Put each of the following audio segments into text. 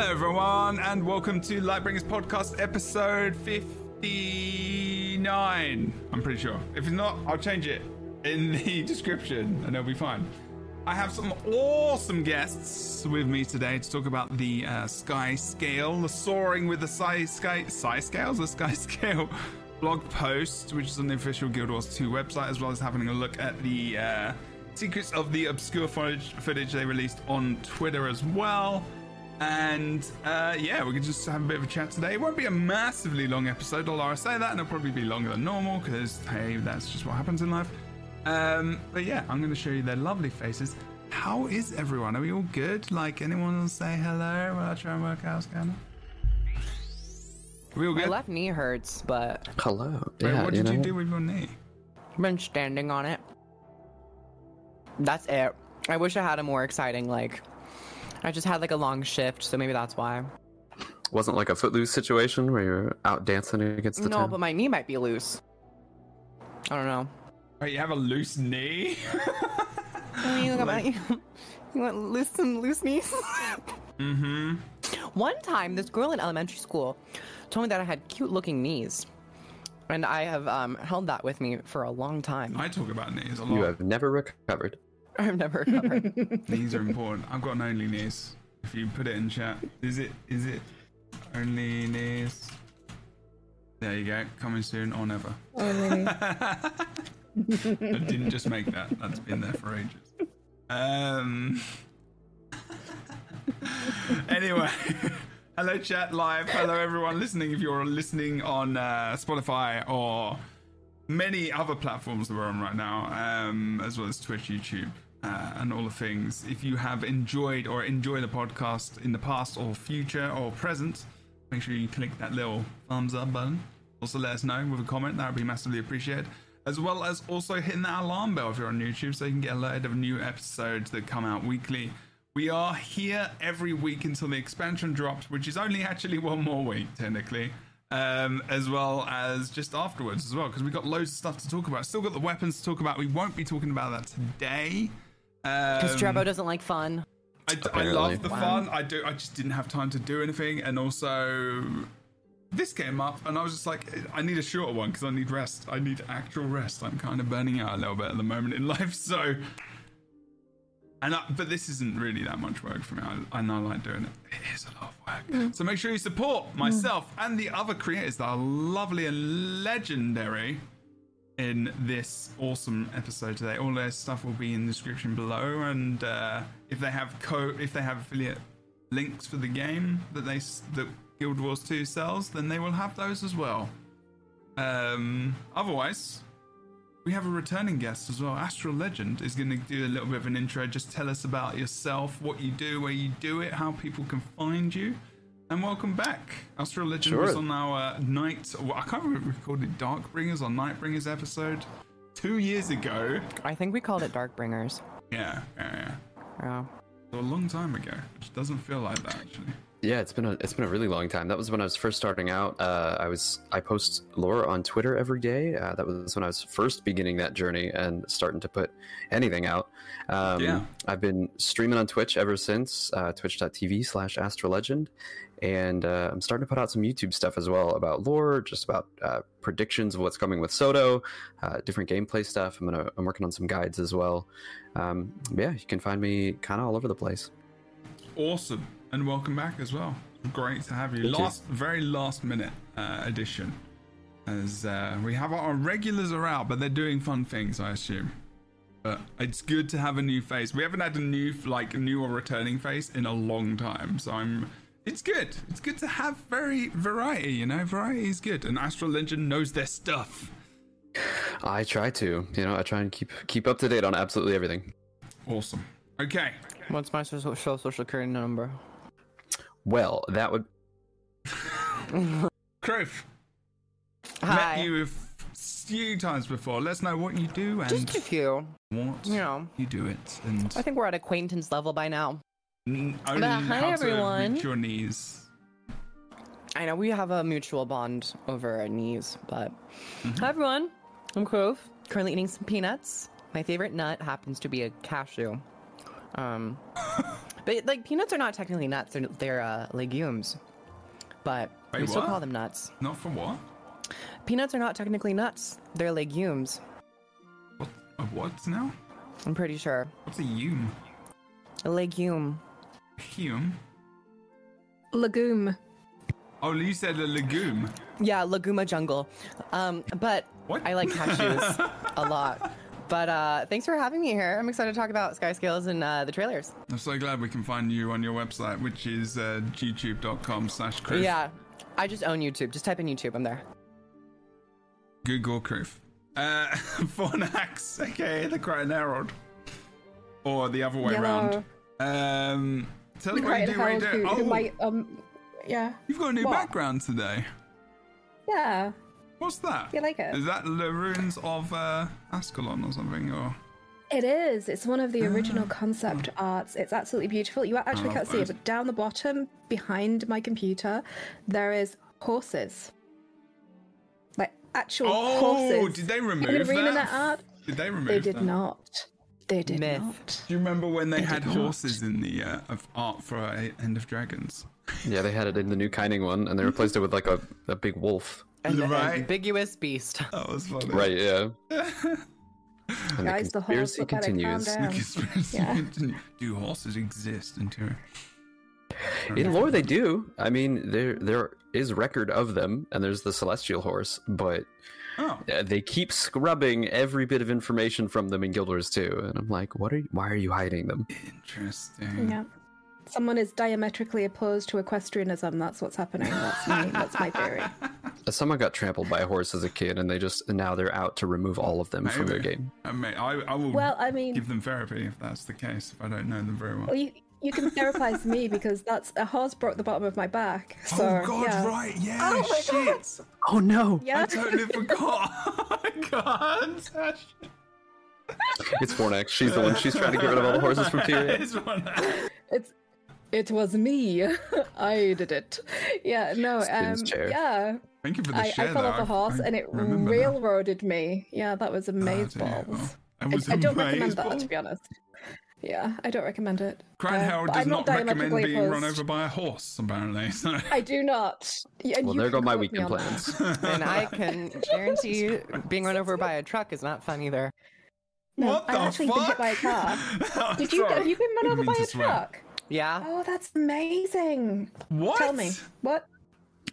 Hello, everyone, and welcome to Lightbringers Podcast, episode 59. I'm pretty sure. If it's not, I'll change it in the description and it'll be fine. I have some awesome guests with me today to talk about the uh, sky scale, the soaring with the sky, sky, sky scales, the sky scale blog post, which is on the official Guild Wars 2 website, as well as having a look at the uh, secrets of the obscure footage, footage they released on Twitter as well. And uh, yeah, we can just have a bit of a chat today. It won't be a massively long episode, although I say that, and it'll probably be longer than normal because hey, that's just what happens in life. Um, but yeah, I'm going to show you their lovely faces. How is everyone? Are we all good? Like, anyone will say hello while I try and work out what's going on? Are we all My left knee hurts, but Hello. Wait, yeah, what you did you, know, do with your knee? I've been standing on it. That's it. I wish I had a more exciting like. I just had like a long shift, so maybe that's why. wasn't like a footloose situation where you're out dancing against the No, town. but my knee might be loose. I don't know. Wait, you have a loose knee? You look at my. You want loose some loose knees? mm-hmm. One time, this girl in elementary school told me that I had cute-looking knees, and I have um, held that with me for a long time. I talk about knees a lot. you have never recovered. I've never recovered. Knees are important. I've got an only knees. If you put it in chat, is it is it only knees? There you go. Coming soon or never. I didn't just make that. That's been there for ages. Um. anyway, hello chat live. Hello everyone listening. If you're listening on uh, Spotify or many other platforms that we're on right now, um, as well as Twitch, YouTube, uh, and all the things. If you have enjoyed or enjoy the podcast in the past or future or present, make sure you click that little thumbs up button. Also, let us know with a comment. That would be massively appreciated. As well as also hitting that alarm bell if you're on YouTube so you can get alerted of new episodes that come out weekly. We are here every week until the expansion drops, which is only actually one more week, technically um, as well as just afterwards as well, because we've got loads of stuff to talk about. Still got the weapons to talk about. We won't be talking about that today. Because Um, Trevor doesn't like fun. I, I love the Wow. fun. I do. I just didn't have time to do anything, and also this came up, and I was just like, I need a shorter one because I need rest. I need actual rest. I'm kind of burning out a little bit at the moment in life, so. And I, but this isn't really that much work for me. I, I know I like doing it. It is a lot of work. So make sure you support myself and the other creators that are lovely and legendary in this awesome episode today. All their stuff will be in the description below, and uh, if they have co if they have affiliate links for the game that they that Guild Wars 2 sells, then they will have those as well. Um, otherwise, we have a returning guest as well. Astralegend is going to do a little bit of an intro. Just tell us about yourself, what you do, where you do it, how people can find you. And welcome back. Astralegend Sure. was on our uh, night. well, I can't remember if we called it Darkbringers or Nightbringers episode two years ago. I think we called it Darkbringers. Yeah, yeah, yeah. Yeah. So a long time ago, which doesn't feel like that actually. Yeah, it's been a it's been a really long time. That was when I was first starting out. Uh, I was I post lore on Twitter every day. Uh, that was when I was first beginning that journey and starting to put anything out. Um, Yeah. I've been streaming on Twitch ever since uh, twitch.tv slash astralegend. And uh, I'm starting to put out some YouTube stuff as well about lore, just about uh, predictions of what's coming with Soto, uh, different gameplay stuff. I'm gonna I'm working on some guides as well. Um, yeah, you can find me kind of all over the place. Awesome, and welcome back as well. Great to have you. Thank you. last, very last minute uh, edition, as uh, we have our regulars are out, but they're doing fun things, I assume. But it's good to have a new face. We haven't had a new, like, new or returning face in a long time, so I'm. It's good. It's good to have very variety. You know, variety is good, and Astralegend knows their stuff. I try to, you know, I try and keep keep up to date on absolutely everything. Awesome. Okay. What's my social, social security number? Well, that would Kroof, Hi. met you a few times before. Let's know what you do and Just a few. what You know, you do it, and I think we're at acquaintance level by now. n- only But hi, how everyone. reach your knees. I know we have a mutual bond over our knees, but hi everyone. I'm Kroof. Currently eating some peanuts. My favorite nut happens to be a cashew. Um, But like peanuts are not technically nuts; they're, they're uh, legumes. But Wait, we still what? call them nuts. Not for what? Peanuts are not technically nuts; they're legumes. What? A what now? I'm pretty sure. What's a yume? A legume. Hume? Legume. Oh, you said a legume. Yeah, Laguma Jungle. Um, but What? I like cashews a lot. But uh, thanks for having me here. I'm excited to talk about Sky Scales and uh, the trailers. I'm so glad we can find you on your website, which is uh, youtube.com slash Kroof. Yeah, I just own YouTube. Just type in YouTube. I'm there. Google Kroof. Uh, Fornax, aka the Krytan Herald. Or the other way Yellow. around. Um, tell me what you Krytan do, what you do. who, who Oh, might, um, yeah. you've got a new What? background today. Yeah. What's that? You like it? Is that the ruins of uh, Ascalon or something? Or It is. It's one of the original concept arts. It's absolutely beautiful. You actually can't see it, but down the bottom, behind my computer, there is horses. Like actual Oh, horses. Oh, did they in remove arena that? art. Did they remove that? They did that? not. They did Myth. not. Do you remember when they, They had did not. horses in the uh, of art for uh, End of Dragons? Yeah, they had it in the new Kaineng one, and they replaced it with like a, a big wolf. An Right. ambiguous beast. That was funny. Right, yeah. And Guys, the horse conspiracy look at it, calm continues. The down. conspiracy Yeah. continue- Do horses exist in Tyria? In lore, they do. I mean, there there is record of them, and there's the celestial horse, but Oh, uh, they keep scrubbing every bit of information from them in Guild Wars 2. And I'm like, what are you, why are you hiding them? interesting. Yeah. Someone is diametrically opposed to equestrianism. That's what's happening. That's my, that's my theory. Someone got trampled by a horse as a kid, and they just and now they're out to remove all of them from their game. I, may, I, I will Well, I mean, give them therapy if that's the case. If I don't know them very well. well, you, you can therapize me because that's a horse broke the bottom of my back. Oh, so, oh God! yeah. Right? Yeah. Oh my shit. Oh no! Yeah. I totally forgot. Oh I can't. It's Fornax. She's the one. She's trying to get rid of all the horses from Tyria. It's one- It's it was me. I did it. Yeah, no, um, yeah. Thank you for the I, I fell though. off a horse I and it remember that. railroaded me. Yeah, that was Oh, amazeballs. dear. Oh, I, was I don't recommend that, to be honest. Yeah, I don't recommend it. Krytan Uh, Herald does I'm not recommend diametrically being run over by a horse, apparently. So. I do not. Yeah, and Well, you there go my quote weekend plans. and I can guarantee you being run over by a truck is not fun either. No, what I've the actually fuck? been hit by a car. Did you? sorry. Have you been run over by a swear. truck? Yeah. Oh, that's amazing. What? Tell me what?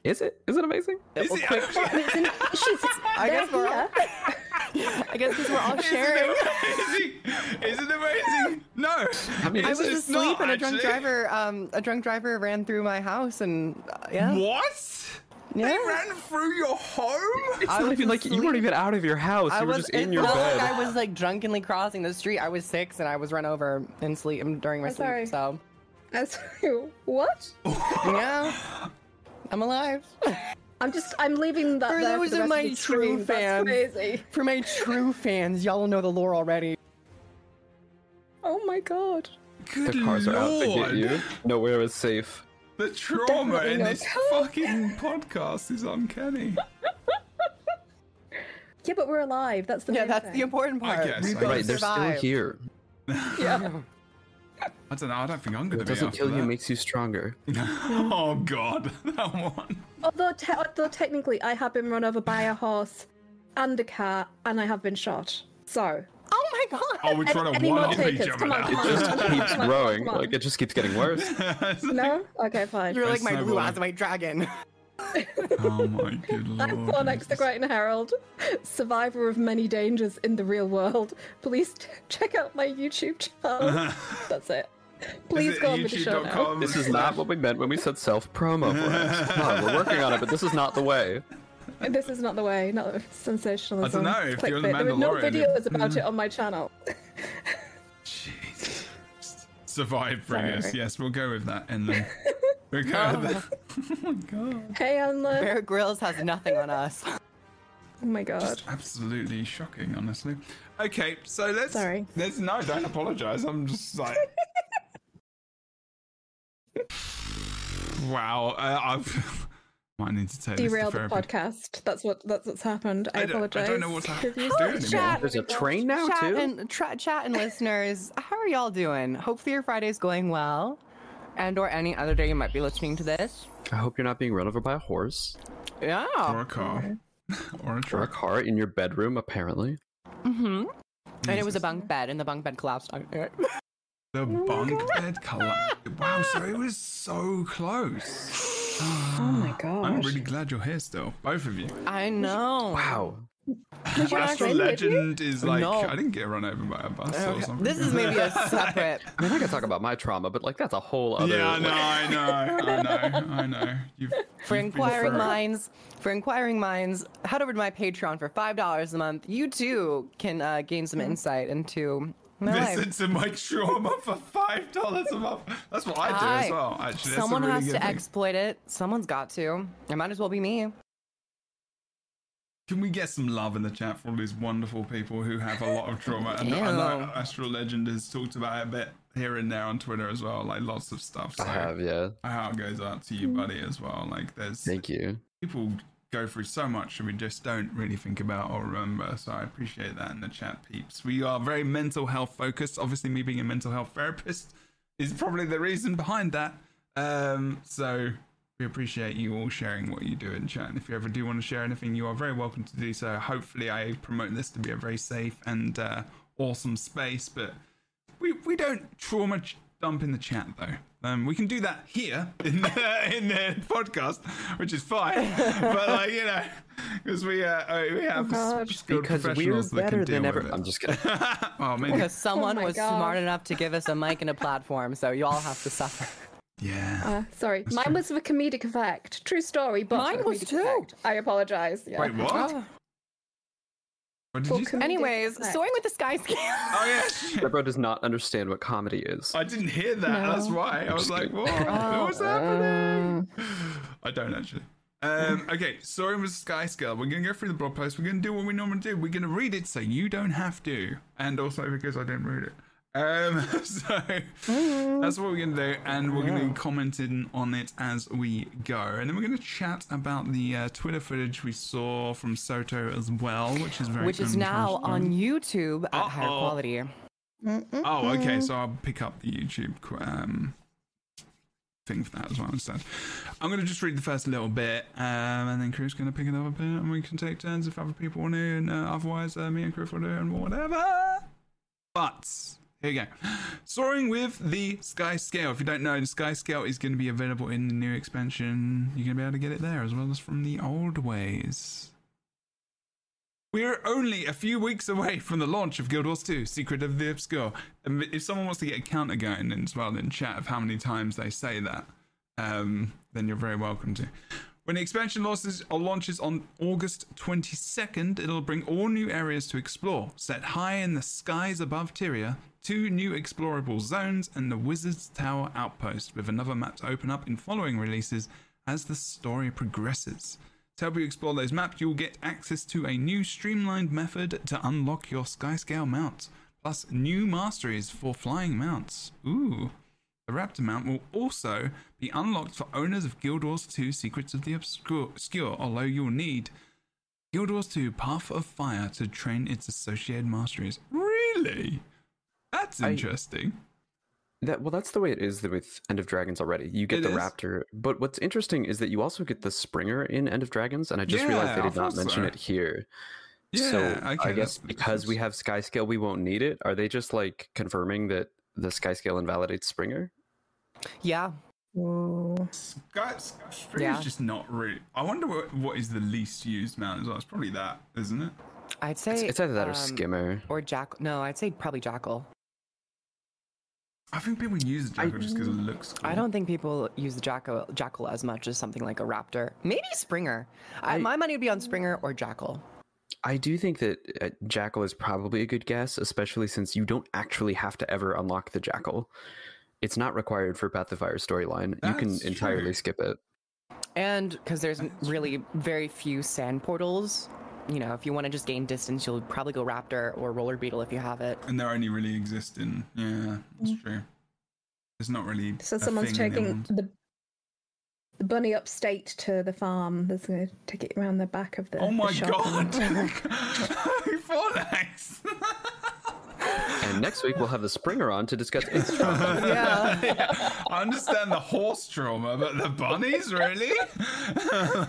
Is it? Is it amazing? Is Well, it quick- actually- she's, I they're guess we're all- here. I guess because we're all sharing. Isn't it amazing? Isn't it amazing? No. I mean, I was just asleep not, and a drunk actually. driver, um, a drunk driver ran through my house and uh, yeah, What? They ran through your home? It's I not was even like you weren't even out of your house. I You were just in it's your not bed. Like I was like drunkenly crossing the street. I was six and I was run over in sleep during my I'm sleep. sorry. So As- you what? yeah, I'm alive. I'm just. I'm leaving that For there those for the of rest my of the true stream. That's fans. crazy. For my true fans, y'all know the lore already. Oh my god. Good the cars are out to get you. Nowhere is safe. The trauma Definitely in this color. fucking podcast is uncanny. Yeah, but we're alive. That's the Yeah, main that's thing. the important I part. guess, We I both guess. Right, they're still here. Yeah. I don't know. I don't think I'm going It to be doesn't after kill you, that. makes you stronger. oh god, that one. Although, te- although technically, I have been run over by a horse and a car, and I have been shot. So, Oh my god. Oh, we're trying to any one up each other Come on, come on. It just Come keeps on, growing. Like it just keeps getting worse. no. Okay, fine. You're like my blue eyes white dragon. Oh my good lord. I'm Fornax the Krytan Herald, survivor of many dangers in the real world. Please t- check out my YouTube channel. That's it. Please it go on with the show now. This is not what we meant when we said self promo for us. Come on, we're working on it, but this is not the way. This is not the way, not sensationalism. I don't know, if you're the clickbait. There are no videos about hmm. it on my channel. Jesus. Survive, bring us. Yes, we'll go with that. And then we'll go with that. Oh my god. Hey, Anla. Bear Grylls has nothing on us. Oh my god. Just absolutely shocking, honestly. Okay, so let's. Sorry. Let's no, don't apologize. I'm just like. wow, uh, I've Might need to take Derail the podcast. That's what that's what's happened. I, I don't- I don't know what's happening. Reviews- Doing anymore. There's a train now chat too. and tra- chat and listeners, how are y'all doing? Hopefully your Friday's going well, and or any other day you might be listening to this. I hope you're not being run over by a horse Yeah. Or a car. or a or a car in your bedroom. Apparently, Mm-hmm. And it was a bunk bed, and the bunk bed collapsed. on it. The bunk bed collapsed. Wow, so it was so close. Oh my god. I'm really glad you're here still, both of you. I know. wow. Did Astralegend actually with you? Legend is like No. I didn't get run over by a bus or something. This is maybe a separate. I mean, I could talk about my trauma, but like that's a whole other. yeah, I know, I know, I know, I know. You've, For you've inquiring minds, for inquiring minds, head over to my Patreon for five dollars a month. You too can uh, gain some insight into my Listen life. to Mike Trauma for five dollars a month. That's what I do as well. Actually, that's Someone a really has to thing. exploit it. Someone's got to. It might as well be me. Can we get some love in the chat for all these wonderful people who have a lot of trauma? And I know. Astralegend has talked about it a bit here and there on Twitter as well, like lots of stuff. So I have, yeah. my heart goes out to you, buddy, as well. Like there's Thank you. people go through so much and we just don't really think about or remember. So I appreciate that in the chat, peeps. We are very mental health focused. Obviously, me being a mental health therapist is probably the reason behind that. Um, so we appreciate you all sharing what you do in chat. And if you ever do want to share anything, you are very welcome to do so. Hopefully, I promote this to be a very safe and uh, awesome space. But we we don't trauma ch- dump in the chat though. Um, we can do that here in the, in the podcast, which is fine. but like you know, because we uh, uh, we have God. skilled Because we're professionals that better can deal ever. with it. I'm just kidding. oh, maybe. Because someone my was gosh. smart enough to give us a mic and a platform, so you all have to suffer. Yeah. Uh, sorry, mine was for comedic effect. True story, but Mine was too. effect. I apologize. Yeah. Wait, what? Oh. What did For you Anyways, effect. soaring with the sky scale. Oh yeah. shit. Jebro does not understand what comedy is. I didn't hear that. No. That's why I was like, kidding. "What? Oh. What's happening?" I don't actually. Um, okay, sorry, Mr. Sky Scale. We're gonna go through the blog post. We're gonna do what we normally do. We're gonna read it so you don't have to, and also because I didn't read it. Um, so that's what we're gonna do, and we're gonna be commenting on it as we go, and then we're gonna chat about the uh, Twitter footage we saw from Soto as well, which is very Which is now on. YouTube at higher Uh-oh. quality. Oh, okay. So I'll pick up the YouTube um, thing for that as well instead. I'm going to just read the first little bit, um, and then Kroof's going to pick another bit, and we can take turns if other people want to, and uh, otherwise, uh, me and Chris will do it and whatever. But here we go. Soaring with the Sky Scale. If you don't know, the Sky Scale is going to be available in the new expansion. You're going to be able to get it there as well as from the old ways. We're only a few weeks away from the launch of Guild Wars 2 Secret of the Obscure. And if someone wants to get a counter going as well in chat of how many times they say that, um, then you're very welcome to. When the expansion launches, or launches on August 22nd, it'll bring all new areas to explore, set high in the skies above Tyria, two new explorable zones, and the Wizard's Tower outpost, with another map to open up in following releases as the story progresses. To help you explore those maps, you'll get access to a new streamlined method to unlock your Skyscale mount, plus new masteries for flying mounts. Ooh. The Raptor mount will also be unlocked for owners of Guild Wars 2 Secrets of the Obscure, Obscure, although you'll need Guild Wars 2 Path of Fire to train its associated masteries. Really? That's I- interesting. That well, that's the way it is with End of Dragons already. You get It the is? Raptor, but what's interesting is that you also get the Springer in End of Dragons, and I just realized they did not mention so. it here. Yeah, so okay, I guess because we difference. have Skyscale, we won't need it. Are they just like confirming that the Skyscale invalidates Springer? Yeah. Guys, Spring Yeah. is just not really. I wonder what, what is the least used mount as well. It's probably that, isn't it? I'd say It's, it's either that or um, Skimmer. or Jack. No, I'd say probably Jackal. I think people use the I- Jackal just because it looks cool. I don't think people use the Jackal, Jackal as much as something like a Raptor. Maybe Springer. I, I- my money would be on Springer or Jackal. I do think that uh, Jackal is probably a good guess, especially since you don't actually have to ever unlock the Jackal. It's not required for Path of Fire storyline. you can That's entirely true. skip it. And because there's really very few sand portals, you know, if you want to just gain distance, you'll probably go Raptor or Roller Beetle if you have it. And they're only really exist in. Yeah, that's mm. true. It's not really. So a someone's thing taking the the bunny upstate to the farm. That's going to take it around the back of the. Oh the my shop. god! Four legs. And next week we'll have the Springer on to discuss its trauma. Yeah. I understand the horse trauma, but the bunnies, really?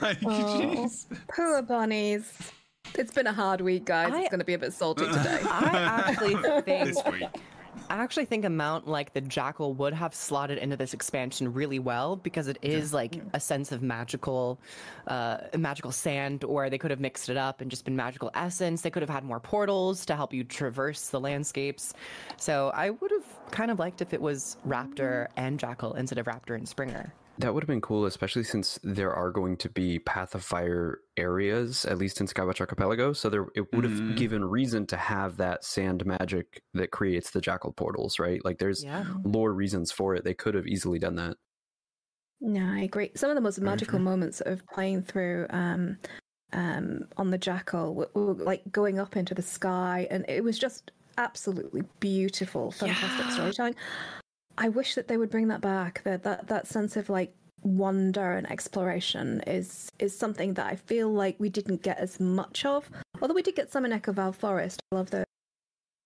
like, Oh, jeez. poor bunnies. It's been a hard week, guys. I- it's going to be a bit salty today. I actually think This week. I actually think a mount like the jackal would have slotted into this expansion really well because it is like a sense of magical, uh, magical sand, or they could have mixed it up and just been magical essence. They could have had more portals to help you traverse the landscapes. So I would have kind of liked if it was raptor and jackal instead of raptor and springer. That would have been cool, especially since there are going to be Path of Fire areas, at least in Skywatch Archipelago. So there, it would have Mhm. given reason to have that sand magic that creates the jackal portals, right? Like there's Yeah. lore reasons for it. They could have easily done that. Yeah, I agree. Some of the most Very magical true. moments of playing through um, um, on the Jackal were, were like going up into the sky, and it was just absolutely beautiful, fantastic Yeah. storytelling. I wish that they would bring that back. That that that sense of like wonder and exploration is is something that I feel like we didn't get as much of. Although we did get some in Echovald Forest. I love the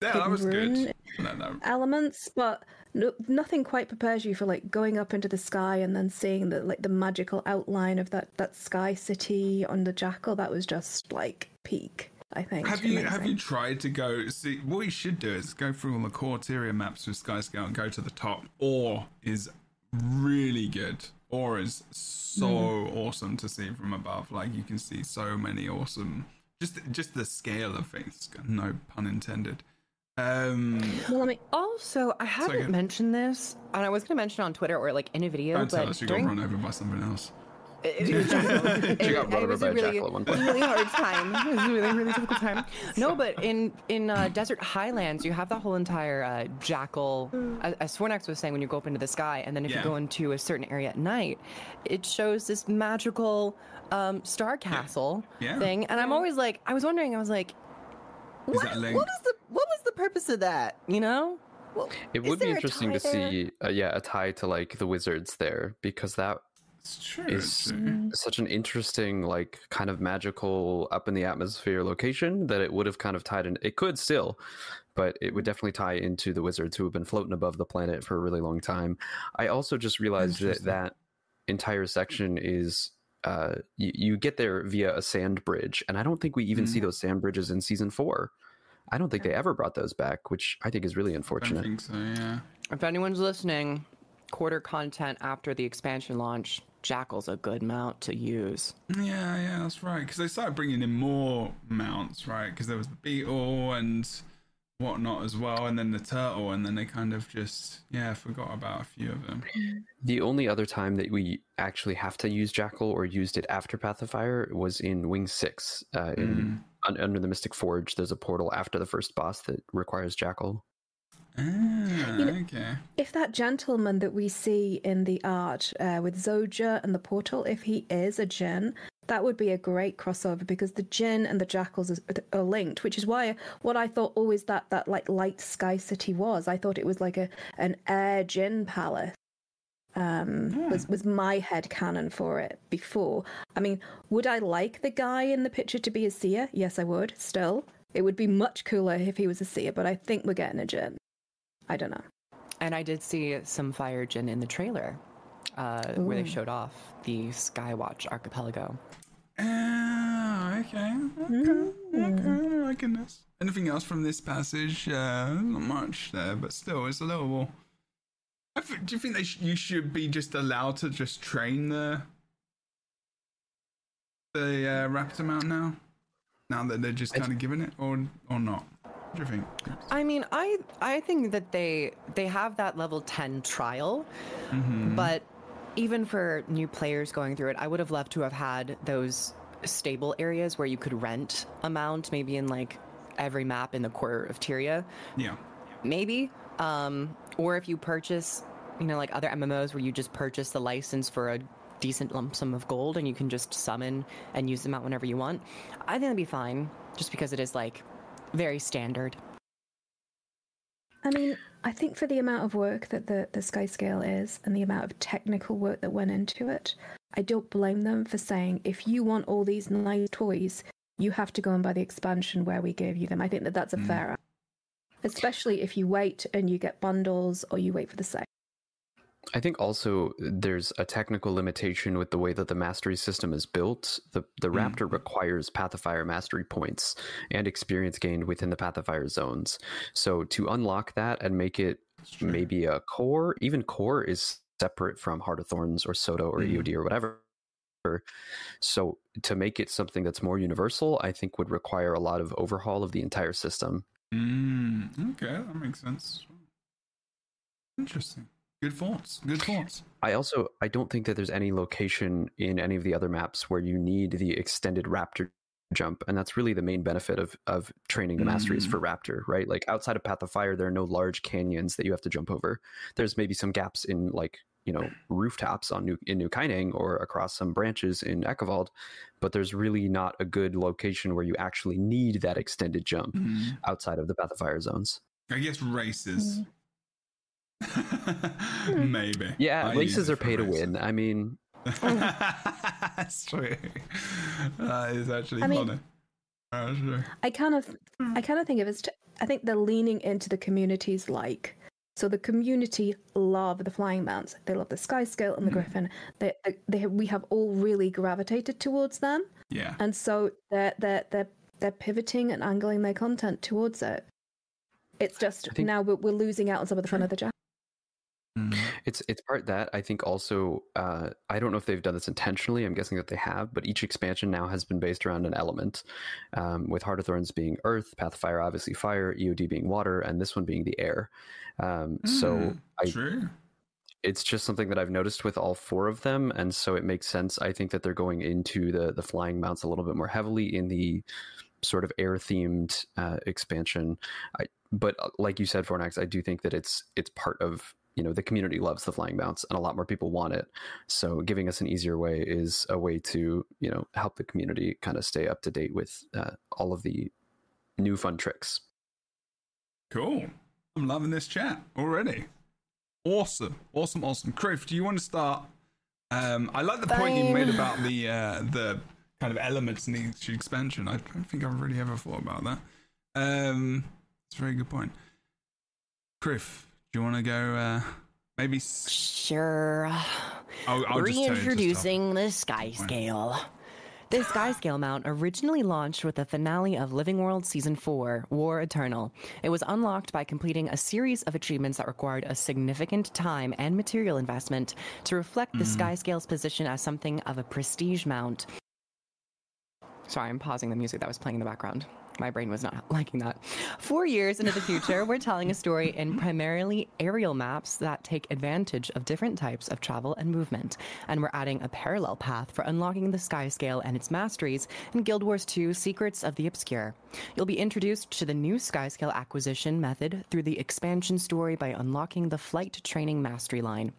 Yeah, that was good. No, no. elements, but no, nothing quite prepares you for like going up into the sky and then seeing the like the magical outline of that that sky city on the jackal. That was just like peak. I think. Have you have you tried to go see what you should do is go through all the core Tyria maps with Skyscale and go to the top. Orr is really good. Orr is so awesome to see from above. Like you can see so many awesome just just the scale of things, no pun intended. Um Well, I mean, Also, I haven't mentioned this, and I was going to mention it on Twitter or like in a video, don't tell but us you during got run over by something else. It, it, was jackal. She got run it was by a a really, jackal at one point. really hard time. It was a really, really difficult time. No, but in in uh, desert highlands, you have that whole entire uh, jackal. As, as Fornax was saying, when you go up into the sky, and then if Yeah. you go into a certain area at night, it shows this magical um, star castle Yeah. thing. And I'm always like, I was wondering, I was like, Is what, that a link? what is the what was the purpose of that? You know. Well, It is would be interesting to there? see, uh, yeah, a tie to like the wizards there because that It's true. is actually. such an interesting, like, kind of magical up in the atmosphere location that it would have kind of tied in. It could still, but it would definitely tie into the wizards who have been floating above the planet for a really long time. I also just realized that that entire section is. Uh, you, you get there via a sand bridge, and I don't think we even see those sand bridges in season four. I don't think they ever brought those back, which I think is really I unfortunate. think so, yeah. If anyone's listening, quarter content after the expansion launch, Jackal's a good mount to use. Yeah, yeah, that's right. Because they started bringing in more mounts, right? Because there was the beetle and whatnot as well, and then the turtle, and then they kind of just yeah forgot about a few of them. The only other time that we actually have to use Jackal or used it after Path of Fire was in Wing Six. Uh, in un- under the Mystic Forge, there's a portal after the first boss that requires Jackal. Ah, know- okay. if that gentleman that we see in the art uh, with Zojja and the portal, if he is a Djinn, that would be a great crossover because the Djinn and the Jackals is, are linked, which is why what I thought always that that like light sky city was. I thought it was like a an air Djinn palace. Um, was was my head canon for it before. I mean, would I like the guy in the picture to be a seer? Yes, I would. Still, it would be much cooler if he was a seer. But I think we're getting a Djinn. I don't know. And I did see some Fire Djinn in the trailer, uh, where they showed off the Skywatch archipelago. Ah, okay. Okay. Okay. I'm liking this. Anything else from this passage? Uh, not much there, but still, it's a little. I think, do you think they sh- you should be just allowed to just train the the uh, raptor mount now? Now that they're just kind of giving it, or or not? What do you think? I mean, I I think that they they have that level ten trial, Mm-hmm. but even for new players going through it, I would have loved to have had those stable areas where you could rent a mount, maybe in like every map in the quarter of Tyria. Yeah. maybe um or if you purchase you know like other mmos where you just purchase the license for a decent lump sum of gold and you can just summon and use them out whenever you want i think that'd be fine just because it is like very standard I mean, I think for the amount of work that the, the Sky Scale is and the amount of technical work that went into it, I don't blame them for saying if you want all these nice toys, you have to go and buy the expansion where we gave you them. I think that that's a Mm. fair, especially if you wait and you get bundles or you wait for the sale. I think also there's a technical limitation with the way that the mastery system is built. The the Mm. Raptor requires Path of Fire mastery points and experience gained within the Path of Fire zones. So to unlock that and make it maybe a core, even core is separate from Heart of Thorns or Soto or Mm. EOD or whatever. So to make it something that's more universal, I think would require a lot of overhaul of the entire system. Mm, okay, that makes sense. Interesting. Good thoughts. Good thoughts. I also I don't think that there's any location in any of the other maps where you need the extended raptor jump and that's really the main benefit of of training the masteries Mm. for raptor right like outside of path of fire there are no large canyons that you have to jump over there's maybe some gaps in like you know rooftops on new in new Kaineng or across some branches in Echovald but there's really not a good location where you actually need that extended jump Mm, outside of the path of fire zones I guess races. Hmm. Maybe. yeah I use races are for pay to win i mean That's true. That is actually I mean- funny. That's true. I kind of, hmm. I kind of think of it as, t- I think they're leaning into the community's like. So the community love the flying mounts. They love the sky scale and the hmm. griffin. They, they, they, we have all really gravitated towards them, Yeah. and so they're they're they're they're pivoting and angling their content towards it. It's just think- now we're, we're losing out on some of the fun of the jack. Mm. It's it's part that I think also uh, I don't know if they've done this intentionally. I'm guessing that they have, but each expansion now has been based around an element. Um, with Heart of Thorns being Earth, Path of Fire obviously Fire, EOD being Water, and this one being the Air. Um, so Mm, I, true. it's just something that I've noticed with all four of them, and so it makes sense. I think that they're going into the the flying mounts a little bit more heavily in the sort of air themed uh, expansion. I, but uh, like you said, Fornax, I do think that it's it's part of you know the community loves the flying bounce and a lot more people want it. So giving us an easier way is a way to you know help the community kind of stay up to date with uh, all of the new fun tricks. Cool. I'm loving this chat already. Awesome. Awesome. Awesome. Kroof, do you want to start? Um, I like the point you made about the uh, the kind of elements in each expansion. I don't think I've really ever thought about that. Um, it's a very good point. Kroof, do you want to go? Uh, maybe. s- Sure. I'll, I'll just tell you to. Reintroducing the Sky Scale. The Skyscale mount originally launched with the finale of Living World Season 4, War Eternal. It was unlocked by completing a series of achievements that required a significant time and material investment to reflect the Sky Scale's position as something of a prestige mount. Sorry, I'm pausing the music that was playing in the background. My brain was not liking that. Four years into the future, we're telling a story in primarily aerial maps that take advantage of different types of travel and movement. And we're adding a parallel path for unlocking the sky scale and its masteries in Guild Wars 2 Secrets of the Obscure. You'll be introduced to the new sky scale acquisition method through the expansion story by unlocking the flight training mastery line.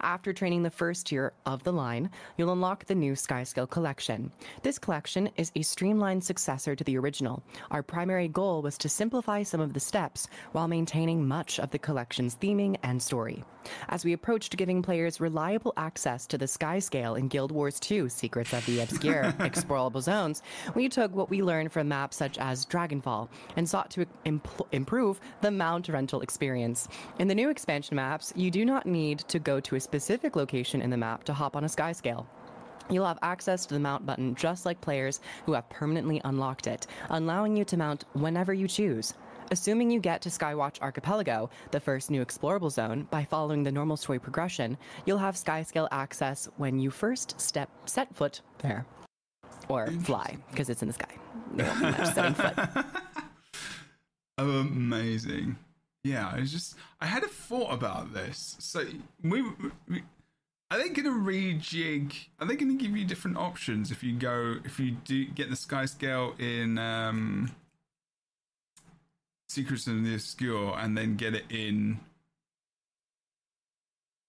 After training the first tier of the line, you'll unlock the new Skyscale collection. This collection is a streamlined successor to the original. Our primary goal was to simplify some of the steps while maintaining much of the collection's theming and story. As we approached giving players reliable access to the Skyscale in Guild Wars 2 Secrets of the Obscure explorable zones, we took what we learned from maps such as Dragonfall and sought to impl- improve the mount rental experience. In the new expansion maps, you do not need to go to a specific location in the map to hop on a Skyscale. You'll have access to the mount button just like players who have permanently unlocked it, allowing you to mount whenever you choose. Assuming you get to Skywatch Archipelago, the first new explorable zone, by following the normal story progression, you'll have Skyscale access when you first step set foot there. Or fly, because it's in the sky. You won't be much setting foot. Oh, amazing. Yeah, I just I had a thought about this. So we, we are they going to rejig? Are they going to give you different options if you go if you do get the sky scale in um Secrets of the Obscure and then get it in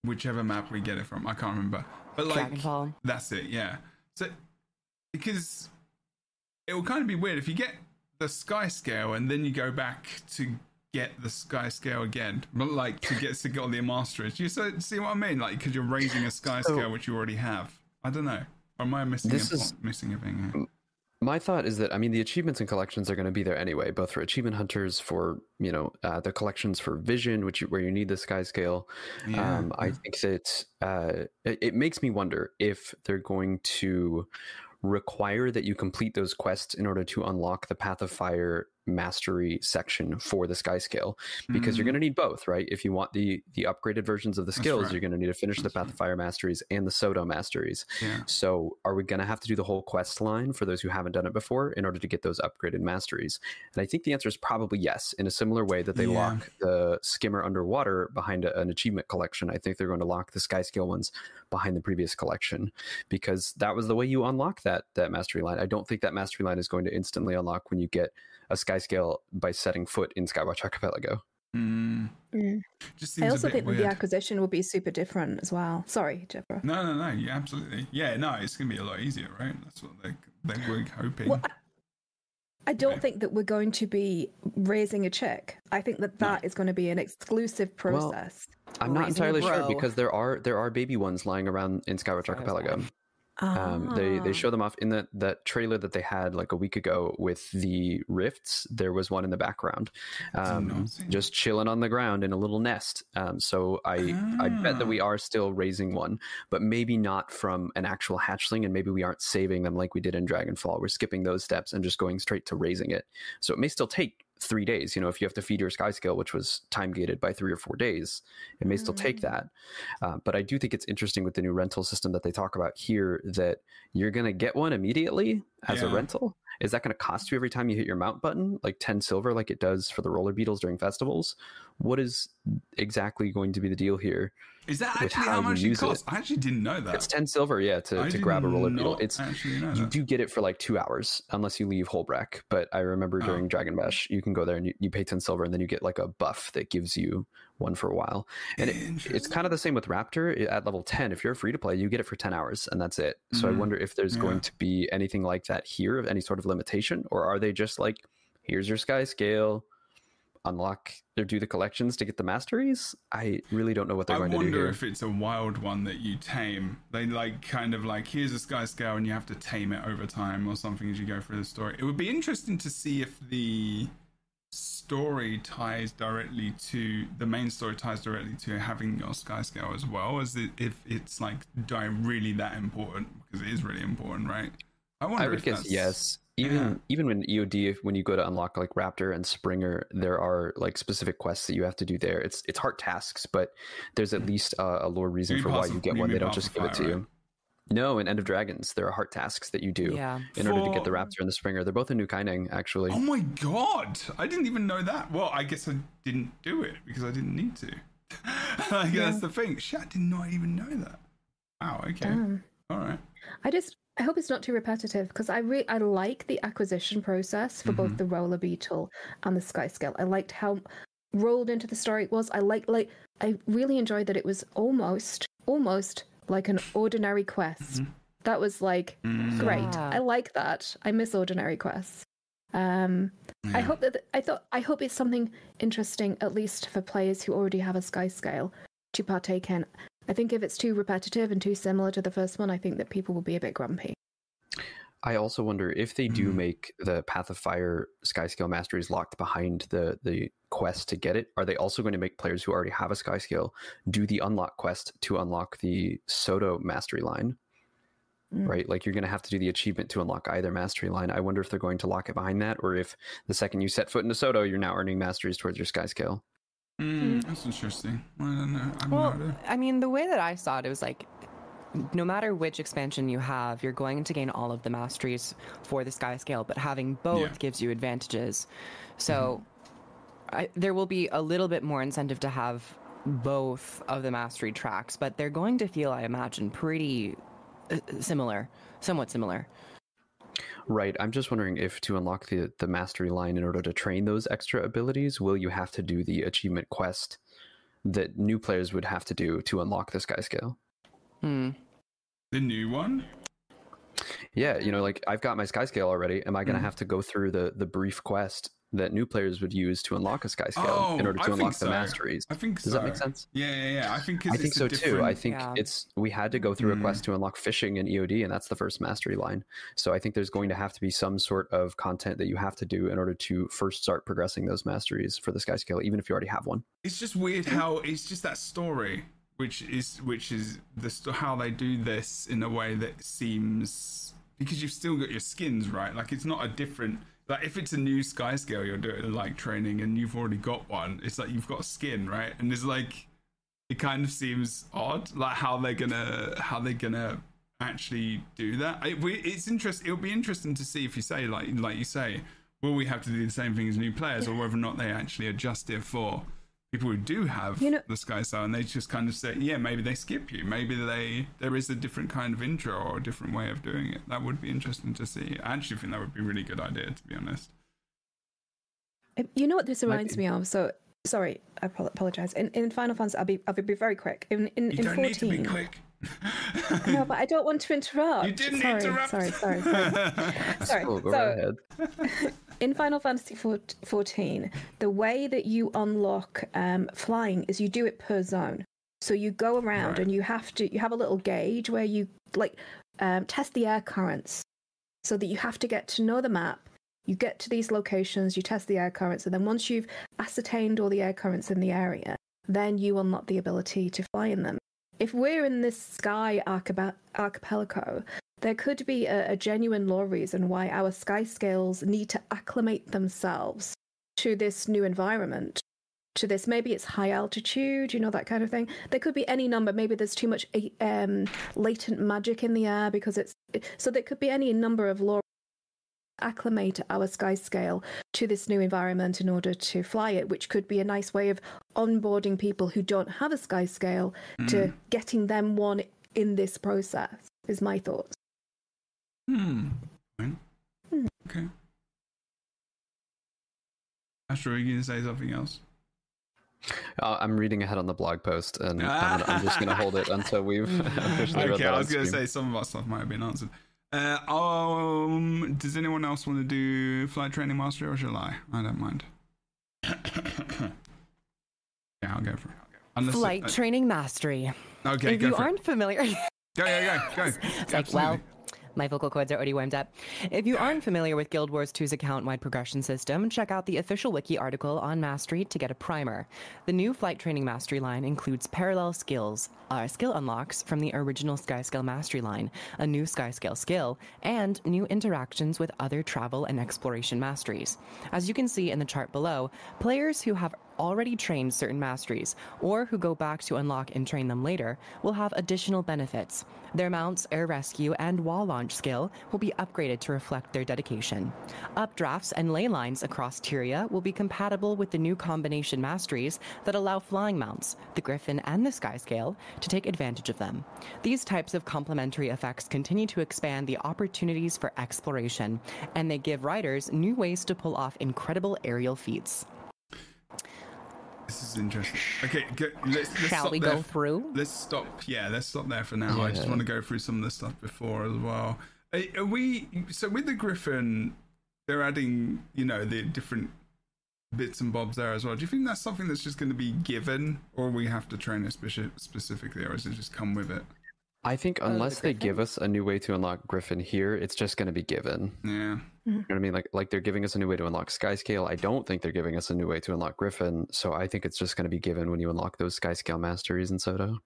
whichever map we get it from? I can't remember. But like Dragonfall. that's it, yeah. So because it will kind of be weird if you get the sky scale and then you go back to get the sky scale again, but like to get to get all the masteries. You so, see what I mean? Like because you're raising a sky So- scale which you already have. I don't know. Or am I missing This a, is- missing a thing? Here? My thought is that I mean the achievements and collections are going to be there anyway, both for achievement hunters, for you know uh, the collections for vision, which you, where you need the sky scale. Yeah, um, I think that uh, it, it makes me wonder if they're going to require that you complete those quests in order to unlock the Path of Fire mastery section for the sky scale because you're Mhm. going to need both right if you want the the upgraded versions of the skills right. you're going to need to finish That's the path right. of fire masteries and the soto masteries Yeah. so, are we going to have to do the whole quest line for those who haven't done it before in order to get those upgraded masteries? And I think the answer is probably yes. In a similar way that they Yeah. lock the skimmer underwater behind a, an achievement collection, I think they're going to lock the sky scale ones behind the previous collection because that was the way you unlock that that mastery line. I don't think that mastery line is going to instantly unlock when you get a Skyscale by setting foot in Skywatch Archipelago. Mm. Mm. Just I also a bit think that weird. the acquisition will be super different as well. Sorry, Jebro. No, no, no. Yeah, absolutely. Yeah, no, it's gonna be a lot easier, right? That's what they they were hoping. Well, I don't Okay. think that we're going to be raising a check. I think that that is going to be an exclusive Well, process. I'm not entirely sure because there are there are baby ones lying around in Skywatch Sorry, I Archipelago. Um, they Ah. they show them off in the that trailer that they had like a week ago with the rifts. There was one in the background, um, that. just chilling on the ground in a little nest. Um, so I I bet that Ah. we are still raising one, but maybe not from an actual hatchling, and maybe we aren't saving them like we did in Dragonfall. We're skipping those steps and just going straight to raising it. So it may still take three days. You know, if you have to feed your sky scale, which was time gated by three or four days, it may still take Mm. that. Uh, but I do think it's interesting with the new rental system that they talk about here that you're going to get one immediately as a rental. Is that going to cost you every time you hit your mount button, like 10 silver, like it does for the roller beetles during festivals? What is exactly going to be the deal here? Is that actually how how much it use it. costs? I actually didn't know that. It's 10 silver, yeah, to, I to grab a roller beetle. It's you that. do get it for like two hours unless you leave Holbrak. But I remember Oh. during Dragon Bash, you can go there and you, you pay 10 silver and then you get like a buff that gives you one for a while. And it, it's kind of the same with Raptor at level 10. If you're free to play, you get it for 10 hours and that's it. So I Mhm. wonder if there's Yeah. going to be anything like that here, of any sort of limitation, or are they just like, here's your sky scale, unlock or do the collections to get the masteries? I really don't know what they're I going to do I wonder if it's a wild one that you tame. They like kind of like here's a sky scale and you have to tame it over time or something as you go through the story. It would be interesting to see if the story ties directly to the main story ties directly to having your sky scale as well as it, if it's like really that important because it is really important, right? I wonder I would if guess that's- yes. Even yeah. even when EOD, when you go to unlock like Raptor and Springer, there are like specific quests that you have to do there. It's it's hard tasks, but there's at least uh, a lore reason mean for why you get you one. They don't just give it to Fire, you. No, in End of Dragons, there are heart tasks that you do Yeah. in order to get the Raptor and the Springer. They're both in New Kaineng, actually. Oh my god! I didn't even know that. Well, I guess I didn't do it because I didn't need to. I guess Yeah. that's the thing. Shit, I did not even know that. Wow. Okay. Damn. All right. I just I hope it's not too repetitive because I re- I like the acquisition process for Mm-hmm. both the roller beetle and the sky scale. I liked how rolled into the story it was. I like like I really enjoyed that it was almost almost like an ordinary quest. Mm-hmm. That was like Mm, great. Yeah. I like that. I miss ordinary quests. Um, I hope that I thought I hope it's something interesting at least for players who already have a sky scale to partake in. I think if it's too repetitive and too similar to the first one, I think that people will be a bit grumpy. I also wonder if they do Mhm. make the Path of Fire Sky Scale Masteries locked behind the the quest to get it. Are they also going to make players who already have a Sky Scale do the unlock quest to unlock the Soto Mastery line? Mm. Right, like you're going to have to do the achievement to unlock either mastery line. I wonder if they're going to lock it behind that, or if the second you set foot into Soto, you're now earning masteries towards your Sky Scale. Mm, that's interesting. I don't know. I have Well, no idea. I mean, the way that I saw it, it was like no matter which expansion you have, you're going to gain all of the masteries for the sky scale, but having both Yeah. gives you advantages. So I, there will be a little bit more incentive to have both of the mastery tracks, but they're going to feel, I imagine, pretty uh, similar, somewhat similar. Right. I'm just wondering if to unlock the the mastery line in order to train those extra abilities, will you have to do the achievement quest that new players would have to do to unlock the Sky Scale? Hmm. The new one. Yeah, you know, like I've got my Sky Scale already. Am I going to Mhm. have to go through the the brief quest that new players would use to unlock a sky scale in Oh, order to think unlock so. the masteries. I think so. Does so. that make sense? Yeah, yeah, yeah. I think 'cause I think it's a so too. I think Yeah. it's we had to go through a Mm. quest to unlock fishing in EOD, and that's the first mastery line. So I think there's going to have to be some sort of content that you have to do in order to first start progressing those masteries for the sky scale, even if you already have one. It's just weird how it's just that story, which is which is the how they do this in a way that seems because you've still got your skins right. Like it's not a different. Like if it's a new sky scale you're doing like training and you've already got one, it's like you've got skin right, and it's like it kind of seems odd, like how they're gonna how they're gonna actually do that. It, we- it's interesting. It'll be interesting to see if you say like like you say, will we have to do the same thing as new players, or whether or not they actually adjust it for people who do have You know- the sky scale and they just kind of say, yeah, maybe they skip you, maybe they there is a different kind of intro or a different way of doing it. That would be interesting to see. I actually think that would be a really good idea, to be honest. Uh, You know what this reminds be. me of? So sorry, I apologize. In in Final Fantasy, I'll be I'll be very quick. In in, You in don't fourteen. need to be quick. No, but I don't want to interrupt. you didn't sorry, interrupt. Sorry, sorry, sorry. sorry. Go so, ahead. in Final Fantasy 14, the way that you unlock um, flying is you do it per zone. So you go around Right. and you have to you have a little gauge where you like um, test the air currents, so that you have to get to know the map. You get to these locations, you test the air currents, and then once you've ascertained all the air currents in the area, then you unlock the ability to fly in them. If we're in this sky archipelago, there could be a, a genuine lore reason why our sky scales need to acclimate themselves to this new environment. To this, maybe it's high altitude, you know, that kind of thing. There could be any number. Maybe there's too much eh, um, latent magic in the air because it's. So there could be any number of lore acclimate our sky scale to this new environment in order to fly it, which could be a nice way of onboarding people who don't have a sky scale to getting them one in this process, is my thoughts. Hmm. Fine. Okay. Astro, are you going to say something else? Uh, I'm reading ahead on the blog post, and I'm, I'm just going to hold it until we've officially read okay, I was going to stream. say some of our stuff might have been answered. Uh, um, does anyone else want to do flight training mastery or shall I? I don't mind. yeah, I'll go for it. Unless Flight uh, training mastery. okay, if go you for aren't familiar, Go, yeah, go, go. it's like, well, my vocal cords are already warmed up. If you aren't familiar with Guild Wars 2's account-wide progression system, check out the official wiki article on Mastery to get a primer. The new flight training mastery line includes parallel skills, uh, skill unlocks from the original Skyscale mastery line, a new Skyscale skill, and new interactions with other travel and exploration masteries. As you can see in the chart below, players who have already trained certain masteries, or who go back to unlock and train them later, will have additional benefits. Their mounts, air rescue, and wall launch skill will be upgraded to reflect their dedication. Updrafts and ley lines across Tyria will be compatible with the new combination masteries that allow flying mounts, the Griffon and the Skyscale, to take advantage of them. These types of complementary effects continue to expand the opportunities for exploration, and they give riders new ways to pull off incredible aerial feats. This is interesting. Okay, go, let's, let's Shall stop we there go through? Let's stop. Yeah, let's stop there for now. I just want to go through some of the stuff before as well. Are, are we so with the Griffon? They're adding, you know, the different bits and bobs there as well. Do you think that's something that's just going to be given, or we have to train it speci- specifically, or does it just come with it? I think the unless they give us a new way to unlock Griffon here, it's just going to be given. Yeah. You know what I mean? Like like they're giving us a new way to unlock Skyscale. I don't think they're giving us a new way to unlock Griffon. So I think it's just going to be given when you unlock those Skyscale masteries in Soto.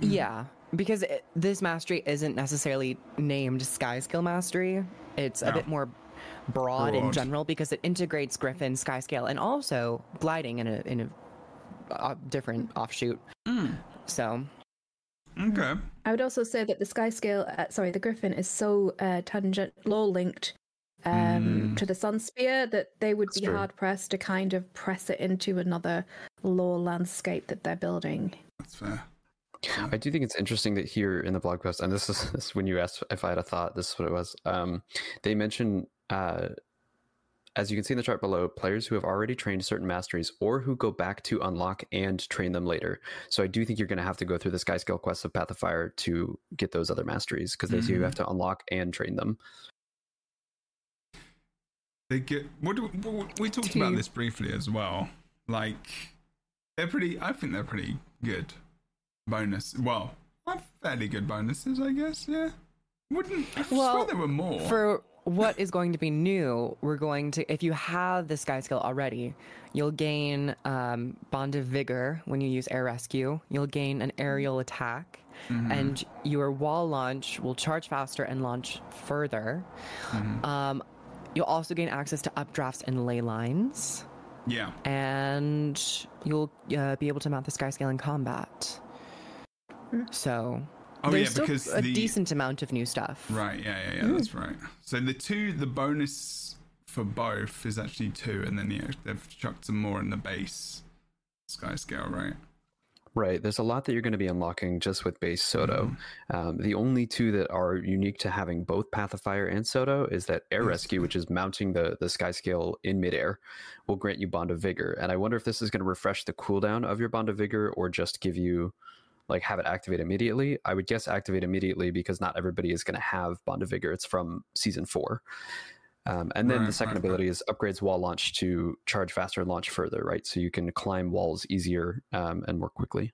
Yeah, because it, this mastery isn't necessarily named Skyscale Mastery. It's a bit more broad, in general because it integrates Griffon, Sky Scale, and also gliding in a in a uh, different offshoot. So Okay. I would also say that the sky scale, uh, sorry, the Griffon is so uh, tangent, low linked um, Mm. to the Sunspear that they would That's be true. hard pressed to kind of press it into another low landscape that they're building. That's fair. I do think it's interesting that here in the blog post, and this is, this is when you asked if I had a thought, this is what it was. Um, they mention, uh, as you can see in the chart below, players who have already trained certain masteries or who go back to unlock and train them later. So I do think you're going to have to go through the Sky Scale quest of Path of Fire to get those other masteries because they say you have mm-hmm. to unlock and train them. they get. What do we, we talked about this briefly as well. Like they're pretty. I think they're pretty good bonus. Well, are fairly good bonuses, I guess. Yeah. Wouldn't. I Well, swear there were more. For what is going to be new, we're going to, if you have the Skyscale already, you'll gain um, Bond of Vigor when you use Air Rescue. You'll gain an aerial attack, and your wall launch will charge faster and launch further. Um, you'll also gain access to updrafts and ley lines, yeah. and you'll uh, be able to mount the Sky Scale in combat. So, Oh there's yeah, still because a the decent amount of new stuff. right. Yeah, yeah, yeah. That's right. So the two, the bonus for both is actually two, and then yeah, they've chucked some more in the base sky scale, right? Right. There's a lot that you're going to be unlocking just with base Soto. Um, the only two that are unique to having both Path of Fire and Soto is that Air Rescue, which is mounting the, the sky scale in midair, will grant you Bond of Vigor. And I wonder if this is going to refresh the cooldown of your Bond of Vigor or just give you, like, have it activate immediately. I would guess activate immediately because not everybody is going to have Bond of Vigor. It's from season four. Um, and then Right, the second right, ability is upgrades wall launch to charge faster and launch further, right? So you can climb walls easier um, and more quickly.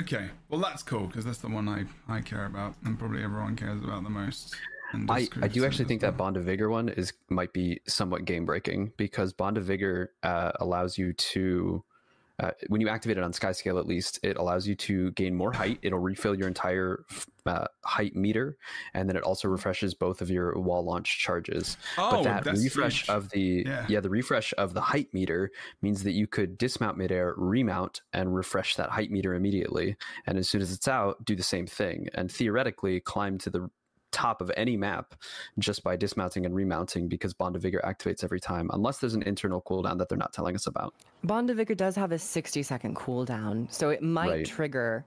Okay, well that's cool because that's the one I I care about, and probably everyone cares about the most. I, I do actually think as that Bond of Vigor one is might be somewhat game breaking because Bond of Vigor uh, allows you to uh, when you activate it on Sky Scale at least it allows you to gain more height. It'll refill your entire uh, height meter, and then it also refreshes both of your wall launch charges. Oh, but that refresh huge. of the Yeah. yeah. the refresh of the height meter means that you could dismount midair, remount, and refresh that height meter immediately. And as soon as it's out, do the same thing, and theoretically climb to the top of any map just by dismounting and remounting because Bond of Vigor activates every time, unless there's an internal cooldown that they're not telling us about. Bond of Vigor does have a 60 second cooldown, so it might Right. trigger,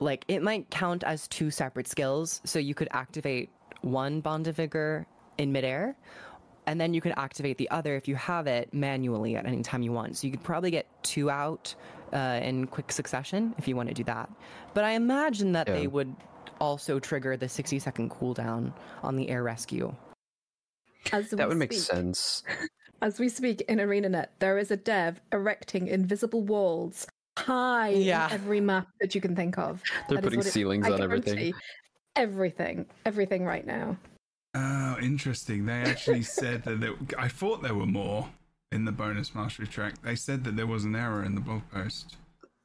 like, it might count as two separate skills. So you could activate one Bond of Vigor in midair, and then you could activate the other if you have it manually at any time you want. So you could probably get two out uh, in quick succession if you want to do that. But I imagine that they would also trigger the 60 second cooldown on the air rescue. As That we would make sense. As we speak in ArenaNet, there is a dev erecting invisible walls high Yeah. in every map that you can think of. They're That is putting what it- ceilings on everything. Everything, everything right now. Oh, interesting. They actually said that there, I thought there were more in the bonus mastery track. They said that there was an error in the blog post.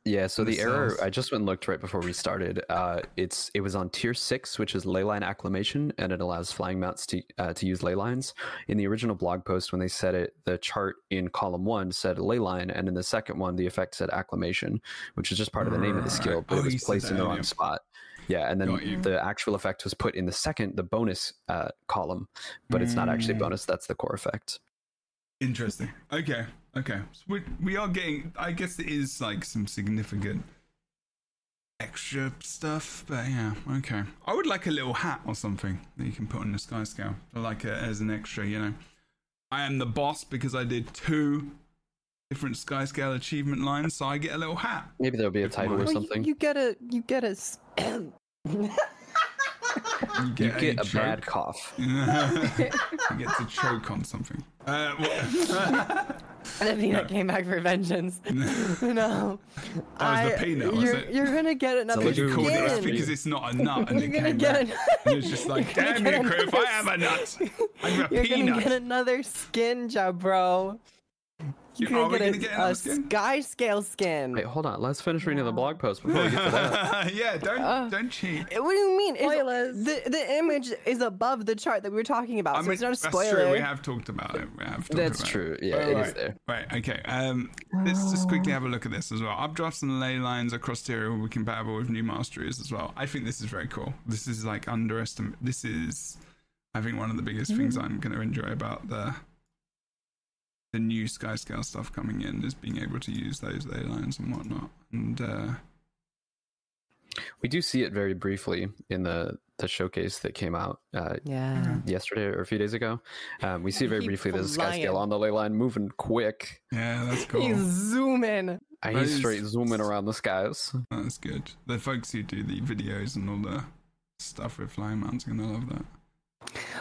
Yeah, so the the error. I just went and looked right before we started. Uh, it's it was on tier six, which is leyline acclamation, and it allows flying mounts to uh, to use ley lines. In the original blog post, when they said it, the chart in column one said ley line, and in the second one, the effect said acclamation, which is just part of the name of the skill, but Oh, it was placed in the wrong spot. Yeah, and then the actual effect was put in the second, the bonus uh, column, but it's not actually Mm. bonus. That's the core effect. Interesting. Okay. Okay. So we, we are getting, I guess it is like some significant extra stuff, but yeah, okay. I would like a little hat or something that you can put on the sky scale. I like it as an extra, you know. I am the boss because I did two different sky scale achievement lines, so I get a little hat. Maybe there'll be a title or Well, Well, something. You, you get a you get a s- You You get, get a choke. bad cough. you get to choke on something. Uh, what- the peanut came back for vengeance. no, That was the peanut, was you're, it? you're gonna get another like you called it skin. it's because it's not a nut and You're gonna get back. an- You're just like, You're damn get you, Criff, I am a nut. I'm a You're peanut. gonna get another skin, Jebro. You're Are gonna get a, gonna get a another skin? sky scale skin. Wait, hold on. Let's finish reading the blog post before we get to that. yeah, don't Uh, don't cheat. What do you mean? It's- The the image is above the chart that we were talking about, I so mean, it's not a that's spoiler. true. We have talked about it. We have talked That's about true. It. Yeah, it is right. there. Right. Okay. Um, let's just quickly have a look at this as well. Updrafts and ley lines across Tyria will be compatible with new masteries as well. I think this is very cool. This is like underestimate. This is, I think, one of the biggest things I'm going to enjoy about the the new sky scale stuff coming in is being able to use those ley lines and whatnot. And uh, We do see it very briefly in the the showcase that came out uh, yeah. yesterday or a few days ago. Um, we see very Keep briefly the sky scale on the ley line moving quick. yeah, that's cool. He's zooming. And he's straight zooming around the skies. That's good. The folks who do the videos and all the stuff with flying mounts are gonna love that.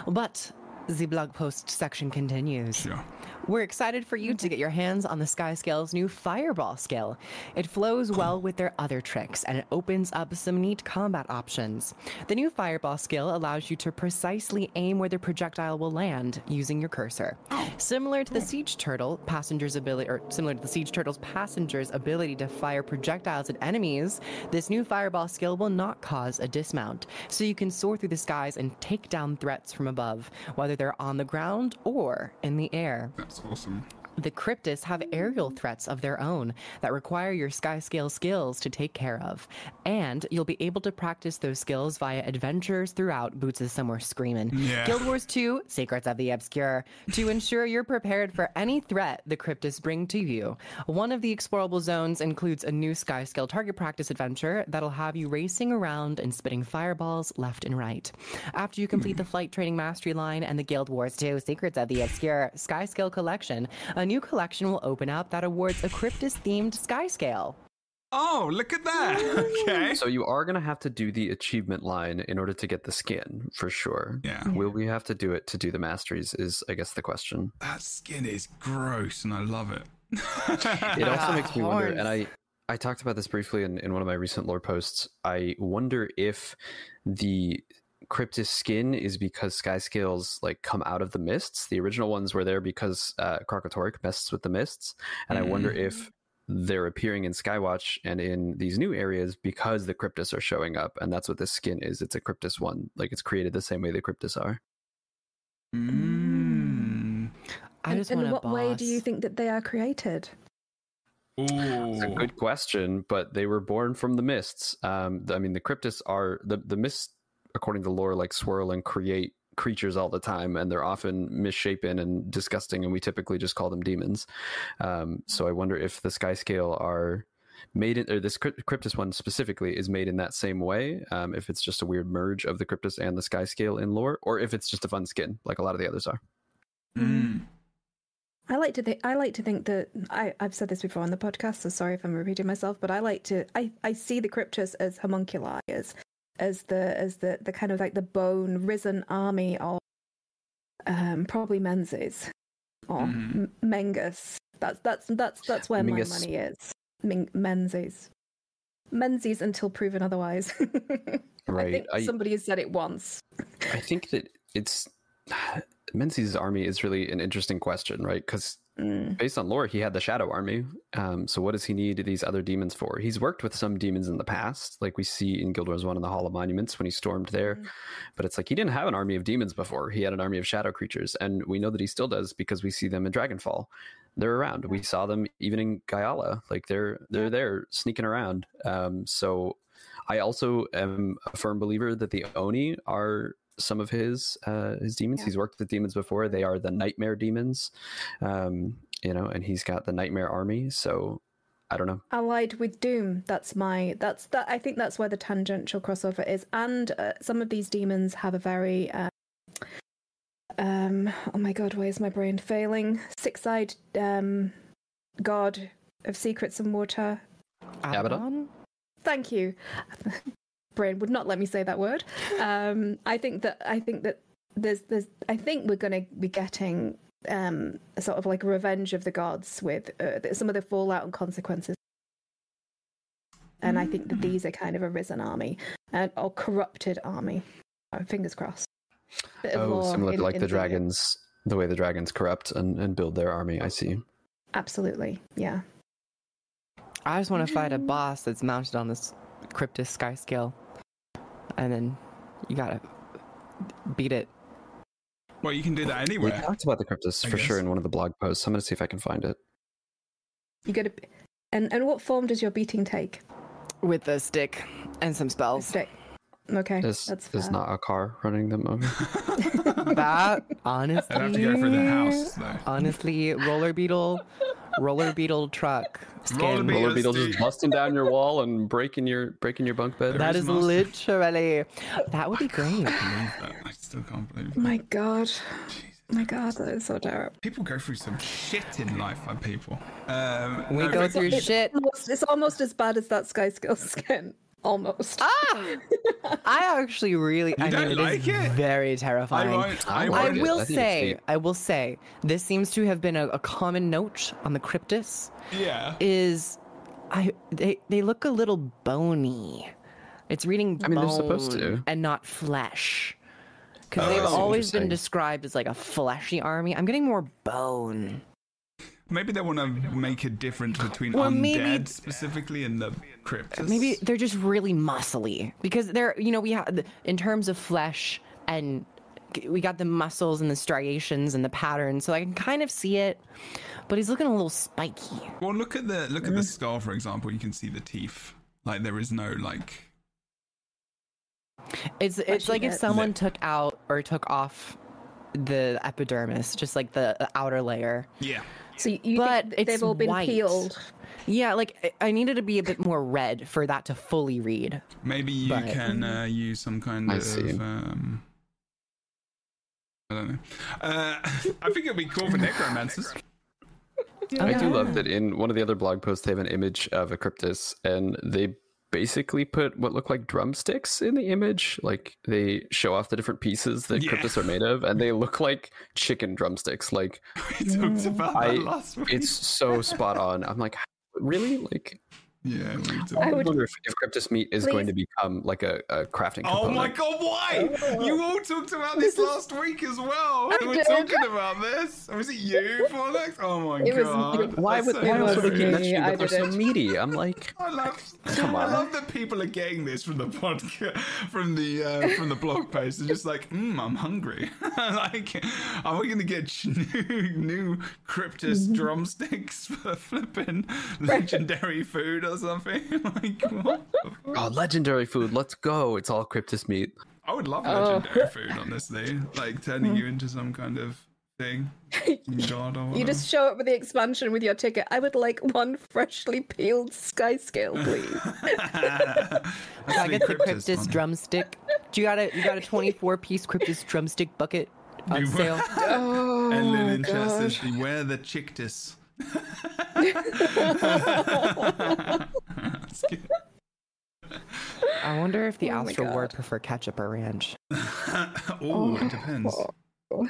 But The blog post section continues. Sure. We're excited for you to get your hands on the Sky Scale's new Fireball skill. It flows well with their other tricks and it opens up some neat combat options. The new Fireball skill allows you to precisely aim where the projectile will land using your cursor. Oh. Similar to the Siege Turtle, passenger's ability, or similar to the Siege Turtle's passenger's ability to fire projectiles at enemies, this new Fireball skill will not cause a dismount, so you can soar through the skies and take down threats from above, whether they're on the ground or in the air. That's awesome. The Kryptis have aerial threats of their own that require your sky scale skills to take care of. And you'll be able to practice those skills via adventures throughout Boots is Somewhere Screaming. Yeah. Guild Wars 2, Secrets of the Obscure, to ensure you're prepared for any threat the Kryptis bring to you. One of the explorable zones includes a new sky scale target practice adventure that'll have you racing around and spitting fireballs left and right. After you complete the hmm. Flight Training Mastery line and the Guild Wars 2, Secrets of the Obscure Sky Scale collection, a new collection will open up that awards a Kryptis themed sky scale. Oh, look at that. Okay. So you are gonna have to do the achievement line in order to get the skin for sure. Yeah. Will we have to do it to do the masteries? Is I guess the question. That skin is gross and I love it. It also makes me ah, wonder, and. I I talked about this briefly in, in one of my recent lore posts. I wonder if the Kryptis skin is because sky scales like come out of the mists. The original ones were there because uh, Kralkatorrik messes with the mists, and I wonder if they're appearing in Skywatch and in these new areas because the Kryptis are showing up, and that's what this skin is. It's a Kryptis one, like it's created the same way the Kryptis are. Mm. I And just in want a what way do you think that they are created? It's a good question, but they were born from the mists. Um, I mean, the Kryptis are the the mists, according to lore, like swirl and create creatures all the time, and they're often misshapen and disgusting, and we typically just call them demons. Um, so I wonder if the sky scale are made in, or this Crypt- Kryptis one specifically is made in that same way. Um, if it's just a weird merge of the Kryptis and the sky scale in lore, or if it's just a fun skin, like a lot of the others are. Mm. I like to think. I like to think that I, I've said this before on the podcast. So sorry if I'm repeating myself, but I like to. I, I see the Kryptis as homunculi, as as the as the the kind of like the bone risen army of um probably Menzies or Mhm. Mengus. That's that's that's that's where Mingus. my money is. Min- Menzies. Menzies until proven otherwise. I think I- somebody has said it once. I think that it's Menzies' army is really an interesting question, right? Because Mm. based on lore, he had the Shadow Army. Um, so what does he need these other demons for? He's worked with some demons in the past, like we see in Guild Wars One in the Hall of Monuments when he stormed there. Mhm. But it's like he didn't have an army of demons before. He had an army of shadow creatures, and we know that he still does because we see them in Dragonfall. They're around. We saw them even in Gyala. Like they're they're there sneaking around. Um, so I also am a firm believer that the Oni are some of his uh, his demons. Yeah. He's worked with demons before. They are the nightmare demons, um, you know, and he's got the nightmare army. So I don't know. allied with doom that's my that's that i think that's where the tangential crossover is and uh, some of these demons have a very uh, um oh my god why is my brain failing six-eyed um god of secrets and water Abaddon? Abaddon? thank you brain would not let me say that word. Um i think that i think that there's there's i think we're going to be getting um a sort of like revenge of the gods with uh, some of the fallout and consequences. And i think that these are kind of a risen army and or corrupted army. Uh, fingers crossed. Bit Oh, similar in- to like the in dragons, the way the dragons corrupt and, and build their army. I see. absolutely yeah. I just want to fight a boss that's mounted on this Kryptis sky scale. And then you gotta beat it. Well, you can do that anywhere. We anywhere. talked about the Kryptis I for sure in one of the blog posts. I'm going to see if I can find it. you gotta and and what form does your beating take With a stick and some spells. Stick. okay This that's is fair. not a car running them over. That, honestly. I'd have to go for the house, though. Honestly, roller beetle, roller beetle truck. Skin. Roller beetle. Roller beetle just busting down your wall and breaking your breaking your bunk bed. That Where's is literally. That would be great. believe that. I still can't believe that. my god Jesus. Oh my god that is so terrible People go through some shit in life, my people. Um, We no, go through it's shit. Almost, it's almost as bad as that Skyscale skin. Almost. Ah! I actually really. I don't mean, like it is it? very I terrifying. won't. I, I I like won't. it. will I think say. I will say, this seems to have been a, a common note on the Kryptis. Yeah. Is, I they they look a little bony. It's reading I mean, they're supposed to. and not flesh. Because Oh, they've I see what always been described as like a fleshy army. I'm getting more bone. Maybe they want to make a difference between Or undead maybe- specifically and the kryptis. Maybe they're just really muscly because they're you know we have in terms of flesh and we got the muscles and the striations and the patterns, so I can kind of see it. But he's looking a little spiky. Well, look at the look at the mm. skull, for example. You can see the teeth. Like there is no like. It's it's Fleshy like if bits. someone took out or took off the epidermis, just like the, the outer layer. Yeah. So you, you But think they've all been white. peeled? Yeah, like I- I needed to be a bit more red for that to fully read. Maybe you But- can uh, use some kind I of. see. Um, I don't know. Uh, I think it'd be cool for necromancers. I do love that in one of the other blog posts they have an image of a kryptis and they basically put what look like drumsticks in the image. Like they show off the different pieces that Yeah. kryptis are made of and they look like chicken drumsticks. Like we talked about I- that last week. it's so spot on. I'm like, really? Like Yeah, I I would- wonder if, if kryptis meat is going to become like a, a crafting Oh my god, why? You all talked about this last week as well. I We were did. talking about this. Was it you, Fornax? Oh my It god. me. Why would so why else would they keep me. mentioning I that they're so meaty? I'm like, I love, Come on. I love that people are getting this from the podcast, from the uh, from the blog post. They're just like, mm, I'm hungry. like, are we gonna get new new kryptis drumsticks for flipping legendary food or something? like, what? oh, legendary food. Let's go. It's all kryptis meat. I would love Oh. legendary food, honestly. Like turning you into some kind of thing. God, or You just show up with the expansion with your ticket. I would like one freshly peeled sky scale, please. I get the Kryptis drumstick. Do you got a you got a 24 piece Kryptis drumstick bucket on You- sale? oh, And Lillian God. says, beware the chicktus. That's good. I wonder if the Oh my Astral Ward prefer ketchup or ranch. oh, it depends. No,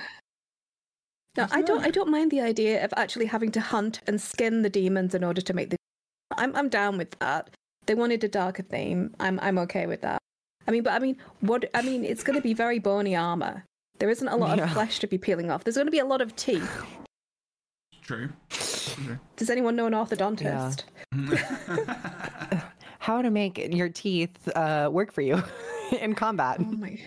I don't. I don't mind the idea of actually having to hunt and skin the demons in order to make the. I'm I'm down with that. They wanted a darker theme. I'm I'm okay with that. I mean, but I mean, what? I mean, it's going to be very bony armor. There isn't a lot Yeah. of flesh to be peeling off. There's going to be a lot of teeth. True. True. Does anyone know an orthodontist? How to make your teeth uh, work for you in combat. Oh my.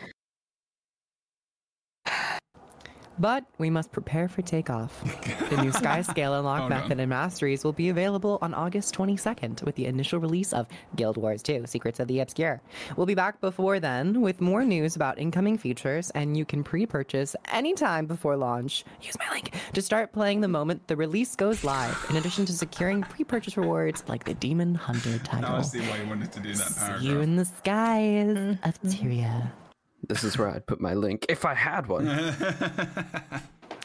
But we must prepare for takeoff. The new Sky Scale Unlock on. Oh, Method and Masteries will be available on August 22nd with the initial release of Guild Wars 2 Secrets of the Obscure. We'll be back before then with more news about incoming features, and you can pre purchase anytime before launch. Use my link to start playing the moment the release goes live, in addition to securing pre purchase rewards like the Demon Hunter title. now I see why you wanted to do that See you in the skies of Tyria. This is where I'd put my link if I had one.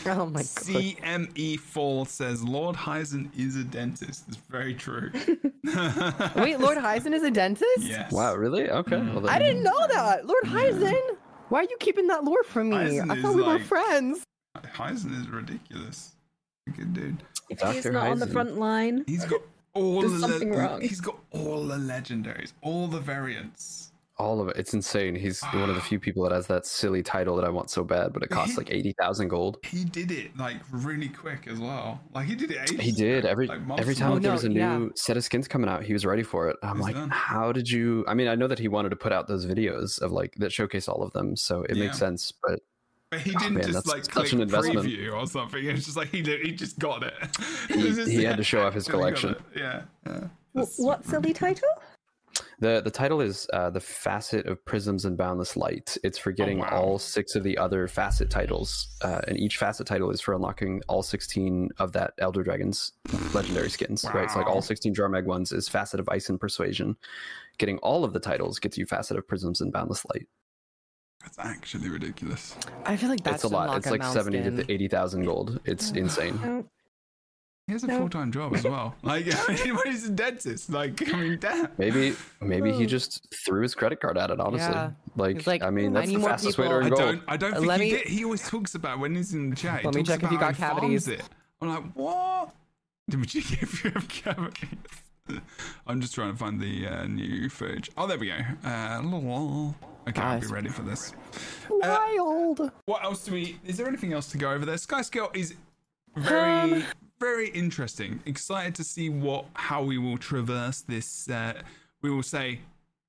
Oh my god. CME Fall says Lord Heisen is a dentist. It's very true. Wait, Lord Heisen is a dentist? yes. Wow, really? Okay. Mm. Well, then, I didn't know that. Lord Heisen. Why are you keeping that lore from me? Heisen I thought we were friends. Heisen is ridiculous. Good dude. If he's Dr. not on the front line, He's got all There's the something wrong. He's got all the legendaries, all the variants. All of it. It's insane. He's one of the few people that has that silly title that I want so bad, but it costs like 80,000 gold. He did it like really quick as well. Like he did it. Ages He did ago, every like, every time Oh, that there was a new yeah. set of skins coming out, he was ready for it. I'm He's like, done. how did you? I mean, I know that he wanted to put out those videos of like that showcase all of them, so it makes sense. But But he Oh, didn't man, just that's like such click an investment. preview or something. It's just like he did, he just got it. He- It was just- he had to show off his collection. Yeah. yeah. w- what silly title? The the title is uh, the facet of prisms and boundless light. It's for getting wow. all six of the other facet titles, uh, and each facet title is for unlocking all 16 of that Elder Dragons legendary skins. Right, so like all 16 Jormag ones is facet of ice and persuasion. Getting all of the titles gets you facet of prisms and boundless light. That's actually ridiculous. I feel like that's it's a lot. It's like 70 skin. to 80,000 gold. It's insane. Oh, He has a No. full time job as well. Like, I mean, he's a dentist. Like, I mean, damn. Maybe maybe he just threw his credit card at it. Honestly, Yeah. like, like, I mean, "I that's need the more fastest way to people." earn I don't. I don't think Let he me- did. He always talks about when he's in the chat. He Let me talks check if you got cavities. It. I'm like, what? Did you if you have cavities? I'm just trying to find the uh, new footage. Oh, there we go. Uh, okay, I'll be ready for this. Wild. What else do we? Is there anything else to go over there? Sky Scale is very, Um, very interesting. Excited to see what how we will traverse this. Uh, we will say,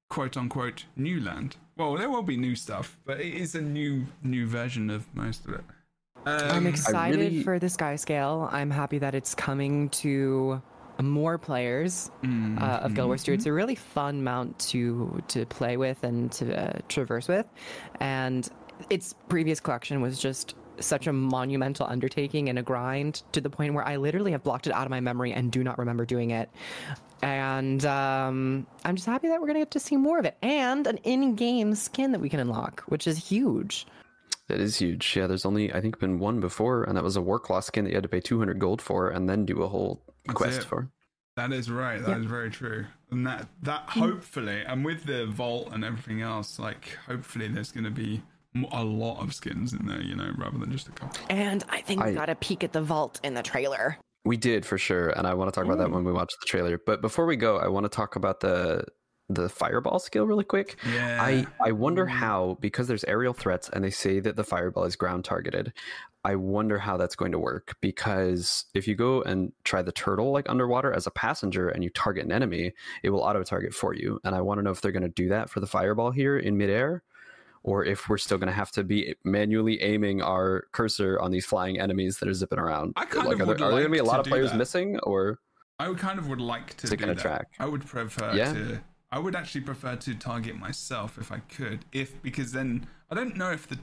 quote unquote, new land. Well, there will be new stuff, but it is a new new version of most of it. I'm Um, excited really- for the Sky Scale. I'm happy that it's coming to more players mm, uh, of Guild Wars 2. It's a really fun mount to to play with and to uh, traverse with, and its previous collection was just such a monumental undertaking and a grind to the point where I literally have blocked it out of my memory and do not remember doing it. And um, I'm just happy that we're gonna get to see more of it and an in-game skin that we can unlock, which is huge. That is huge. Yeah, there's only I think been one before, and that was a Warclaw skin that you had to pay 200 gold for, and then do a whole That's quest it. for. That is right. That is very true. And that that hopefully, and with the vault and everything else, like hopefully there's going to be mo- a lot of skins in there, you know, rather than just a couple. And I think I- we got a peek at the vault in the trailer. We did for sure, and I want to talk about that when we watch the trailer. But before we go, I want to talk about the the fireball skill really quick. Yeah. I I wonder how because there's aerial threats and they say that the fireball is ground targeted. I wonder how that's going to work because if you go and try the turtle like underwater as a passenger and you target an enemy, it will auto target for you. And I want to know if they're going to do that for the fireball here in midair, or if we're still going to have to be manually aiming our cursor on these flying enemies that are zipping around. I kind like, of are there, are there going to be a lot of players that. missing, or I would kind of would like to it do that. track? I would prefer Yeah. to. I would actually prefer to target myself if I could, if because then I don't know if the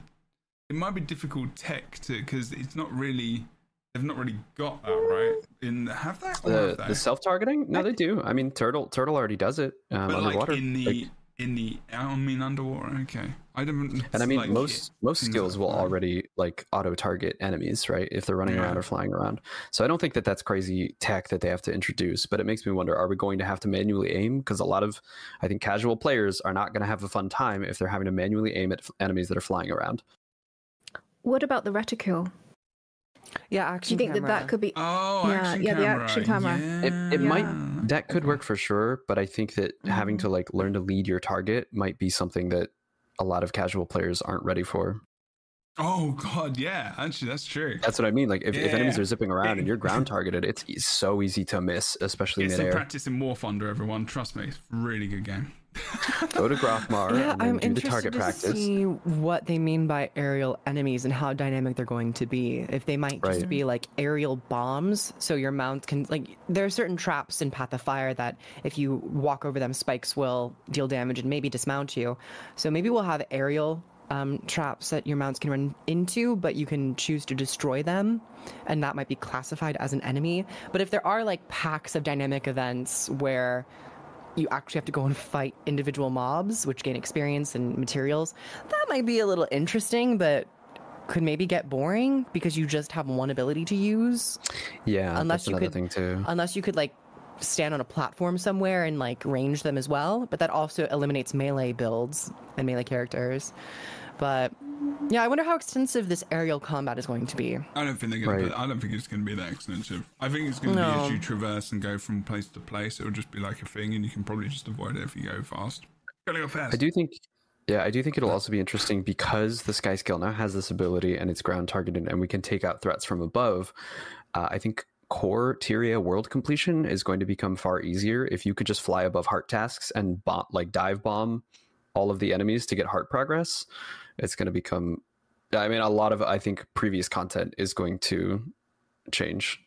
it might be difficult tech to because it's not really they've not really got that right in have that the have the self targeting? No, they do. I mean, turtle turtle already does it um, but underwater. like in the Like- in the I mean underwater okay I don't and I mean, like, most most skills will already like auto target enemies, right? If they're running around or flying around. So I don't think that that's crazy tech that they have to introduce. But it makes me wonder: Are we going to have to manually aim? Because a lot of, I think, casual players are not going to have a fun time if they're having to manually aim at f- enemies that are flying around. What about the reticule? Yeah, Do you think that camera. that could be? oh Yeah, action yeah, the camera. action camera. It, it Yeah. might that could Okay. work for sure, but I think that having Mhm. to like learn to lead your target might be something that a lot of casual players aren't ready for. oh god yeah actually that's true That's what I mean. Like if, if enemies are zipping around and you're ground targeted, it's so easy to miss, especially Get some midair. practice in War Thunder, everyone. Trust me, it's a really good game. Go to Grothmar Yeah, I'm interested target to practice. see what they mean by aerial enemies and how dynamic they're going to be. If they might just Right. be like aerial bombs, so your mount can like. There are certain traps in Path of Fire that if you walk over them, spikes will deal damage and maybe dismount you. So maybe we'll have aerial um, traps that your mounts can run into, but you can choose to destroy them, and that might be classified as an enemy. But if there are like packs of dynamic events where you actually have to go and fight individual mobs, which gain experience and materials. That might be a little interesting, but could maybe get boring because you just have one ability to use. Yeah, Unless that's you another could- thing too. Unless you could like stand on a platform somewhere and like range them as well. But that also eliminates melee builds and melee characters. But yeah, I wonder how extensive this aerial combat is going to be. I don't think they're gonna. Right. I don't think it's gonna be that extensive. I think it's gonna be as you traverse and go from place to place. It'll just be like a thing, and you can probably just avoid it if you go fast. Gotta go fast. I do think, yeah, I do think it'll also be interesting because the Sky Scale now has this ability and it's ground targeted, and we can take out threats from above. Uh, I think core Tyria world completion is going to become far easier if you could just fly above heart tasks and bomb, like dive bomb all of the enemies to get heart progress. It's going to become. I mean, a lot of I think previous content is going to change.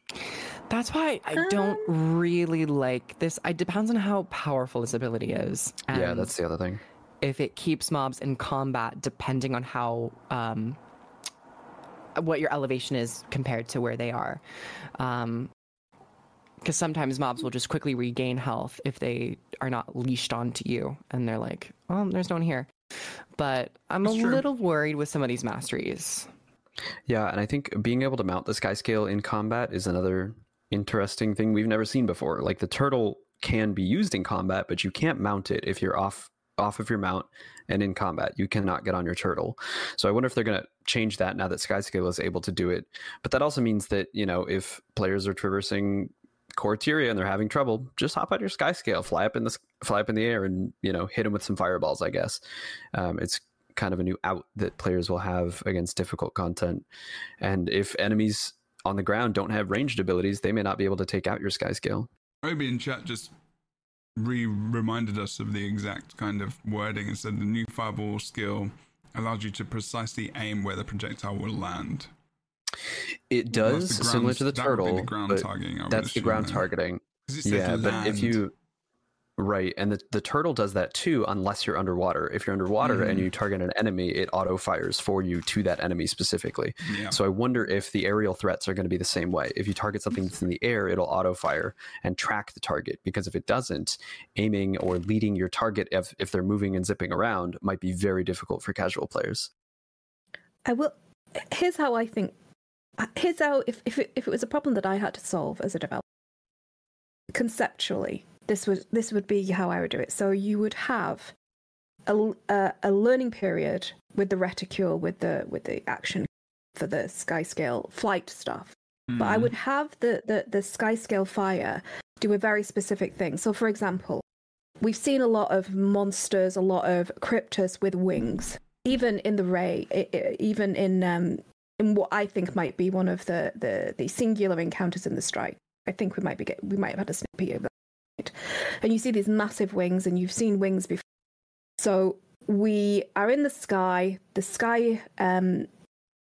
That's why I don't really like this. It depends on how powerful this ability is. yeah, that's the other thing. if it keeps mobs in combat, depending on how um, what your elevation is compared to where they are. Um, because sometimes mobs will just quickly regain health if they are not leashed onto you, and they're like, "Oh, there's no one here." But I'm That's a true. little worried with some of these masteries. Yeah, and I think being able to mount the sky scale in combat is another interesting thing we've never seen before. Like the turtle can be used in combat, but you can't mount it if you're off off of your mount and in combat. You cannot get on your turtle. So I wonder if they're going to change that now that Skyscale is able to do it. But that also means that, you know, if players are traversing core Tyria and they're having trouble, just hop out your Skyscale, fly up in the fly up in the air and, you know, hit them with some fireballs, I guess. Um, it's kind of a new out that players will have against difficult content. And if enemies on the ground don't have ranged abilities, they may not be able to take out your Skyscale. Obi in chat just re reminded us of the exact kind of wording and said the new fireball skill allows you to precisely aim where the projectile will land. It does, That's the similar to the that would be turtle. the ground but targeting, I would that's the ground then. targeting. 'Cause it says Yeah, but if you right, and the, the turtle does that too, unless you're underwater. If you're underwater and Mhm. you target an enemy, it auto fires for you to that enemy specifically. yeah. So I wonder if the aerial threats are going to be the same way. If you target something that's in the air, it'll auto fire and track the target. Because if it doesn't, aiming or leading your target if, if they're moving and zipping around might be very difficult for casual players. I will. Here's how I think. Here's how if if it, if it was a problem that I had to solve as a developer, conceptually, this would this would be how I would do it. So you would have a a, a learning period with the reticule, with the with the action for the skyscale flight stuff. But I Mhm. would have the, the, the sky scale fire do a very specific thing. So, for example, we've seen a lot of monsters, a lot of kryptis with wings, even in the Ray, even in um, in what I think might be one of the, the, the singular encounters in the strike. I think we might be get, we might have had a peek of that. And you see these massive wings, and you've seen wings before. So we are in the sky. The sky um,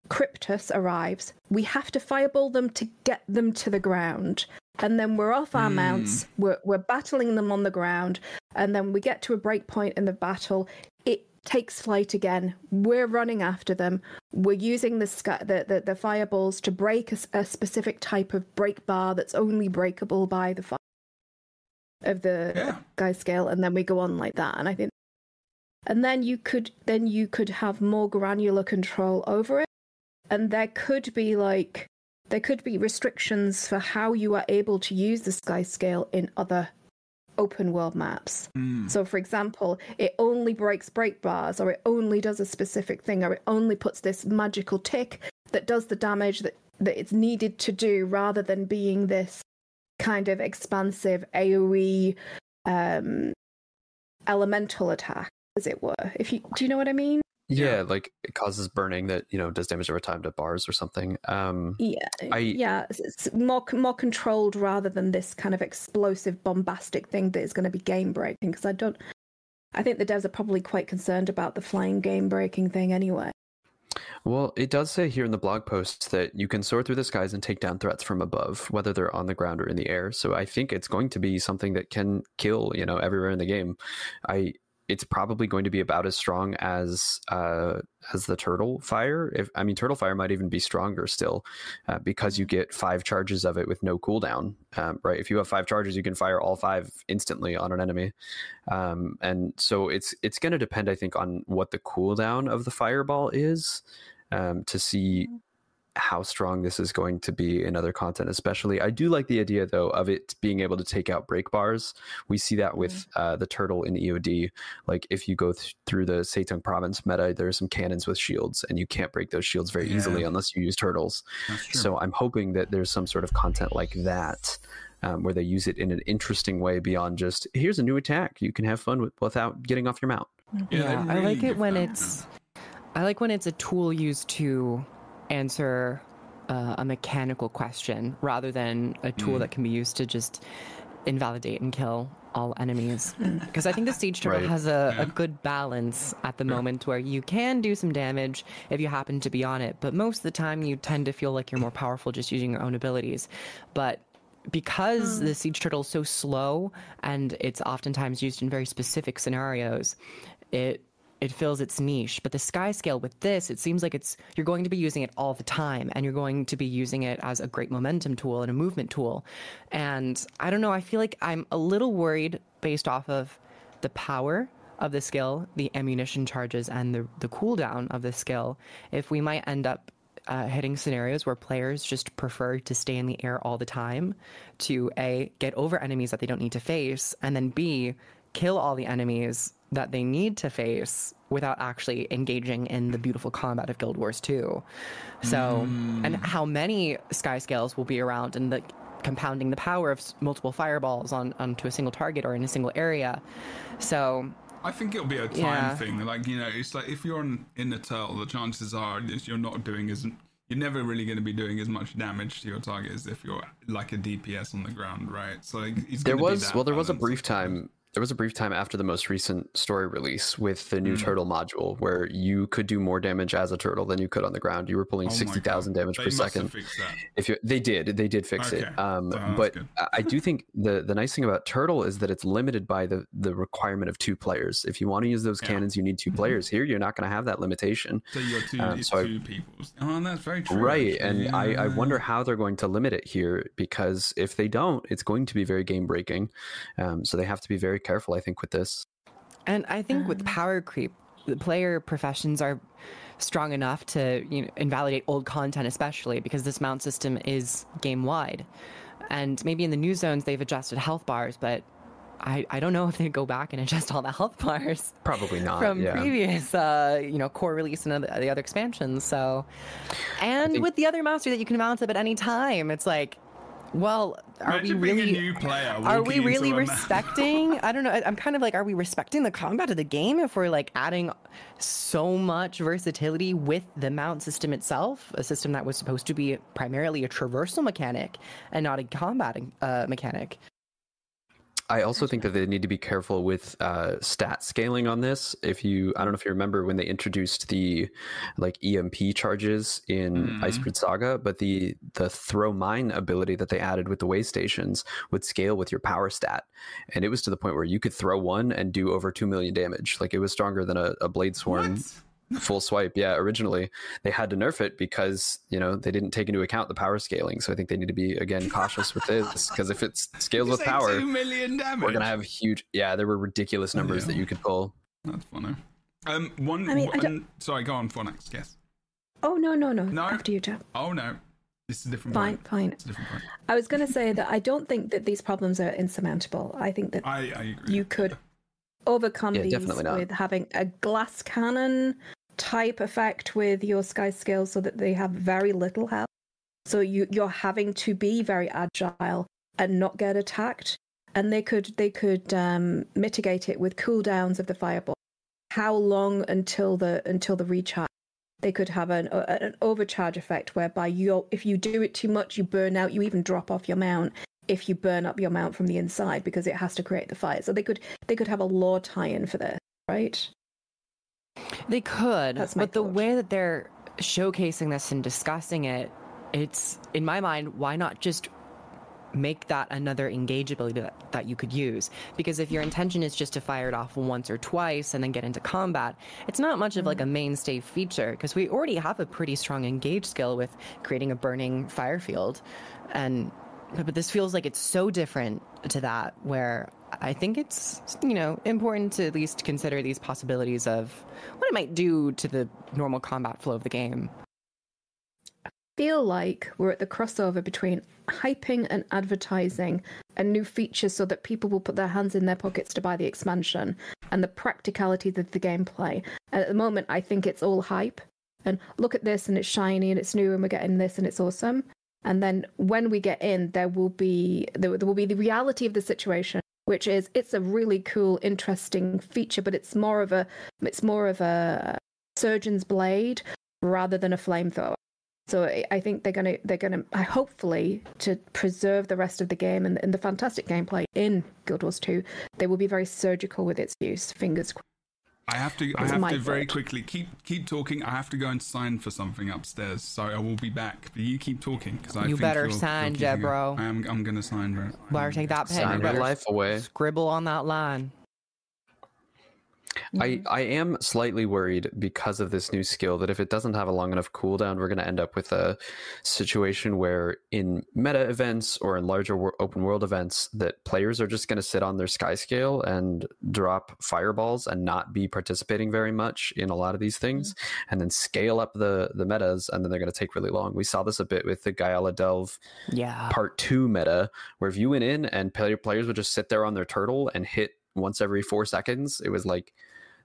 Kryptis arrives, we have to fireball them to get them to the ground. And then we're off our Hmm. mounts, we're, we're battling them on the ground, and then we get to a break point in the battle. It takes flight again. We're running after them. We're using the, sky, the, the, the fireballs to break a specific type of break bar that's only breakable by the fire of the Yeah. sky scale, and then we go on like that. And I think and then you could then you could have more granular control over it and there could be like there could be restrictions for how you are able to use the sky scale in other open world maps. Mm. so for example it only breaks break bars or it only does a specific thing or it only puts this magical tick that does the damage that that it's needed to do rather than being this kind of expansive aoe um elemental attack as it were. If you do you know what i mean Yeah, like it causes burning that, you know, does damage over time to bars or something. Um, Yeah, I- yeah, it's more more controlled rather than this kind of explosive, bombastic thing that is going to be game breaking. Because I don't, I think the devs are probably quite concerned about the flying game breaking thing anyway. Well, it does say here in the blog post that you can soar through the skies and take down threats from above, whether they're on the ground or in the air. So I think it's going to be something that can kill, you know, everywhere in the game. I it's probably going to be about as strong as uh, as the turtle fire. If I mean, turtle fire might even be stronger still, uh, because you get five charges of it with no cooldown. Um, right? If you have five charges, you can fire all five instantly on an enemy. Um, and so it's it's going to depend, I think, on what the cooldown of the fireball is um, to see how strong this is going to be in other content. Especially, I do like the idea though of it being able to take out break bars. We see that with uh, the turtle in EOD. Like if you go th- through the Seitung province meta, there are some cannons with shields, and you can't break those shields very easily unless you use turtles. So I'm hoping that there's some sort of content like that. Um, where they use it in an interesting way beyond just here's a new attack you can have fun with without getting off your mount. Yeah, they I really like it when that, it's. I like when it's a tool used to answer uh, a mechanical question rather than a tool Mm. that can be used to just invalidate and kill all enemies. Because I think the siege turtle Right. has a, Yeah. a good balance at the moment where you can do some damage if you happen to be on it, but most of the time you tend to feel like you're more powerful just using your own abilities. But because the siege turtle is so slow and it's oftentimes used in very specific scenarios, it it fills its niche. But the sky scale with this, it seems like it's you're going to be using it all the time and you're going to be using it as a great momentum tool and a movement tool. And I don't know, I feel like I'm a little worried based off of the power of the skill, the ammunition charges and the the cooldown of the skill, if we might end up uh, hitting scenarios where players just prefer to stay in the air all the time to A, get over enemies that they don't need to face, and then B, kill all the enemies that they need to face without actually engaging in the beautiful combat of Guild Wars 2. So, mm. and how many sky scales will be around and the compounding the power of multiple fireballs on onto a single target or in a single area. So, I think it'll be a time Yeah. thing. Like you know, it's like if you're in, in the turtle, the chances are you're not doing as you're never really going to be doing as much damage to your target as if you're like a DPS on the ground, right? So like, it's There gonna be was that well, there was a brief time. There was a brief time after the most recent story release with the new Mm. turtle module where you could do more damage as a turtle than you could on the ground. You were pulling Oh sixty thousand damage They per second. If you, they did, they did fix Okay. it. Um, that's but. I- do think the the nice thing about Turtle is that it's limited by the the requirement of two players. If you want to use those Yeah. Mm-hmm. cannons, you need 2 players. Here, you're not going to have that limitation. So you're two, Um, so I- two people. Oh, that's very true. Right, actually. and I, I wonder how they're going to limit it here because if they don't, it's going to be very game breaking. Um, so they have to be very careful, I think, with this. And I think with power creep, the player professions are strong enough to you know, invalidate old content, especially because this mount system is game wide. And maybe in the new zones they've adjusted health bars, but I, I don't know if they'd go back and adjust all the health bars Probably not. from yeah. previous uh, you know core release and other, the other expansions. So, and think- with the other mastery that you can mount up at any time, it's like, well, are Imagine we really? a new player. are we really respecting i don't know i'm kind of like are we respecting the combat of the game if we're like adding so much versatility with the mount system itself a system that was supposed to be primarily a traversal mechanic and not a combat uh, mechanic I also think that they need to be careful with uh, stat scaling on this. If you, I don't know if you remember when they introduced the like EMP charges in Mhm. Icebrood Saga, but the the throw mine ability that they added with the way stations would scale with your power stat, and it was to the point where you could throw one and do over two million damage. Like it was stronger than a, a blade swarm What? Full swipe. Yeah, originally they had to nerf it because you know they didn't take into account the power scaling. So I think they need to be again cautious with this because if it scales with power two million damage. we're gonna have huge yeah there were ridiculous numbers that you could pull That's funny. Um, one. I mean, I sorry, go on for next guess. Oh no no no! No. After you, Jeff. Oh no, this is a different. Fine point. fine. It's a different point. I was going to say that I don't think that these problems are insurmountable. I think that I, I agree. you could overcome Yeah, these with having a glass cannon type effect with your sky scales so that they have very little health. So you you're having to be very agile and not get attacked. And they could they could um, mitigate it with cooldowns of the fireball. How long until the until the recharge? They could have an an overcharge effect whereby you if you do it too much, you burn out. You even drop off your mount if you burn up your mount from the inside because it has to create the fire. So they could they could have a lore tie-in for this, right? They could, but the way that they're showcasing this and discussing it, it's in my mind, why not just make that another engage ability that, that you could use? Because if your intention is just to fire it off once or twice and then get into combat, it's not much of like a mainstay feature because we already have a pretty strong engage skill with creating a burning fire field. And but this feels like it's so different to that where I think it's you know important to at least consider these possibilities of what it might do to the normal combat flow of the game. I feel like we're at the crossover between hyping and advertising a new feature so that people will put their hands in their pockets to buy the expansion and the practicalities of the gameplay. And at the moment, I think it's all hype and look at this and it's shiny and it's new and we're getting this and it's awesome. And then when we get in, there will be there, there will be the reality of the situation, which is it's a really cool, interesting feature, but it's more of a it's more of a surgeon's blade rather than a flamethrower. So I- think they're gonna they're gonna hopefully to preserve the rest of the game and, and the fantastic gameplay in Guild Wars 2, they will be very surgical with its use. Fingers crossed. I have to. I have my to very thought. quickly keep keep talking. I have to go and sign for something upstairs, so I will be back. But you keep talking because I You think better you're- sign, you're Jebro. I am. I'm gonna sign. Bro. Better take that pen. sign you your life away Scribble on that line. I, mm-hmm. I am slightly worried because of this new skill that if it doesn't have a long enough cooldown, we're going to end up with a situation where in meta events or in larger wor- open world events that players are just going to sit on their sky scale and drop fireballs and not be participating very much in a lot of these things mm-hmm. and then scale up the the metas and then they're going to take really long. We saw this a bit with the Gyala Delve Yeah. part 2 meta where if you went in and play- players would just sit there on their turtle and hit once every 4 seconds, it was like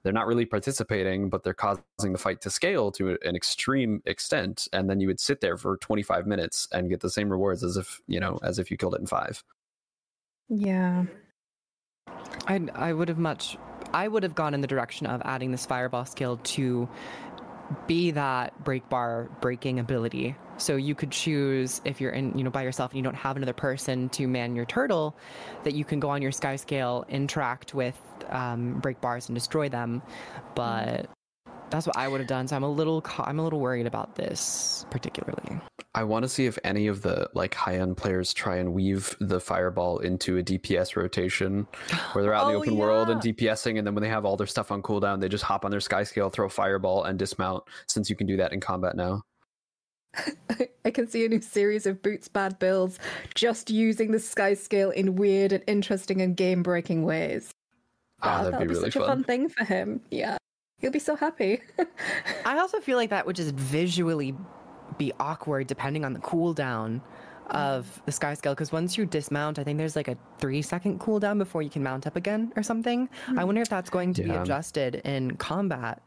they're not really participating, but they're causing the fight to scale to an extreme extent. And then you would sit there for 25 minutes and get the same rewards as if, you know, as if you killed it in five. Yeah. I I would have much I would have gone in the direction of adding this fireball skill to be that break bar breaking ability. So you could choose if you're in you know by yourself and you don't have another person to man your turtle, that you can go on your sky scale, interact with um, break bars and destroy them. But that's what I would have done. So I'm a little ca- I'm a little worried about this particularly. I want to see if any of the like high end players try and weave the fireball into a DPS rotation where they're out in the Oh, open world and. DPSing, and then when they have all their stuff on cooldown, they just hop on their sky scale, throw fireball, and dismount. Since you can do that in combat now. I can see a new series of Boots Bad Builds just using the sky scale in weird and interesting and game breaking ways. Ah, that'd that'll be be, really such a fun. fun thing for him. Yeah. He'll be so happy. I also feel like that would just visually be awkward depending on the cooldown of the sky scale because once you dismount, I think there's like a three second cooldown before you can mount up again or something. Hmm. I wonder if that's going to be adjusted in combat,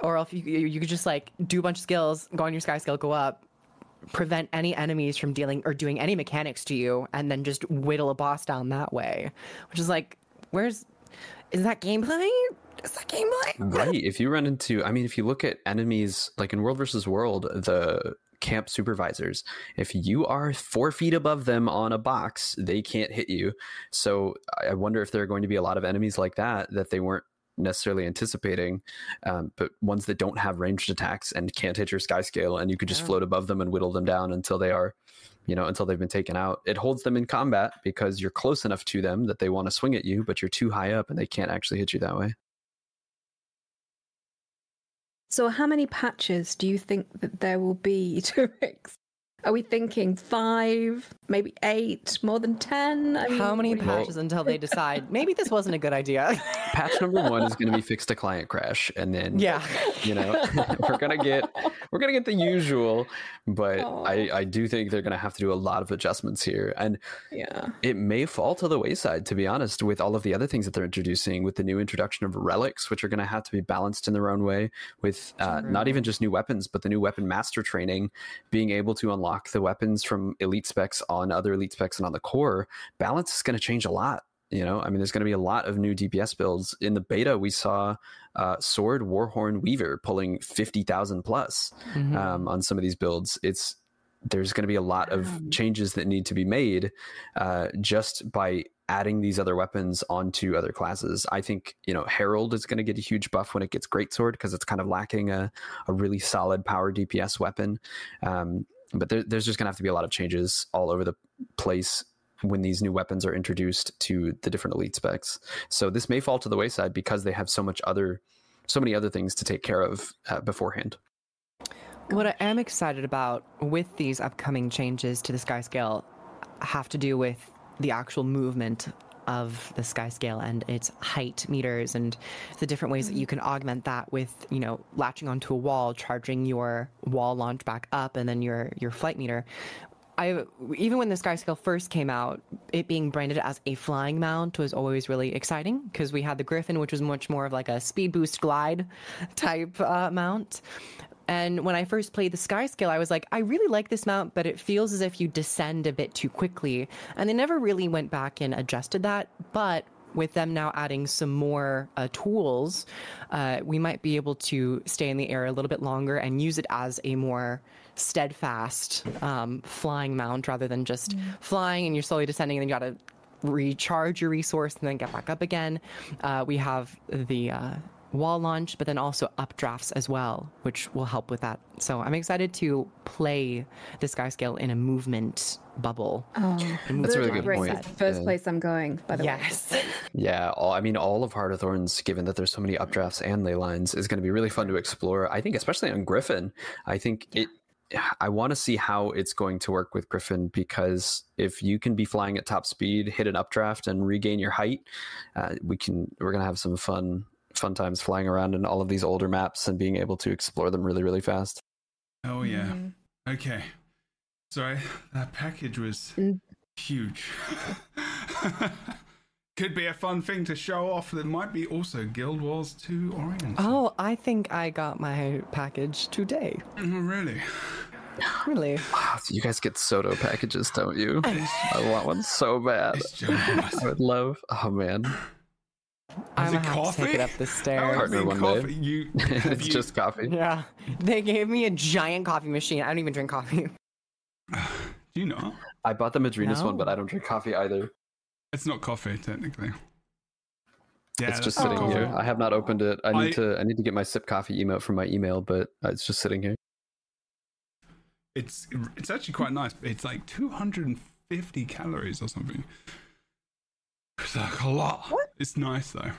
or if you you you could just like do a bunch of skills, go on your sky scale, go up, prevent any enemies from dealing or doing any mechanics to you, and then just whittle a boss down that way. Which is like, where's is that gameplay? Is that gameplay? right if you run into i mean if you look at enemies like in world versus world the camp supervisors if you are four feet above them on a box they can't hit you so i wonder if there are going to be a lot of enemies like that that they weren't necessarily anticipating um, but ones that don't have ranged attacks and can't hit your sky scale and you could just Yeah. float above them and whittle them down until they are you know until they've been taken out it holds them in combat because you're close enough to them that they want to swing at you but you're too high up and they can't actually hit you that way so, how many patches do you think that there will be to? Are we thinking five, maybe eight, more than ten? I mean, How many what do patches until they decide maybe this wasn't a good idea? patch number one is going to be fixed a client crash and then yeah. you know we're gonna get we're gonna get the usual but i i do think they're gonna have to do a lot of adjustments here and Yeah. it may fall to the wayside to be honest with all of the other things that they're introducing with the new introduction of relics which are going to have to be balanced in their own way with uh, not even just new weapons but the new weapon master training being able to unlock the weapons from elite specs on other elite specs and on the core balance is going to change a lot you know i mean there's going to be a lot of new dps builds in the beta we saw uh, sword warhorn weaver pulling 50000 plus Mhm. um, on some of these builds. It's there's going to be a lot of changes that need to be made uh, just by adding these other weapons onto other classes. I think you know Herald is going to get a huge buff when it gets Greatsword because it's kind of lacking a, a really solid power DPS weapon. Um, but there, there's just going to have to be a lot of changes all over the place when these new weapons are introduced to the different elite specs. So this may fall to the wayside because they have so much other, so many other things to take care of uh, beforehand. What I am excited about with these upcoming changes to the sky scale have to do with the actual movement of the sky scale and its height meters and the different ways that you can augment that with you know latching onto a wall charging your wall launch back up and then your your flight meter I even when the sky scale first came out, it being branded as a flying mount was always really exciting because we had the Griffon, which was much more of like a speed boost glide type uh, mount. And when I first played the sky scale, I was like, I really like this mount, but it feels as if you descend a bit too quickly. And they never really went back and adjusted that. But with them now adding some more uh, tools, uh, we might be able to stay in the air a little bit longer and use it as a more steadfast um, flying mount rather than just flying and you're slowly descending and then you got to recharge your resource and then get back up again. Uh, we have the uh, wall launch, but then also updrafts as well, which will help with that. So I'm excited to play the sky scale in a movement bubble. Oh, That's a really good point. is the first Yeah. place I'm going, by the way. Yes. Yeah, all, I mean, all of Heart of Thorns, given that there's so many updrafts and ley lines, is going to be really fun to explore. I think, especially on Griffon, I think it. I want to see how it's going to work with Griffon because if you can be flying at top speed, hit an updraft, and regain your height, uh, we can. We're gonna have some fun, fun times flying around in all of these older maps and being able to explore them really, really fast. Oh yeah. Mhm. Okay. Sorry, that package was Mm. huge. Could be a fun thing to show off. There might be also Guild Wars 2 Orient. Oh, I think I got my package today. Oh, really? Really? So you guys get Soto packages, don't you? I want one so bad. It's. I would love. Oh man, I'm it gonna have to coffee? take it up the stairs. has Partner been coffee? You, it's you- just coffee. Yeah, they gave me a giant coffee machine. I don't even drink coffee. Do you know? I bought the Madrinas one, but I don't drink coffee either. It's not coffee, technically. Yeah, it's just not sitting coffee. here. I have not opened it. I need I- to. I need to get my sip coffee emote from my email, but uh, it's just sitting here. It's it's actually quite nice. It's like 250 calories or something. It's like a lot. It's nice though.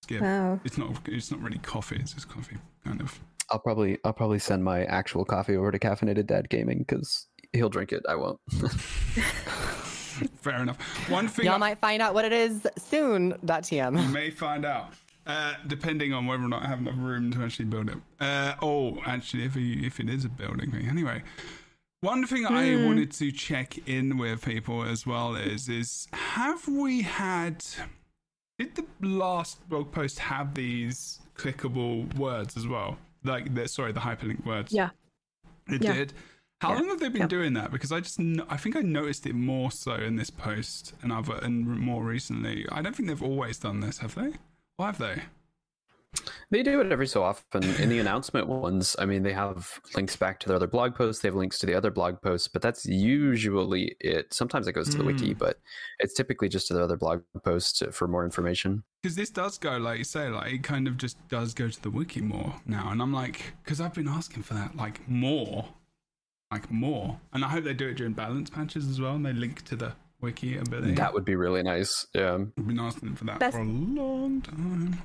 It's good. Wow. It's not. It's not really coffee. It's just coffee, kind of. I'll probably. I'll probably send my actual coffee over to Caffeinated Dad Gaming because he'll drink it. I won't. Fair enough. One thing Y'all I might find out what it is soon. TM. You may find out, uh, depending on whether or not I have enough room to actually build it. Uh, oh, actually, if he, if it is a building thing, anyway. One thing I hmm. wanted to check in with people as well is is have we had did the last blog post have these clickable words as well? Like the sorry, the hyperlink words. Yeah. It Yeah. did. How Yeah. long have they been Yep. doing that? Because I just I think I noticed it more so in this post and other and more recently. I don't think they've always done this, have they? Or have they? They do it every so often. In the announcement ones, I mean, they have links back to their other blog posts. They have links to the other blog posts, but that's usually it. Sometimes it goes to the wiki, Hmm. but it's typically just to their other blog posts for more information. Because this does go, like you say, like it kind of just does go to the wiki more now, and I'm like, because I've been asking for that, like more, like more, and I hope they do it during balance patches as well, and they link to the wiki a bit. That would be really nice. Yeah. I've been asking for that Best- for a long time.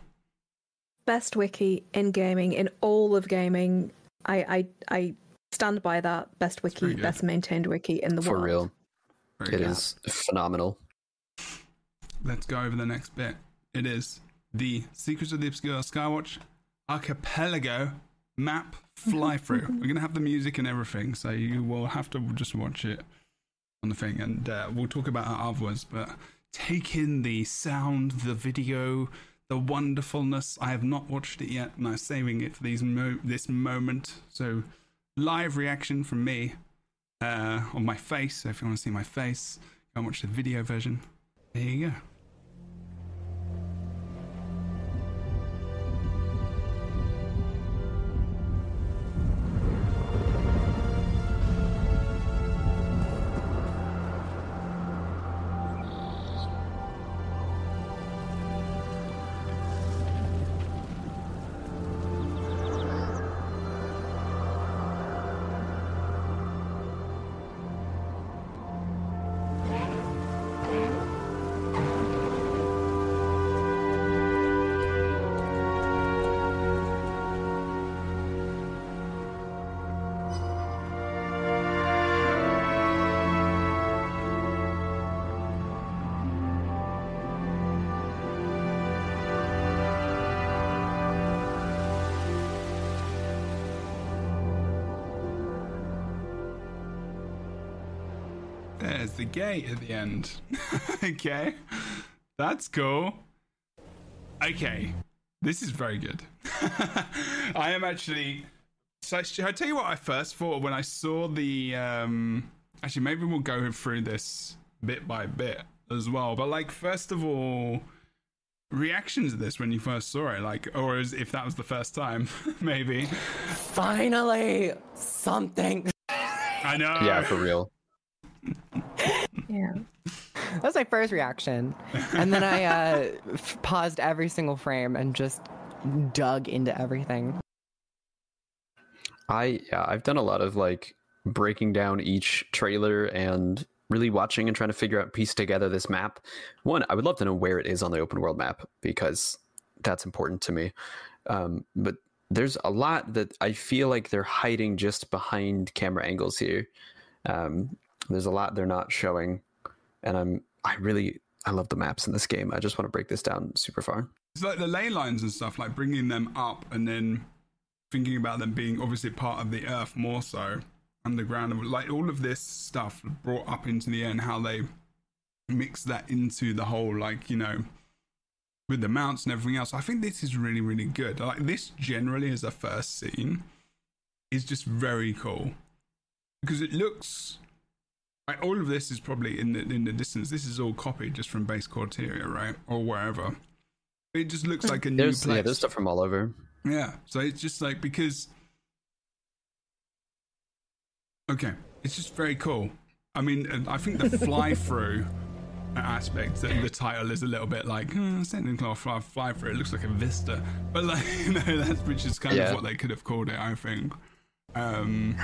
Best wiki in gaming, in all of gaming. I I, I stand by that. Best wiki, best maintained wiki in the For world. For real. Very It good. is phenomenal. Let's go over the next bit. It is the Secrets of the Obscure Skywatch Archipelago map fly through. We're gonna have the music and everything, so you will have to just watch it on the thing, and uh, we'll talk about it afterwards. But take in the sound, the video, the wonderfulness. I have not watched it yet, and I'm saving it for these mo- this moment. So live reaction from me uh, on my face. So if you want to see my face, go and watch the video version. There you go. There's the gate at the end. okay. That's cool. Okay. This is very good. I am actually. So, should I tell you what I first thought when I saw the. Um, actually, maybe we'll go through this bit by bit as well. But, like, first of all, reactions to this when you first saw it, like, or as if that was the first time, maybe. Finally, something. I know. Yeah, for real. Yeah. That was my first reaction, and then I uh, f- paused every single frame and just dug into everything. I yeah, I've done a lot of like breaking down each trailer and really watching and trying to figure out piece together this map. One, I would love to know where it is on the open world map because that's important to me. Um, but there's a lot that I feel like they're hiding just behind camera angles here. Um, there's a lot they're not showing, and I'm I really I love the maps in this game. I just want to break this down super far. It's like the ley lines and stuff, like bringing them up and then thinking about them being obviously part of the earth more so underground. Like all of this stuff brought up into the end, how they mix that into the whole, like, you know, with the mounts and everything else. I think this is really, really good. Like this generally as a first scene is just very cool because it looks like all of this is probably in the in the distance. This is all copied just from base core Tyria, right, or wherever. It just looks like a new There's place. yeah, there's stuff from all over. Yeah, so it's just like because. Okay, it's just very cool. I mean, I think the fly through aspect, the, the title is a little bit like hmm, Sending Claw fly, fly through. It looks like a Vista, but like you know, that's which is kind Yeah. of what they could have called it. I think. Um,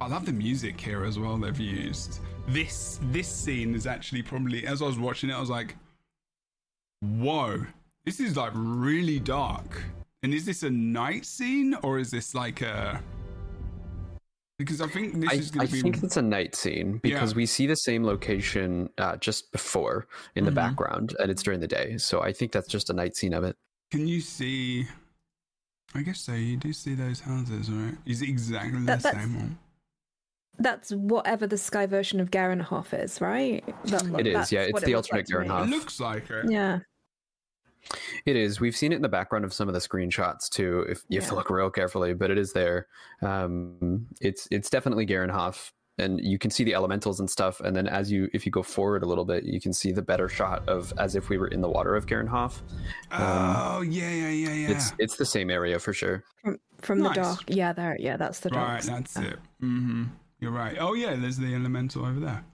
I love the music here as well. They've used this. This scene is actually probably as I was watching it, I was like, "Whoa, this is like really dark." And is this a night scene or is this like a? Because I think this I, is going I to be. think it's a night scene because Yeah. we see the same location uh, just before in the Mhm. background, and it's during the day. So I think that's just a night scene of it. Can you see? I guess so. You do see those houses, right? Is it exactly That- the same one? That's whatever the sky version of Garenhoff is, right? That, It is, that's yeah, it's what it the looks alternate like to me. Garenhoff. It looks like it. Yeah. It is. We've seen it in the background of some of the screenshots too. If you have to look real carefully, but it is there. Um, it's it's definitely Garenhoff, and you can see the elementals and stuff. And then as you if you go forward a little bit, you can see the better shot of as if we were in the water of Garenhoff. Oh yeah, yeah, yeah, yeah. It's it's the same area for sure. From from Nice. the dark. Yeah, there. Yeah, that's the dark. right. That's side. it. Mm-hmm. You're right. Oh yeah, there's the elemental over there.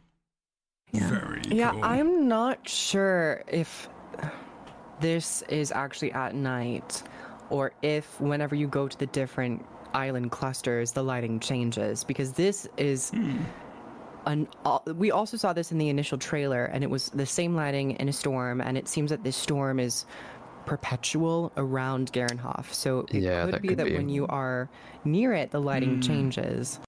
Yeah. Very Yeah, cool. I'm not sure if this is actually at night or if whenever you go to the different island clusters, the lighting changes because this is Hmm. an. al- We also saw this in the initial trailer, and it was the same lighting in a storm, and it seems that this storm is perpetual around Garenhoff. So it Yeah, could be could that be. when you are near it, the lighting Hmm. changes.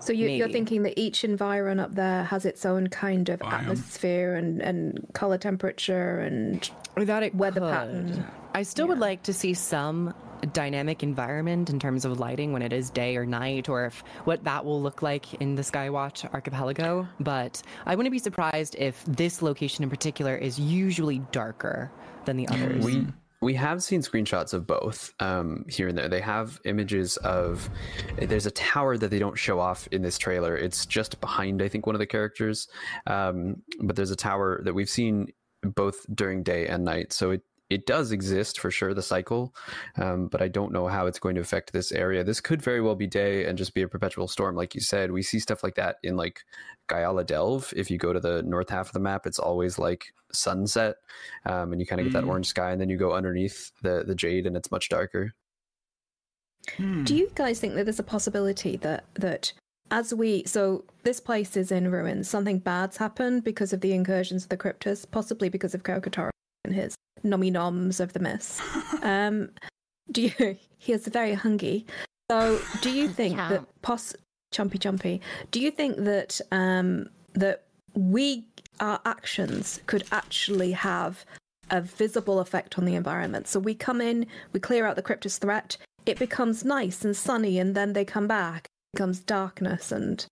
So you, you're thinking that each environ up there has its own kind of Biome. atmosphere and, and color temperature and Or that it Weather could. pattern. I still would like to see some dynamic environment in terms of lighting when it is day or night, or if what that will look like in the Skywatch archipelago. But I wouldn't be surprised if this location in particular is usually darker than the others. We we have seen screenshots of both um, here and there. They have images of there's a tower that they don't show off in this trailer. It's just behind I think one of the characters, um, but there's a tower that we've seen both during day and night. So it it does exist for sure the cycle, um, but I don't know how it's going to affect this area. This could very well be day and just be a perpetual storm, like you said. We see stuff like that in like Gyala Delve. If you go to the north half of the map, it's always like sunset, um, and you kind of get that Mm. orange sky, and then you go underneath the the jade, and it's much darker. Hmm. Do you guys think that there's a possibility that that as we so this place is in ruins, something bad's happened because of the incursions of the Kryptis, possibly because of Kralkatorrik and his nommy noms of the mist. um, do you? He is very hungry. So, do you think that pos chumpy chumpy? Do you think that um that we our actions could actually have a visible effect on the environment? So we come in, we clear out the Kryptis threat, it becomes nice and sunny, and then they come back. It becomes darkness and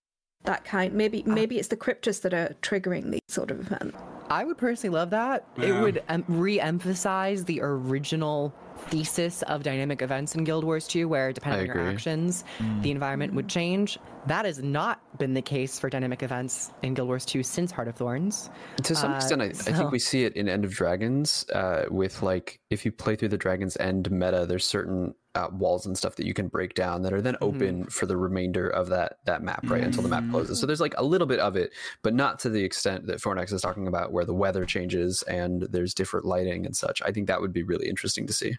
that kind. Maybe maybe it's the Kryptis that are triggering these sort of events. I would personally love that. It would um, re-emphasize the original thesis of dynamic events in Guild Wars 2, where depending I on your agree. actions, the environment would change. That has not been the case for dynamic events in Guild Wars 2 since Heart of Thorns. To some Uh, extent, I, I think we see it in End of Dragons uh, with like if you play through the Dragon's End meta, there's certain uh, walls and stuff that you can break down that are then mm-hmm. open for the remainder of that that map, right until the map mm-hmm. closes. So there's like a little bit of it, but not to the extent that Fornax is talking about, where the weather changes and there's different lighting and such. I think that would be really interesting to see.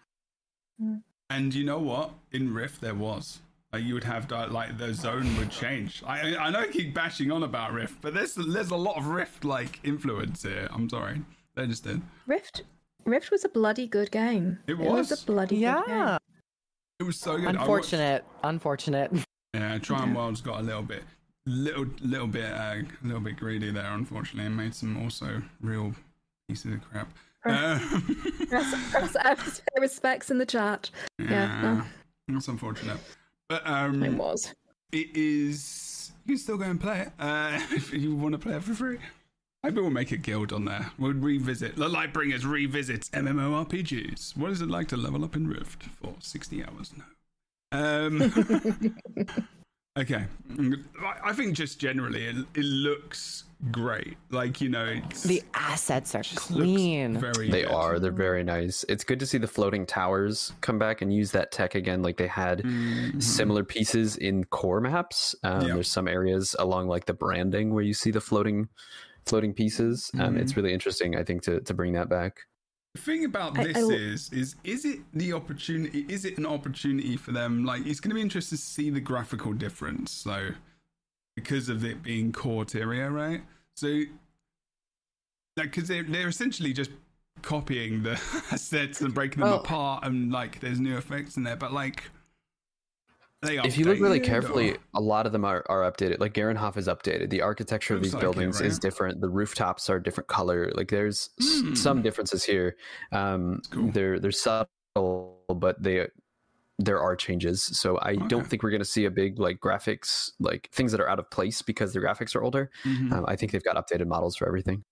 Mm-hmm. And you know what? In Rift, there was. Like you would have di- like the zone would change. I I know I keep bashing on about Rift, but there's there's a lot of Rift like influence here. I'm sorry, they just did. Rift, Rift was a bloody good game. It was, was. a bloody good game. Yeah. It was so good. I watched- Unfortunate. Unfortunate. Yeah, Trion World's got a little bit, little, little bit, uh, a little bit greedy there, unfortunately, and made some also real pieces of crap. Uh, Press, press respects in the chat. Yeah, no. that's unfortunate. But um, It was. it is. You can still go and play it uh, if you want to play it for free. Maybe we'll make a guild on there. We'll revisit. The Lightbringers revisits MMORPGs. What is it like to level up in Rift for 60 hours? No. Um, okay. I- I think just generally it, it looks great. Like, you know, it's, The assets are clean. very They good. are. They're very nice. It's good to see the floating towers come back and use that tech again, like they had Mhm. similar pieces in core maps. Um, Yeah. There's some areas along like the branding where you see the floating, floating pieces. Um, Mm-hmm. It's really interesting, I think, to to bring that back. The thing about I- this I l- is, is is it the opportunity? Is it an opportunity for them? Like, it's going to be interesting to see the graphical difference. So, because of it being core Tyria, right? So, like, because they're they're essentially just copying the assets and breaking them Oh. apart, and like, there's new effects in there, but like, they If you look really carefully, or- a lot of them are, are updated. Like Garenhoff is updated. The architecture of these like it, buildings is different. The rooftops are different color. Like there's s- Hmm. some differences here. Um, cool. They're they're subtle, but they there are changes. So I Okay. don't think we're going to see a big like graphics like things that are out of place because the graphics are older. Mhm. Um, I think they've got updated models for everything.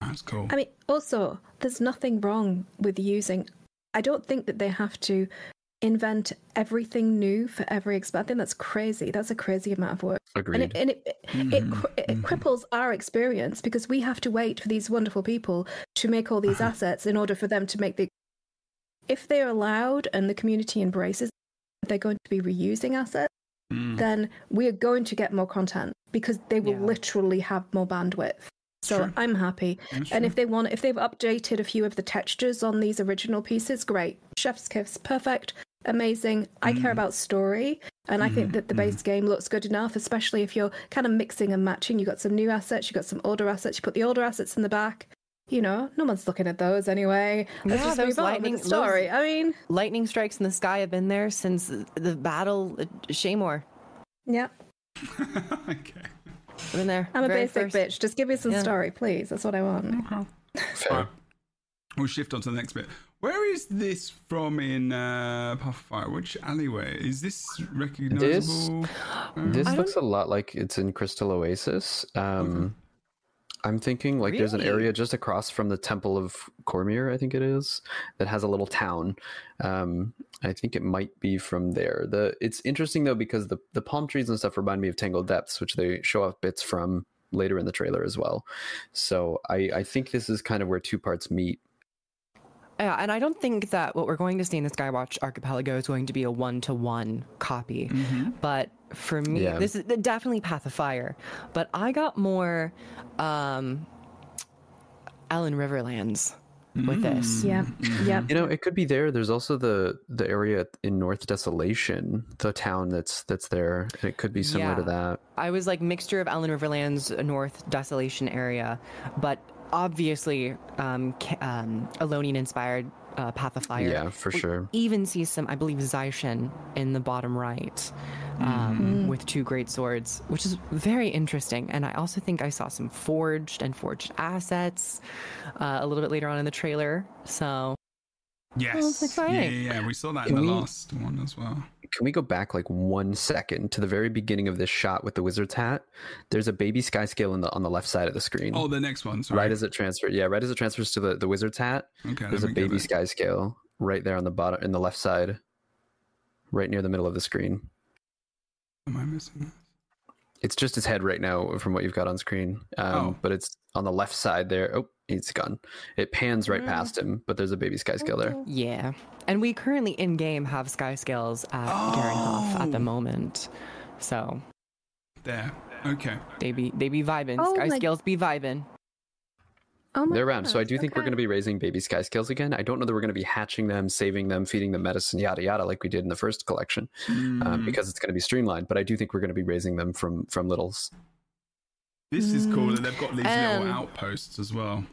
that's cool. I mean, also, there's nothing wrong with using. I don't think that they have to invent everything new for every exp. I think that's crazy. That's a crazy amount of work, Agreed. and it and it it, Mhm, cri- it mhm. cripples our experience because we have to wait for these wonderful people to make all these Uh-huh. assets in order for them to make the. If they're allowed and the community embraces, they're going to be reusing assets. Mm. Then we are going to get more content because they will Yeah. literally have more bandwidth. So Sure. I'm happy. That's And true. if they want, if they've updated a few of the textures on these original pieces, great. Chef's kiss, perfect, amazing. I care Mhm. about story, and I think Mhm, that the base game looks good enough, especially if you're kind of mixing and matching. You've got some new assets, you've got some older assets. You put the older assets in the back. You know, no one's looking at those anyway. Let's Yeah, just those move on lightning- the story. I mean, Lightning strikes in the sky have been there since the battle at Shaemoor. yeah, okay. Been there. I'm a basic first- bitch. Just give me some Yeah. story, please. That's what I want. Okay. Fair. We'll shift on to the next bit. Where is this from in uh, Path of Fire? Which alleyway? Is this recognizable? This I looks a lot like it's in Crystal Oasis. Um, I'm thinking like there's an area just across from the Temple of Kormir, I think it is, that has a little town. Um, I think it might be from there. The it's interesting though because the the palm trees and stuff remind me of Tangled Depths, which they show off bits from later in the trailer as well. So I I think this is kind of where two parts meet. Yeah, and I don't think that what we're going to see in the Skywatch Archipelago is going to be a one-to-one copy. Mm-hmm. But for me, Yeah. this is definitely Path of Fire. But I got more um, Elon Riverlands with this. Yeah, yeah. You know, it could be there. There's also the the area in North Desolation, the town that's that's there. and It could be similar to that. I was like mixture of Elon Riverlands, North Desolation area, but obviously um, ca- um, Elonian inspired uh, Path of Fire. Yeah, for We sure. Even see some, I believe, Zaishen in the bottom right um, with two great swords, which is very interesting. And I also think I saw some forged and forged assets uh, a little bit later on in the trailer. So Yes. it's yeah, exciting. yeah, yeah. We saw that Can in the we- last one as well. Can we go back like one second to the very beginning of this shot with the wizard's hat? There's a baby sky scale in the on the left side of the screen. Oh, the next one. Sorry. right as it transfers, yeah, right as it transfers to the, the wizard's hat, okay. there's a baby that. sky scale right there on the bottom in the left side, right near the middle of the screen. Am I missing? this? It's just his head right now from what you've got on screen. Um, Oh. But it's on the left side there. Oh, he's gone. It pans right past him, but there's a baby sky scale there. yeah. And we currently in game have sky scales at Garenhoff at the Oh. moment. So There. Okay. they be they be vibing. Oh sky my- scales be vibing. Oh my They're around, so I do think we're going to be raising baby sky scales again. I don't know that we're going to be hatching them, saving them, feeding them medicine, yada yada, like we did in the first collection, um, Mm. because it's going to be streamlined. But I do think we're going to be raising them from from littles. This is cool and they've got these And- little outposts as well.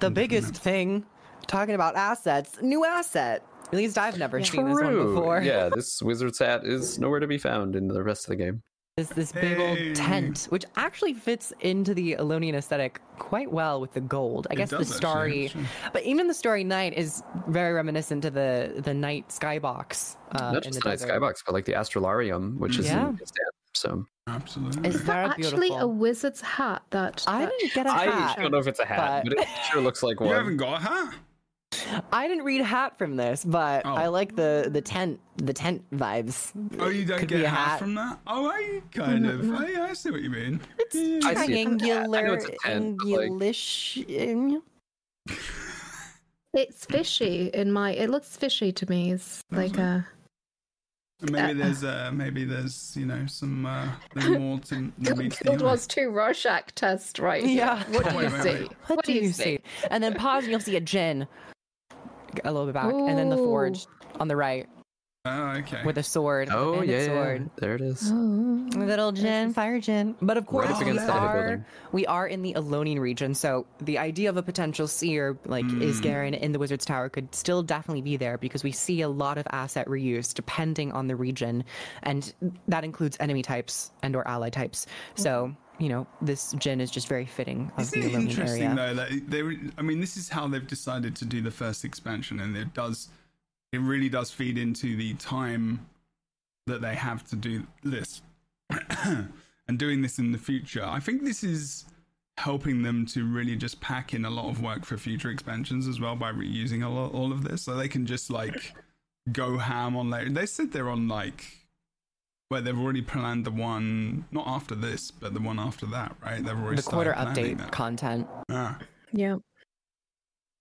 The biggest thing, talking about assets, new asset. At least I've never seen this one before. Yeah, this wizard's hat is nowhere to be found in the rest of the game. Is this big Hey. old tent, which actually fits into the Elonian aesthetic quite well with the gold. I It guess the does, starry, actually. but even the starry night is very reminiscent to the the night skybox. Uh, Not in just the the night desert. skybox, but like the astrolarium, which is Yeah. in Kastan. So Absolutely. Is Is that that actually a wizard's hat? That I didn't get a hat. I don't know if it's a hat, but- but, it sure looks like one. you one. haven't got a hat? I didn't read hat from this, but Oh. I like the the tent the tent vibes. Oh, you don't Could get a a hat, hat. from that? Oh, I kind of. Oh, yeah, I see what you mean. It's Yeah, I see it. I triangular, it's tent, but, like- angulish. it's fishy in my. It looks fishy to me. It's like a. Maybe there's uh, maybe there's you know some uh, more to than meets the Guild eye. Wars 2 Rorschach test, right? Yeah. What do you Wait, wait, see? wait. What, do you see? And then pause, and you'll see a djinn a little bit back, and then the forge on the right Oh, okay. with a sword. with a Oh bandit yeah, yeah, there it is. Oh. Little djinn, fire djinn. But of course, up we against the heavy are we are in the Elonian region, so the idea of a potential seer like is hmm. Garen in the Wizard's Tower could still definitely be there because we see a lot of asset reuse depending on the region, and that includes enemy types and or ally types. So mm-hmm. You know, this djinn is just very fitting of Isn't the it interesting area. though that they? I mean, this is how they've decided to do the first expansion, and it does. It really does feed into the time that they have to do this, and doing this in the future. I think this is helping them to really just pack in a lot of work for future expansions as well by reusing a lot, all of this, so they can just like go ham on later. They said they're on like where they've already planned the one not after this, but the one after that, right? They've already The quarter started planning update that. content. Ah. Yeah.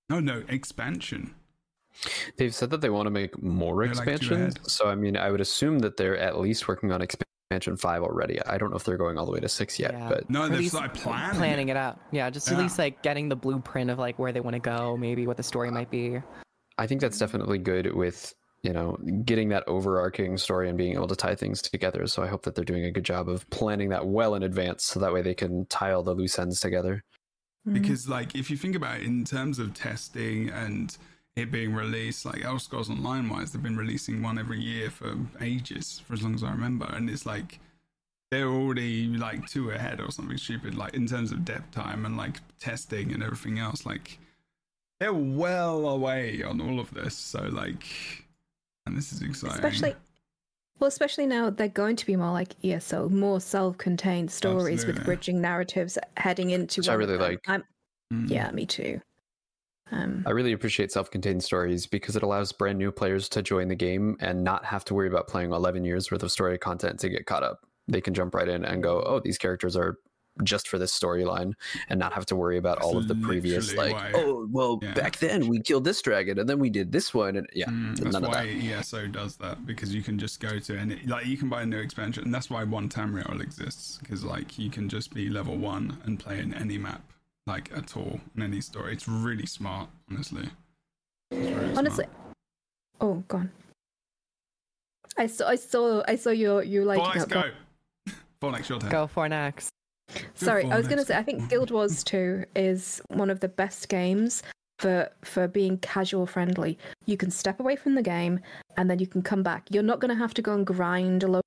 No, no, expansion. They've said that they want to make more They're, like, expansions. ahead. so I mean, I would assume that they're at least working on expansion five already. I don't know if they're going all the way to six yet, Yeah. but No, at they've least started planning. planning it out. Yeah, just at least like getting the blueprint of like where they want to go, maybe what the story might be. I think that's definitely good with you know getting that overarching story and being able to tie things together. So I hope that they're doing a good job of planning that well in advance, so that way they can tie all the loose ends together. Mm-hmm. Because, like, if you think about it in terms of testing and it being released, like Elder Scrolls Online wise, they've been releasing one every year for ages, for as long as I remember. And it's like they're already like two ahead or something stupid, like in terms of depth time and like testing and everything else. Like, they're well away on all of this. So, like, and this is exciting. Especially, well, especially now they're going to be more like ESO, more self-contained stories with bridging narratives heading into. Which I really like. I'm, Mm. yeah, me too. Um, I really appreciate self-contained stories because it allows brand new players to join the game and not have to worry about playing 11 years worth of story content to get caught up. They can jump right in and go, "Oh, these characters are just for this storyline," and not have to worry about all of the previous like, why- "Oh, well, Yeah. back then we killed this dragon and then we did this one," and yeah, Mm, that's none of why that. ESO does that because you can just go to any like you can buy a new expansion, and that's why one Tamriel exists because like you can just be level one and play in any map like at all in any story. It's really smart, honestly. It's very smart. honestly, oh, gone. I saw, I saw, I saw your, you like. Fornax, go. Fornax, your turn. Go Fornax. Sorry, I was going to say, I think Guild Wars 2 is one of the best games for for being casual friendly. You can step away from the game and then you can come back. You're not going to have to go and grind a load of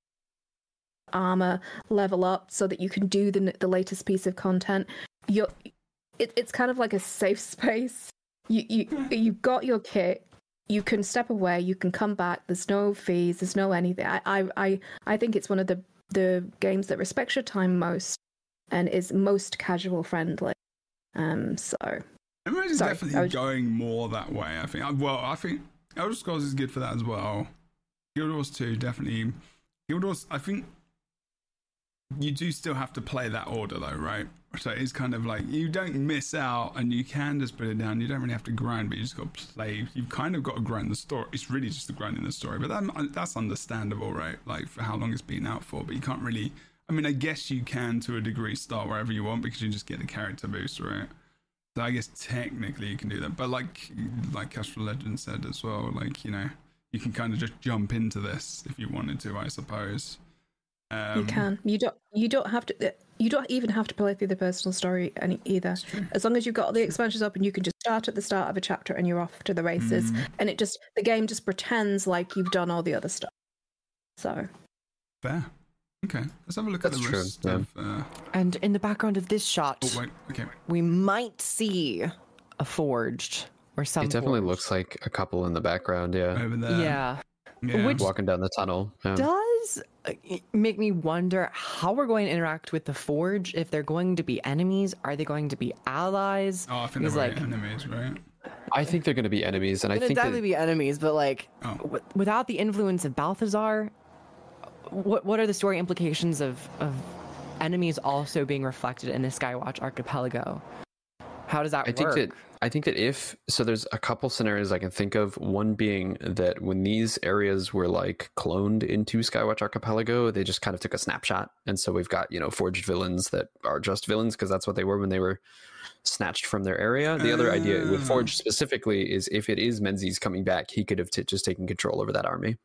armor, level up so that you can do the the latest piece of content. You're it, it's kind of like a safe space. You you you got your kit. You can step away. You can come back. There's no fees. There's no anything. I I I, I think it's one of the the games that respects your time most and is most casual friendly. Um, so Sorry, definitely was- going more that way. I think. Well, I think Elder Scrolls is good for that as well. Guild Wars 2 definitely. Guild Wars, I think you do still have to play that order though, right? So it's kind of like you don't miss out, and you can just put it down. You don't really have to grind, but you just got to play. You've kind of got to grind the story. It's really just the grinding the story, but that, that's understandable, right? Like for how long it's been out for, but you can't really. I mean, I guess you can to a degree start wherever you want because you just get the character boost, right? So I guess technically you can do that, but like like Astralegend said as well, like you know you can kind of just jump into this if you wanted to, I suppose. Um, you can. You don't. You don't have to. You don't even have to play through the personal story any either. As long as you've got all the expansions open, you can just start at the start of a chapter and you're off to the races. Mm. And it just the game just pretends like you've done all the other stuff. So Fair. Okay, let's have a look That's at the true, rest yeah. of. Uh, And in the background of this shot, oh wait, okay. we might see a forged or something. It definitely forged. looks like a couple in the background. Yeah, Over there. Yeah. Yeah. Which- walking down the tunnel. Yeah. does uh, make me wonder how we're going to interact with the Forge. If they're going to be enemies, are they going to be allies? oh, I think they're like, like enemies, right? I think they're going to be enemies, and I Gonna think definitely that, be enemies, but like Oh. w- without the influence of Balthazar, what what are the story implications of of enemies also being reflected in the Skywatch archipelago? How does that I work? think that I think that if so, there's a couple scenarios I can think of. One being that when these areas were like cloned into Skywatch Archipelago, they just kind of took a snapshot, and so we've got you know forged villains that are just villains because that's what they were when they were snatched from their area. The other idea with Ah. Forged specifically is if it is Menzies coming back, he could have t- just taken control over that army.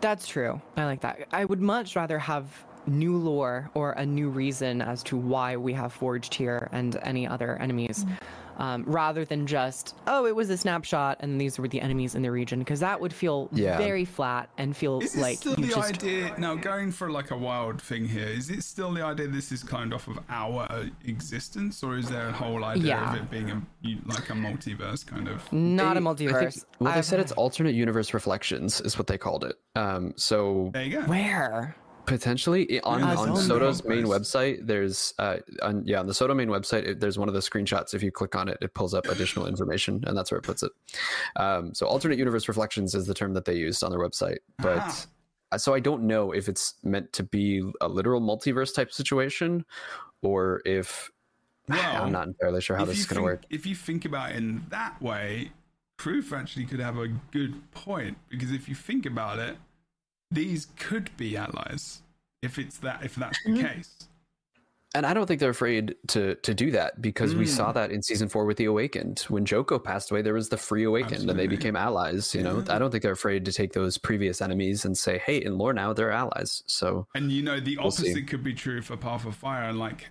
That's true. I like that. I would much rather have new lore or a new reason as to why we have forged here and any other enemies, mm. Um, rather than just oh, it was a snapshot and these were the enemies in the region, because that would feel Yeah. very flat and feel Is it like still you the just idea now going for like a wild thing here? Is it still the idea this is kind of of our uh, existence, or is there a whole idea Yeah. of it being a like a multiverse kind of? not a They- I think- multiverse. well, they I've- said it's alternate universe reflections is what they called it. Um, so There you go. where Potentially on, Yeah, on Soto's main website, there's uh, on, yeah, on the Soto main website, it, there's one of the screenshots. If you click on it, it pulls up additional information, and that's where it puts it. Um, so, alternate universe reflections is the term that they used on their website, but Ah. so I don't know if it's meant to be a literal multiverse type situation, or if Well, I'm not entirely sure how this is going to work. If you think about it in that way, Kroof actually could have a good point because if you think about it, these could be allies. If it's that, if that's the Mm-hmm. case. And I don't think they're afraid to to do that because we Mm. saw that in season four with the Awakened. When Joko passed away, there was the Free Awakened, and they became allies. You know, I don't think they're afraid to take those previous enemies and say, "Hey, in lore now they're allies." So And you know, the We'll see. opposite could be true for Path of Fire, and like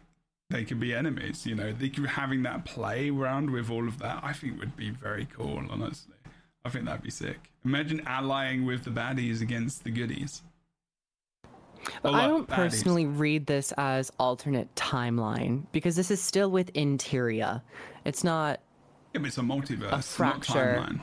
they could be enemies. You know, they could having that play around with all of that. I think would be very cool. Honestly, I think that'd be sick. Imagine allying with the baddies against the goodies. But I don't baddies. personally read this as alternate timeline because this is still within Tyria. It's not Yeah, but it's a multiverse, not fracture. timeline.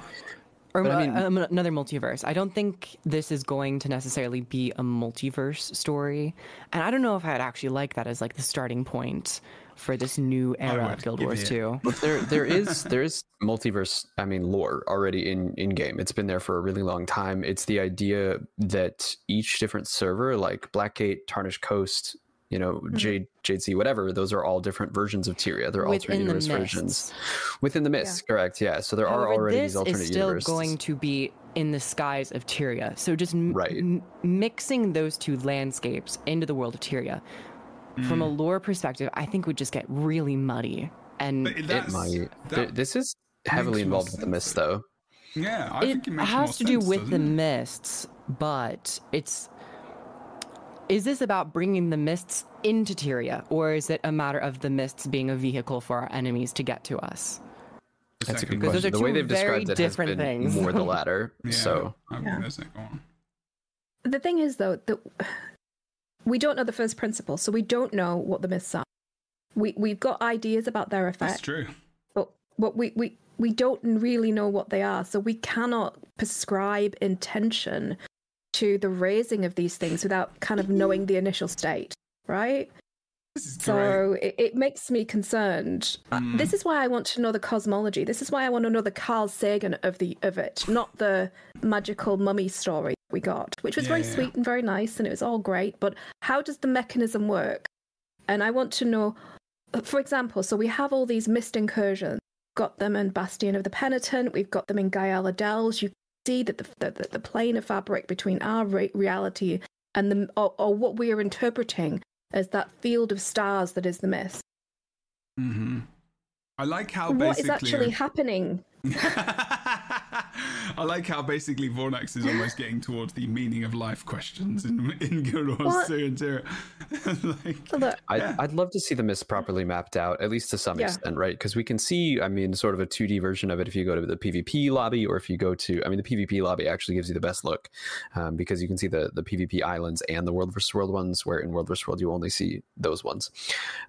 or I uh, mean- um, another multiverse. I don't think this is going to necessarily be a multiverse story, and I don't know if I'd actually like that as like the starting point for this new era of Guild Wars it- 2. But there there is there is multiverse i mean lore already in in game it's been there for a really long time. It's the idea that each different server like blackgate tarnished coast you know Mm-hmm. jade jade sea whatever those are all different versions of tyria. They're alternate Within the universe versions. Within the mist correct yeah. So there are already this these alternate is still universes. going to be in the skies of Tyria. So just m- Right. m- mixing those two landscapes into the world of Tyria, from a Mm. lore perspective, I think would just get really muddy. And it that's, might that- this is heavily involved with the sense mist then. though yeah, I it think it makes has more to do sense, with the it? mists, but it's. Is this about bringing the mists into Tyria, or is it a matter of the mists being a vehicle for our enemies to get to us? That's a second good Because those are the way two they've very described it has different been things. more the latter Yeah, so I think Yeah. that's it. Go on. the thing is, though, that we don't know the first principle, so we don't know what the mists are. We we've got ideas about their effect. That's true. but but we, we we don't really know what they are, so we cannot prescribe intention to the raising of these things without kind of knowing the initial state, right? This is great. So it, it makes me concerned. Uh, Mm. This is why I want to know the cosmology. This is why I want to know the Carl Sagan of the of it, not the magical mummy story we got, which was very Yeah. sweet and very nice, and it was all great. But how does the mechanism work? And I want to know, uh, for example, so we have all these mist incursions. Got them in Bastion of the Penitent. We've got them in Gyala Delve. You see that the the, the, plane of fabric between our re- reality and the or, or what we are interpreting as that field of stars that is the mist. Mm-hmm. I like how What is actually happening? I like how basically Fornax is almost getting towards the meaning of life questions in in Guild Wars What? 2 and 2. like, I'd, Yeah. I'd love to see the mist properly mapped out, at least to some Yeah. extent, right? Because we can see, I mean, sort of a 2D version of it if you go to the PvP lobby or if you go to, I mean, the PvP lobby actually gives you the best look um, because you can see the, the PvP islands and the World vs. World ones, where in World vs. World you only see those ones.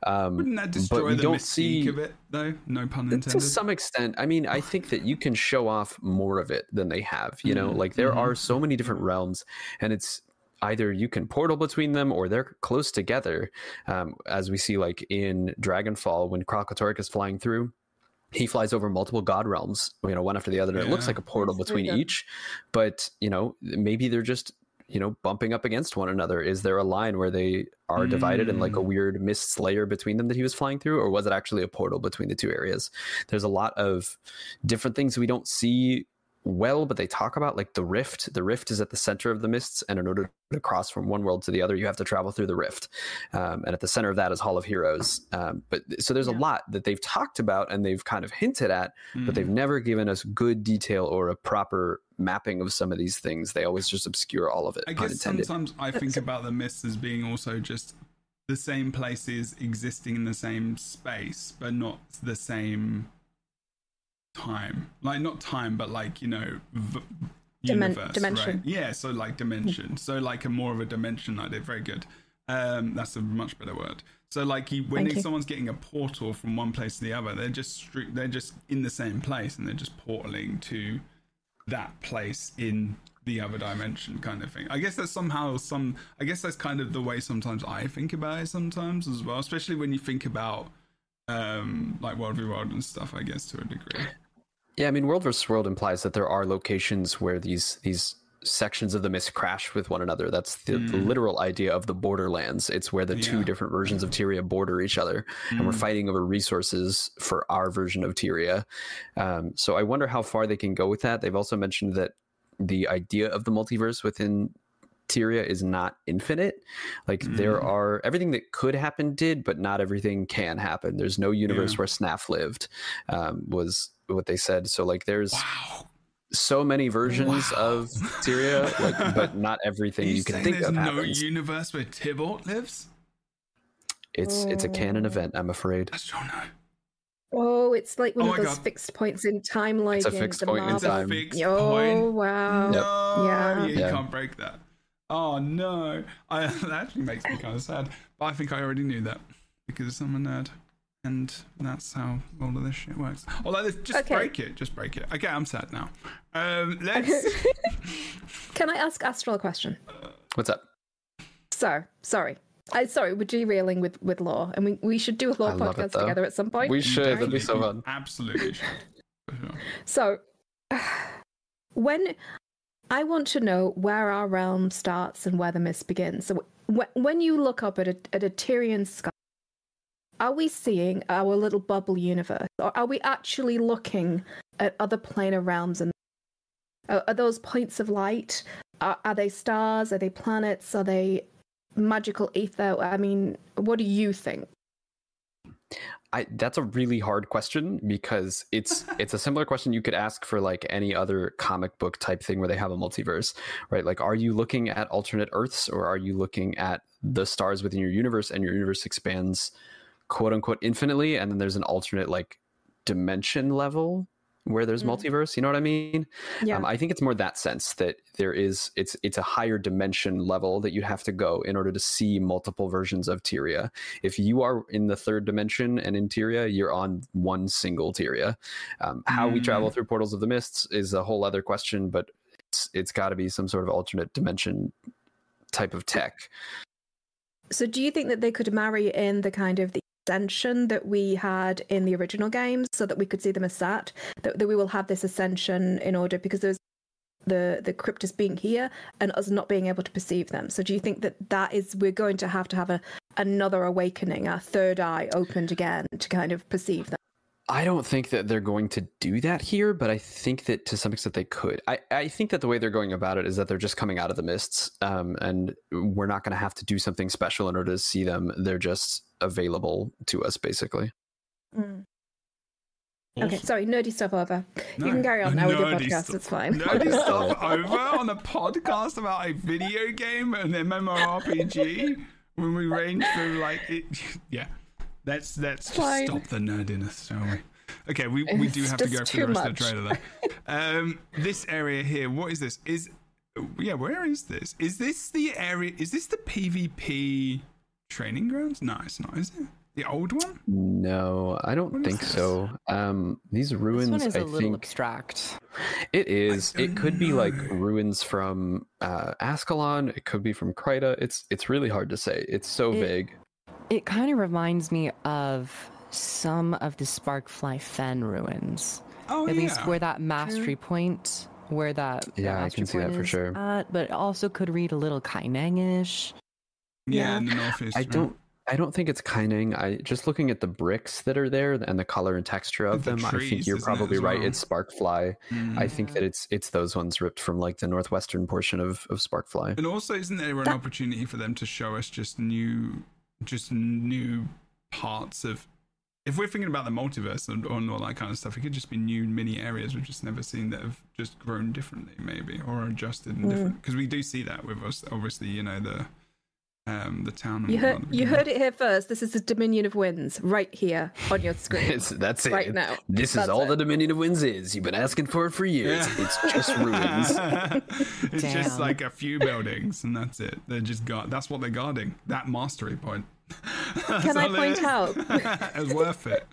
Um, wouldn't that but destroy we the don't mystique see of it, though? No pun intended. to some extent i mean i think that you can show off more of it than they have you know Mhm, like there mhm. are so many different realms and it's either you can portal between them or they're close together um, as we see like in dragonfall when Kralkatorrik is flying through he flies over multiple god realms you know one after the other and it looks like a portal between good. each but you know maybe they're just you know bumping up against one another is there a line where they are divided and like a Mm. weird mist layer between them that he was flying through or was it actually a portal between the two areas there's a lot of different things we don't see well but they talk about like the rift. The rift is at the center of the mists and in order to cross from one world to the other you have to travel through the rift. Um, and at the center of that is hall of heroes. Um, but so there's a lot that they've talked about and they've kind of hinted at but Mm. they've never given us good detail or a proper mapping of some of these things. They always just obscure all of it I pun guess intended. sometimes I think about the mists as being also just the same places existing in the same space, but not the same time. Like not time, but like you know, v- Dimen- universe, dimension. Right? Yeah, so like dimension. So like a more of a dimension idea. Very good. Um, that's a much better word. So like you, when you. someone's getting a portal from one place to the other, they're just they're just in the same place and they're just portaling to that place in the other dimension kind of thing. I guess that's somehow some I guess that's kind of the way sometimes I think about it sometimes as well, especially when you think about um like World v World and stuff, I guess to a degree. Yeah, I mean, world versus world implies that there are locations where these these sections of the mist crash with one another. That's the, the literal idea of the borderlands. It's where the two different versions of Tyria border each other, and we're Mm. fighting over resources for our version of Tyria. Um, so I wonder how far they can go with that. They've also mentioned that the idea of the multiverse within Tyria is not infinite. Like there Mm. are everything that could happen did, but not everything can happen. There's no universe Yeah. where Snaff lived. Um, was what they said. So like there's Wow. so many versions Wow. of Tyria, like but not everything you, you, can think there's of no happens. universe where Tybalt lives? It's it's a canon Oh. event, I'm afraid. That's don't know. Oh, it's like one Oh of those God. fixed points in time, like It's a in fixed the point in It's a time. fixed Oh point. wow! No, Yeah. you Yeah. can't break that. Oh no, I, that actually makes me kind of sad. But I think I already knew that because I'm a nerd, and that's how all of this shit works. Although, just Okay. break it, just break it. Okay, I'm sad now. Um, let's. Can I ask Astral a question? What's up? So, sorry. I sorry, we're derailing with with lore, and we, we should do a lore I podcast together at some point. We should. That'd be so Absolutely- fun. Absolutely should. For sure. So, when I want to know where our realm starts and where the mist begins. So, wh- when you look up at a, at a Tyrian sky, are we seeing our little bubble universe, or are we actually looking at other planar realms? And are, are those points of light? Are, are they stars? Are they planets? Are they magical ether? I mean, what do you think? I that's a really hard question because it's it's a similar question you could ask for like any other comic book type thing where they have a multiverse, right? Like are you looking at alternate Earths or are you looking at the stars within your universe and your universe expands quote unquote infinitely and then there's an alternate like dimension level where there's Mm. multiverse, you know what I mean? Yeah. Um, I think it's more that sense that there is it's it's a higher dimension level that you have to go in order to see multiple versions of Tyria. If you are in the third dimension and in Tyria, you're on one single Tyria. Um, how we travel through portals of the mists is a whole other question, but it's it's got to be some sort of alternate dimension type of tech. So, do you think that they could marry in the kind of the ascension that we had in the original games, so that we could see them as sat? That, that we will have this ascension in order because there's the the Kryptis being here and us not being able to perceive them. So, do you think that that is we're going to have to have a another awakening, our third eye opened again to kind of perceive them? I don't think that they're going to do that here, but I think that to some extent they could. I, I think that the way they're going about it is that they're just coming out of the mists, um, and we're not going to have to do something special in order to see them. They're just available to us, basically. Okay, sorry, nerdy stuff over. No, you can carry on now with your podcast. stuff- It's fine. Nerdy stuff over on a podcast about a video game and MMORPG when we range through like it. Yeah, let's let's just Fine. stop the nerdiness, shall we? Okay, we, we do It's have to go for the too rest of the trailer though. Um, this area here, what is this? Is yeah, where is this? Is this the area? Is this the PvP training grounds? No, it's not. Is it the old one? No, I don't What is think this? so. Um, these ruins. This ruins, one is a I little think abstract. it is. It don't could be like ruins from uh, Ascalon. It could be from Kryta. It's it's really hard to say. It's so It- vague. It kind of reminds me of some of the Sparkfly Fen ruins. Oh At yeah. least where that mastery point, where that Yeah, I can see that for sure. At, but it also could read a little Kainengish. Yeah, Yeah. in the northeast. I right? don't. I don't think it's Kaineng. I just looking at the bricks that are there and the color and texture of The them. I think you're isn't it, probably right. well? It's Sparkfly. Mm. I think that it's it's those ones ripped from like the northwestern portion of of Sparkfly. And also, isn't there an That- opportunity for them to show us just new, just new parts of? If we're thinking about the multiverse and, and all that kind of stuff, it could just be new mini areas we've just never seen that have just grown differently, maybe, or adjusted and Mm. different. Because we do see that with us, obviously, you know the, um, the town. You heard you heard it here first. This is the Dominion of Winds right here on your screen. That's it. Right now. This is all it. the Dominion of Winds is. You've been asking for it for years. Yeah. It's just ruins. it's just like a few buildings, and that's it. They're just guard. That's what they're guarding. That mastery point. Can I point out? it's worth it.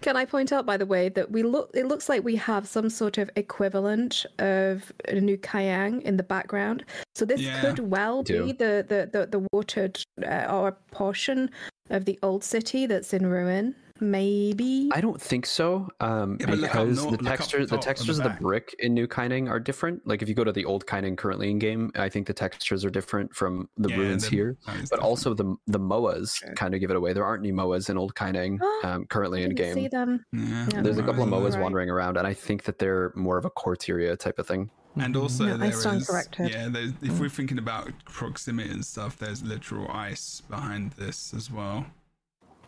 Can I point out, by the way, that we look? It looks like we have some sort of equivalent of a new Kaineng in the background. So this Yeah. could well Do. be the the the, the watered uh, or portion of the old city that's in ruin. Maybe. I don't think so, um, Yeah, but up because the look texture, top the and the textures of the brick in New Kaineng are different. Like if you go to the old Kaineng currently in game, I think the textures are different from the Yeah, ruins here. But different. also the the moas Sure. kind of give it away. There aren't any moas in old Kaineng um, currently in Didn't see game. them. Yeah, Yeah, There's a couple of moas right. wandering around, and I think that they're more of a core Tyria type of thing. And also, No, I there stand is- corrected. yeah. If we're thinking about proximity and stuff, there's literal ice behind this as well.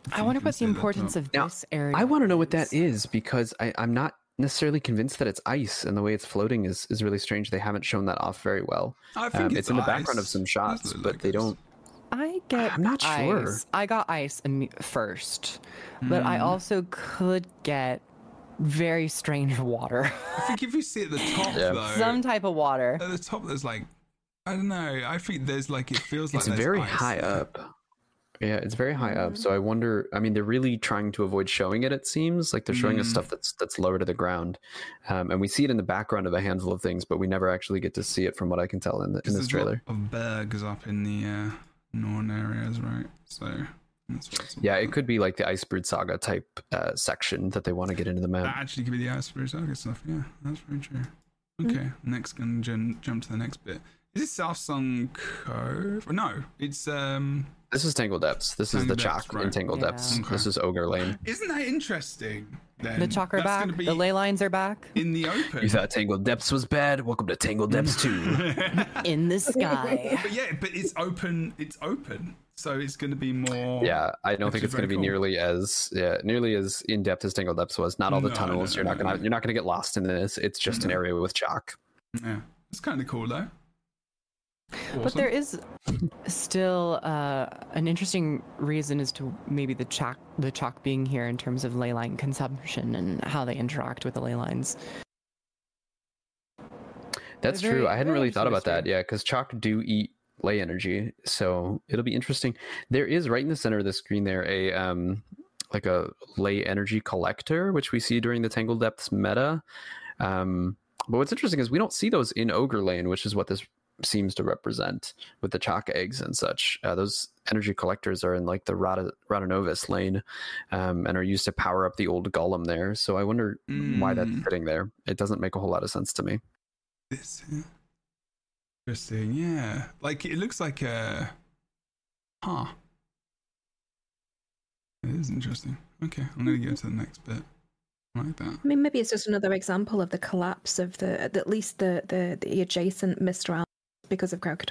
If I you wonder can what the importance of Now, this area. I want to know what that is. is because I, I'm not necessarily convinced that it's ice, and the way it's floating is, is really strange. They haven't shown that off very well. I think Um, it's, in the background of some shots, look but like they ice. don't. I get. I'm not sure. I got ice imme- first, but I Mm. also could get very strange water. I think if you see at the top Yeah. though, Some type of water. at the top there's like, I don't know. I think there's like it feels like It's very ice high there. up. Yeah, it's very high up. So I wonder. I mean, they're really trying to avoid showing it. It seems like they're showing us Mm. stuff that's that's lower to the ground, um, and we see it in the background of a handful of things, but we never actually get to see it from what I can tell in the, in this there's a lot trailer. Of bergs up in the uh, northern areas, right? So that's what it's Yeah, it could be like the Icebrood Saga type uh, section that they want to get into the That map. actually could be the Icebrood Saga stuff. Yeah, that's very true. Mm. Okay, next gonna jump to the next bit. Is this Southsun Cove? No, it's um. This is Tangle Depths. This is the Tangled Depths, Chak in right. Tangled Yeah. Depths. Okay. This is Ogre Lane. Isn't that interesting? Then The chak are That's back. be The ley lines are back. in the open. You thought Tangle Depths was bad? Welcome to Tangle Depths 2. In the sky. but yeah, but it's open. It's open, so it's going to be more. Yeah, I don't think it's going to be cool. nearly as yeah, nearly as in depth as Tangle Depths was. Not all the No, no, tunnels. no, you're not gonna no. you're not gonna get lost in this. It's just an area with chak. yeah. It's kind of cool though. But there is still uh, an interesting reason as to maybe the chak, the chak being here in terms of ley line consumption and how they interact with the ley lines. That's Very- true. I hadn't really thought about that. Yeah, because chak do eat ley energy, so it'll be interesting. There is right in the center of the screen there a um like a ley energy collector, which we see during the Tangled Depths meta. Um, but what's interesting is we don't see those in Ogre Lane, which is what this seems to represent with the chak eggs and such. Uh, those energy collectors are in like the Rata, Ratanovis lane um, and are used to power up the old golem there. So I wonder why that's Mm. sitting there. It doesn't make a whole lot of sense to me. This interesting. Yeah, like it looks like a. Huh. It is interesting. Okay, I'm gonna go to the next bit. Like that. I mean, maybe it's just another example of the collapse of the at least the the, the adjacent Mistral because of Kralkatorrik.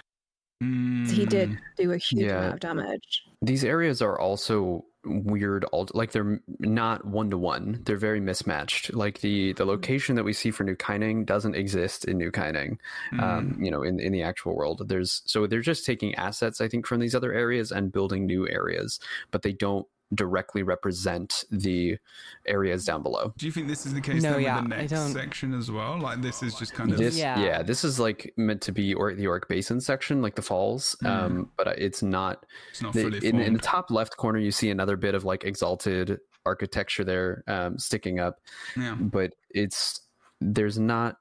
He did Mm, do a huge Yeah. amount of damage. These areas are also weird alt like they're not one to one they're very mismatched like the the location that we see for new Kaineng doesn't exist in new Kaineng um you know in in the actual world there's so they're just taking assets i think from these other areas and building new areas but they don't directly represent the areas down below Do you think this is the case No, then yeah, with the I next don't- section as well? Like this is just kind of this yeah. Yeah. this is like meant to be or the Auric Basin section like the falls um but it's not it's not the- fully in, in the top left corner you see another bit of like exalted architecture there um, sticking up yeah. but it's there's not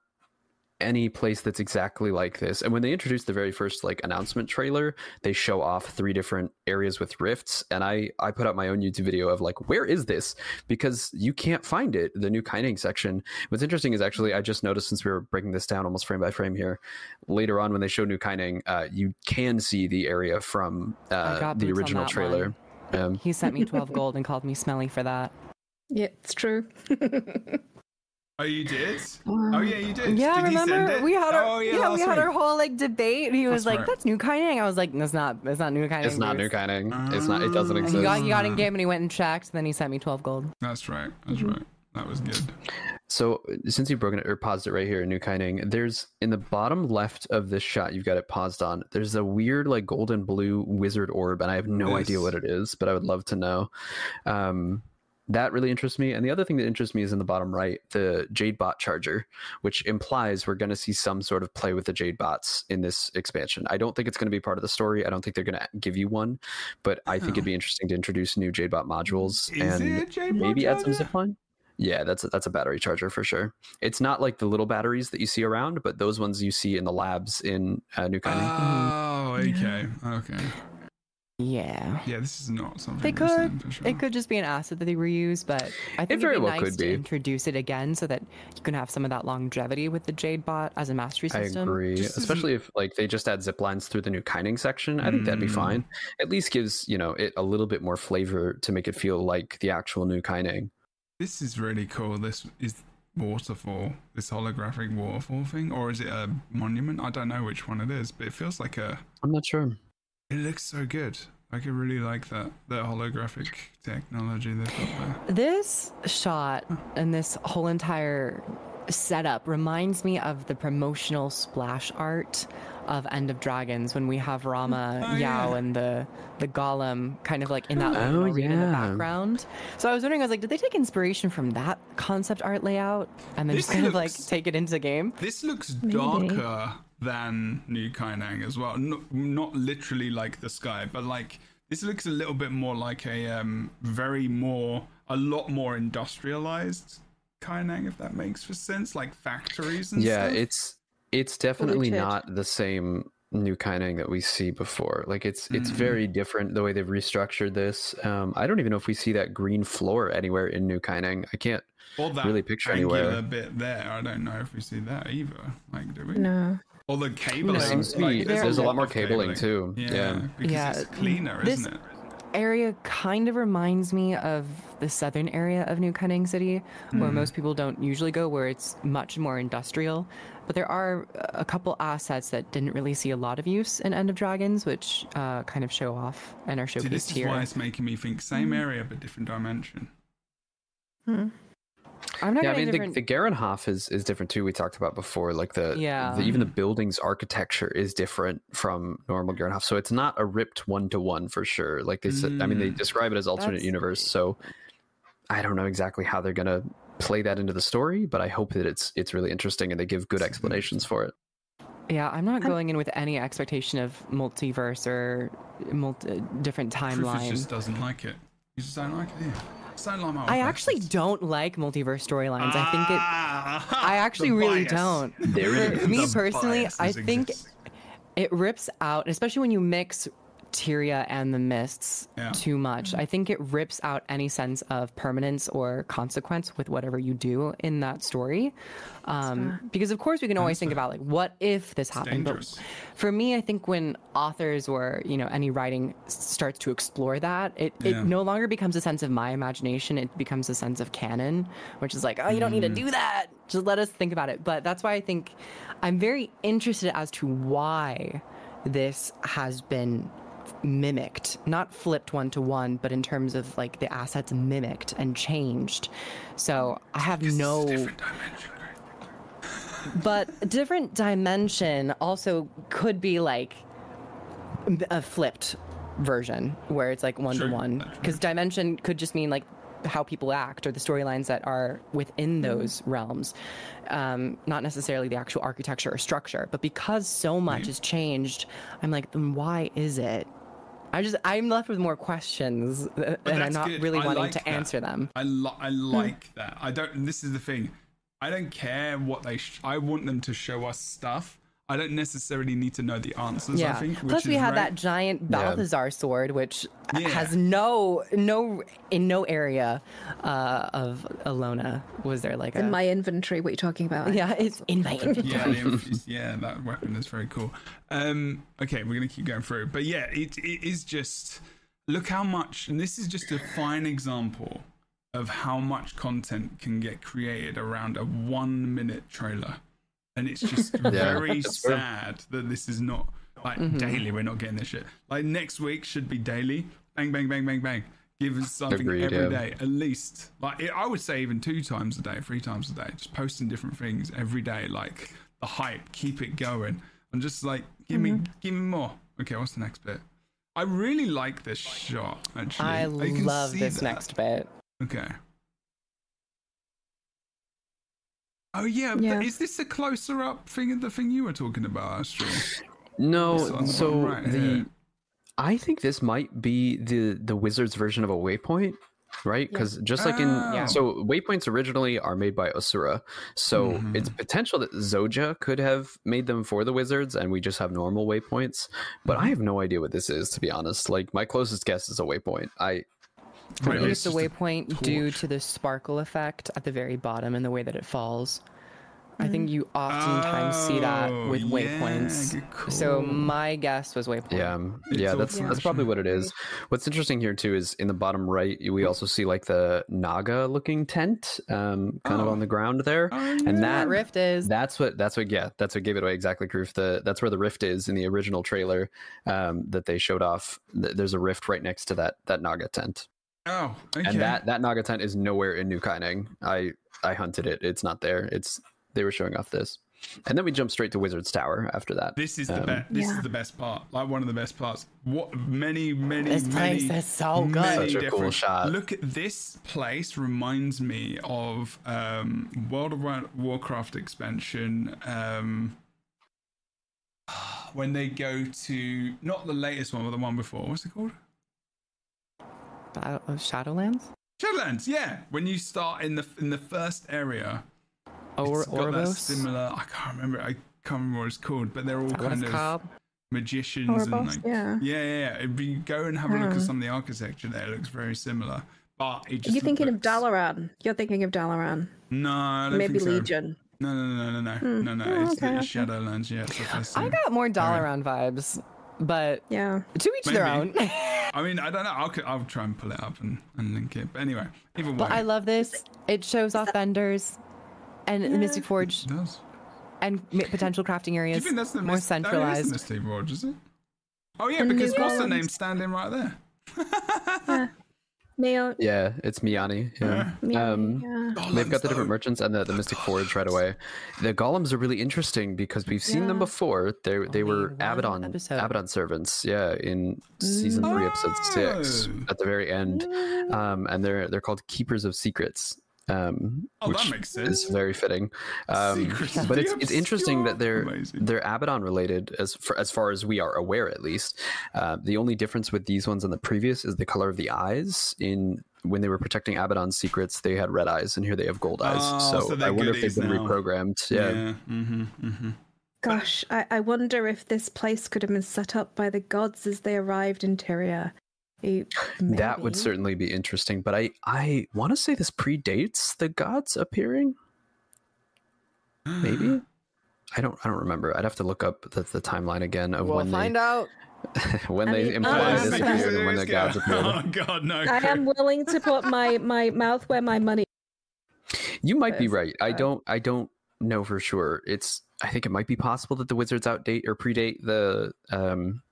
any place that's exactly like this. And when they introduced the very first like announcement trailer they show off three different areas with rifts. And i i put out my own youtube video of like where is this? Because you can't find it the new Kaineng section. What's interesting is actually i just noticed since we were breaking this down almost frame by frame here later on when they show new Kaineng, uh, you can see the area from uh, the original trailer. um, He sent me 12 gold and called me smelly for that. Yeah, it's true. Oh, you did? Oh, yeah, you did. Yeah, did he send remember it? we had our oh, yeah, last we had week. our whole like debate. He was That's like, right. "That's new Kaineng." I was like, "That's not. That's not new Kaineng." it's not new dude." Kaineng. it's not it doesn't exist he got he got in Ah. game and he went and checked. And then he sent me 12 gold. That's right. That's Mm-hmm. right. That was good. So since you've broken it or paused it right here in New Kaineng, there's in the bottom left of this shot you've got it paused on. There's a weird like golden blue wizard orb, and I have no idea what it is, but I would love to know. Um, that really interests me. And the other thing that interests me is in the bottom right, the Jade Bot charger, which implies we're going to see some sort of play with the Jade Bots in this expansion. I don't think it's going to be part of the story. I don't think they're going to give you one, but I think it'd be interesting to introduce new Jade Bot modules Is and it a J-Bot maybe add some charger? zipline. Yeah, that's a, that's a battery charger for sure. It's not like the little batteries that you see around, but those ones you see in the labs in uh, New Kaineng. Oh, okay. Okay. Yeah. Yeah, this is not something They could. sure. It could just be an asset that they reuse, but I think very it'd be well nice could to be. introduce it again so that you can have some of that longevity with the Jade Bot as a mastery system. I agree, Just especially if like they just add zip lines through the new Kaineng section. I think that'd be Mm. fine. At least gives you know it a little bit more flavor to make it feel like the actual new Kaineng. This is really cool. This is waterfall, this holographic waterfall thing, or is it a monument? I don't know which one it is, but it feels like a. I'm not sure. It looks so good. I could really like that. The holographic technology they've got there. This shot and this whole entire setup reminds me of the promotional splash art of End of Dragons when we have Rama, Oh, Yao, yeah. and the the golem kind of like in that Oh, little arena in the background. So I was wondering, I was like, did they take inspiration from that concept art layout and then This just kind of like take it into the game? This looks Maybe. Darker than New Kaineng as well. Not, not literally like the sky, but like this looks a little bit more like a um, very more, a lot more industrialized Kaineng, if that makes for sense, like factories and stuff. yeah, stuff. it's it's definitely chid. not the same new Kaineng that we see before. Like it's it's Mm. very different the way they've restructured this. Um, I don't even know if we see that green floor anywhere in new Kaineng. I can't. or that really picture angular anywhere. bit there. I don't know if we see that either. Like, do we? No. Or the cabling. No. Seems to be. like, there's, a lot more of cabling, too. Yeah, Yeah. because Yeah, it's cleaner, this- isn't it? area kind of reminds me of the southern area of New Kaineng City, where Hmm. most people don't usually go, where it's much more industrial. But there are a couple assets that didn't really see a lot of use in End of Dragons, which uh, kind of show off and are See, showcased this is here. why it's making me think same Mm-hmm. area but different dimension. Hmm. I'm not Yeah, I mean different. the, the Garenhoff is is different too. We talked about before, like the, Yeah. the even the building's architecture is different from normal Garenhoff. So it's not a ripped one to one for sure. Like they said, I mean they Mm. describe it as alternate That's- universe. So I don't know exactly how they're gonna play that into the story, but I hope that it's it's really interesting and they give good explanations for it. yeah, I'm not I'm- going in with any expectation of multiverse or multi- different Rufus timeline. just doesn't like it. You just don't like it, do you? Just don't like my I actually don't like multiverse storylines. I think it. Ah, I actually the really bias. don't. There it For me The personally, I think exist. it rips out, especially when you mix Tyria and the mists Yeah. too much. I think it rips out any sense of permanence or consequence with whatever you do in that story. Um, because of course we can always think about like, what if this happened? But for me, I think when authors or you know any writing starts to explore that, it, Yeah. it no longer becomes a sense of my imagination. It becomes a sense of canon, which is like, oh, you don't need to Mm. do that. Just let us think about it. But that's why I think I'm very interested as to why this has been mimicked, not flipped one to one, but in terms of like the assets mimicked and changed. So I have This is a no different dimension, but different dimension also could be like a flipped version where it's like one to one. Because dimension could just mean like how people act or the storylines that are within those realms. Um, not necessarily the actual architecture or structure but because so much has changed i'm like then why is it i just i'm left with more questions and i'm not good. really I wanting like to that. answer them I li- I hmm. like that. I don't. And this is the thing. I don't care what they. Sh- I want them to show us stuff. I don't necessarily need to know the answers. I Yeah. think. Which Plus, we is had great. that giant Balthazar sword, which Yeah. has no, no, in no area uh, of Elona was there like In a. my inventory, what you're you talking about? yeah, it's in my inventory. Yeah, the inf- yeah, that weapon is very cool. Um, okay, we're gonna keep going through, but yeah, it it is just look how much, and this is just a fine example of how much content can get created around a one minute trailer, and it's just very it's true. sad that this is not like Mm-hmm. daily. We're not getting this shit. Like next week should be daily. Bang, bang, bang, bang, bang. Give us something Agreed, every yeah. day, at least. Like it, I would say, even two times a day, three times a day. Just posting different things every day, like the hype. Keep it going, and just like give me, Mm-hmm. give me more. Okay, what's the next bit? I really like this shot. Actually, I You can love see this that. next bit. Okay. Oh yeah, Yeah. but is this a closer up thing? The thing you were talking about, Astro? No, the so right the here. I think this might be the the wizard's version of a waypoint, right? Because just like in Oh. so waypoints originally are made by Asura, so Mhm. it's potential that Zojja could have made them for the wizards, and we just have normal waypoints. But Mm-hmm. I have no idea what this is, to be honest. Like my closest guess is a waypoint. I I think it's a just a waypoint due to the sparkle effect at the very bottom and the way that it falls. I think you oftentimes see that Oh, with yeah, waypoints. good So my guess was waypoint. yeah um, It's yeah all that's that's probably what it is. What's interesting here too is in the bottom right we also see like the Naga looking tent, um, kind of Oh. on the ground there, Oh, and. That that rift is That's what. That's what. Yeah, that's what gave it away exactly. Kroof. The that's where the rift is in the original trailer um, that they showed off. There's a rift right next to that that Naga tent, Oh, okay. and that that Naga tent is nowhere in New Kaining. I I hunted it. It's not there. It's they were showing off this, and then we jump straight to Wizard's Tower after that. This is the Um, best. This Yeah. is the best part. Like one of the best parts. What many, many, This place is so good. Such a cool shot. Look at this place. Reminds me of um, World of Warcraft expansion. Um, when they go to not the latest one, but the one before. What's it called? Battle of Shadowlands. Shadowlands. Yeah. When you start in the in the first area, Or it's got that similar. I can't remember. I can't remember what it's called, but they're all Is that what kind of called? magicians and like yeah. yeah, yeah. yeah. If you go and have a look at Hmm. some of the architecture there, it looks very similar. But it just You're thinking of looks- Dalaran. You're thinking of Dalaran. No, I don't Maybe think so. Legion. No, no, no, no, no, Hmm. no, no. Oh, It's, okay, it's okay. Shadowlands. Yeah, it's what I I see. got more Dalaran vibes, but Yeah. to each their own. I mean, I don't know. I'll, I'll try and pull it up and, and link it. But anyway, either way, but I love this. It shows off vendors and the Mystic Forge it does. and potential crafting Do you areas think that's the more Mist- oh, it is centralized. the Misty Forge, is it? Oh yeah, And because what's the name standing right there? Yeah. Neo. Yeah, it's Miyani. Yeah. Neo, Um, yeah. They've got the different though. merchants and the, the Mystic Forge right away. The golems are really interesting because we've seen them before. They they Only were Abaddon episode. Abaddon servants, yeah, in season three, episode six, at the very end. Um, and they're they're called Keepers of Secrets. Um, Oh, that which makes is sense. very fitting. Um, but it's it's interesting that they're Amazing. they're Abaddon related as for, as far as we are aware, at least. Uh, the only difference with these ones and the previous is the color of the eyes. In when they were protecting Abaddon's secrets, they had red eyes, and here they have gold eyes. Oh, so so I wonder if they've been now. reprogrammed. Yeah. Yeah. Mm-hmm, mm-hmm. Gosh, I, I wonder if this place could have been set up by the gods as they arrived in Tyria. Eh, That would certainly be interesting, but I I want to say this predates the gods appearing. Maybe I don't I don't remember. I'd have to look up the, the timeline again of We'll when find they out. when I they mean, imply oh, this okay. appeared and when the gods appeared. Oh god, no! I am willing to put my, my mouth where my money You might be right. I uh, don't. I don't know for sure. It's. I think it might be possible that the wizards outdate or predate the um,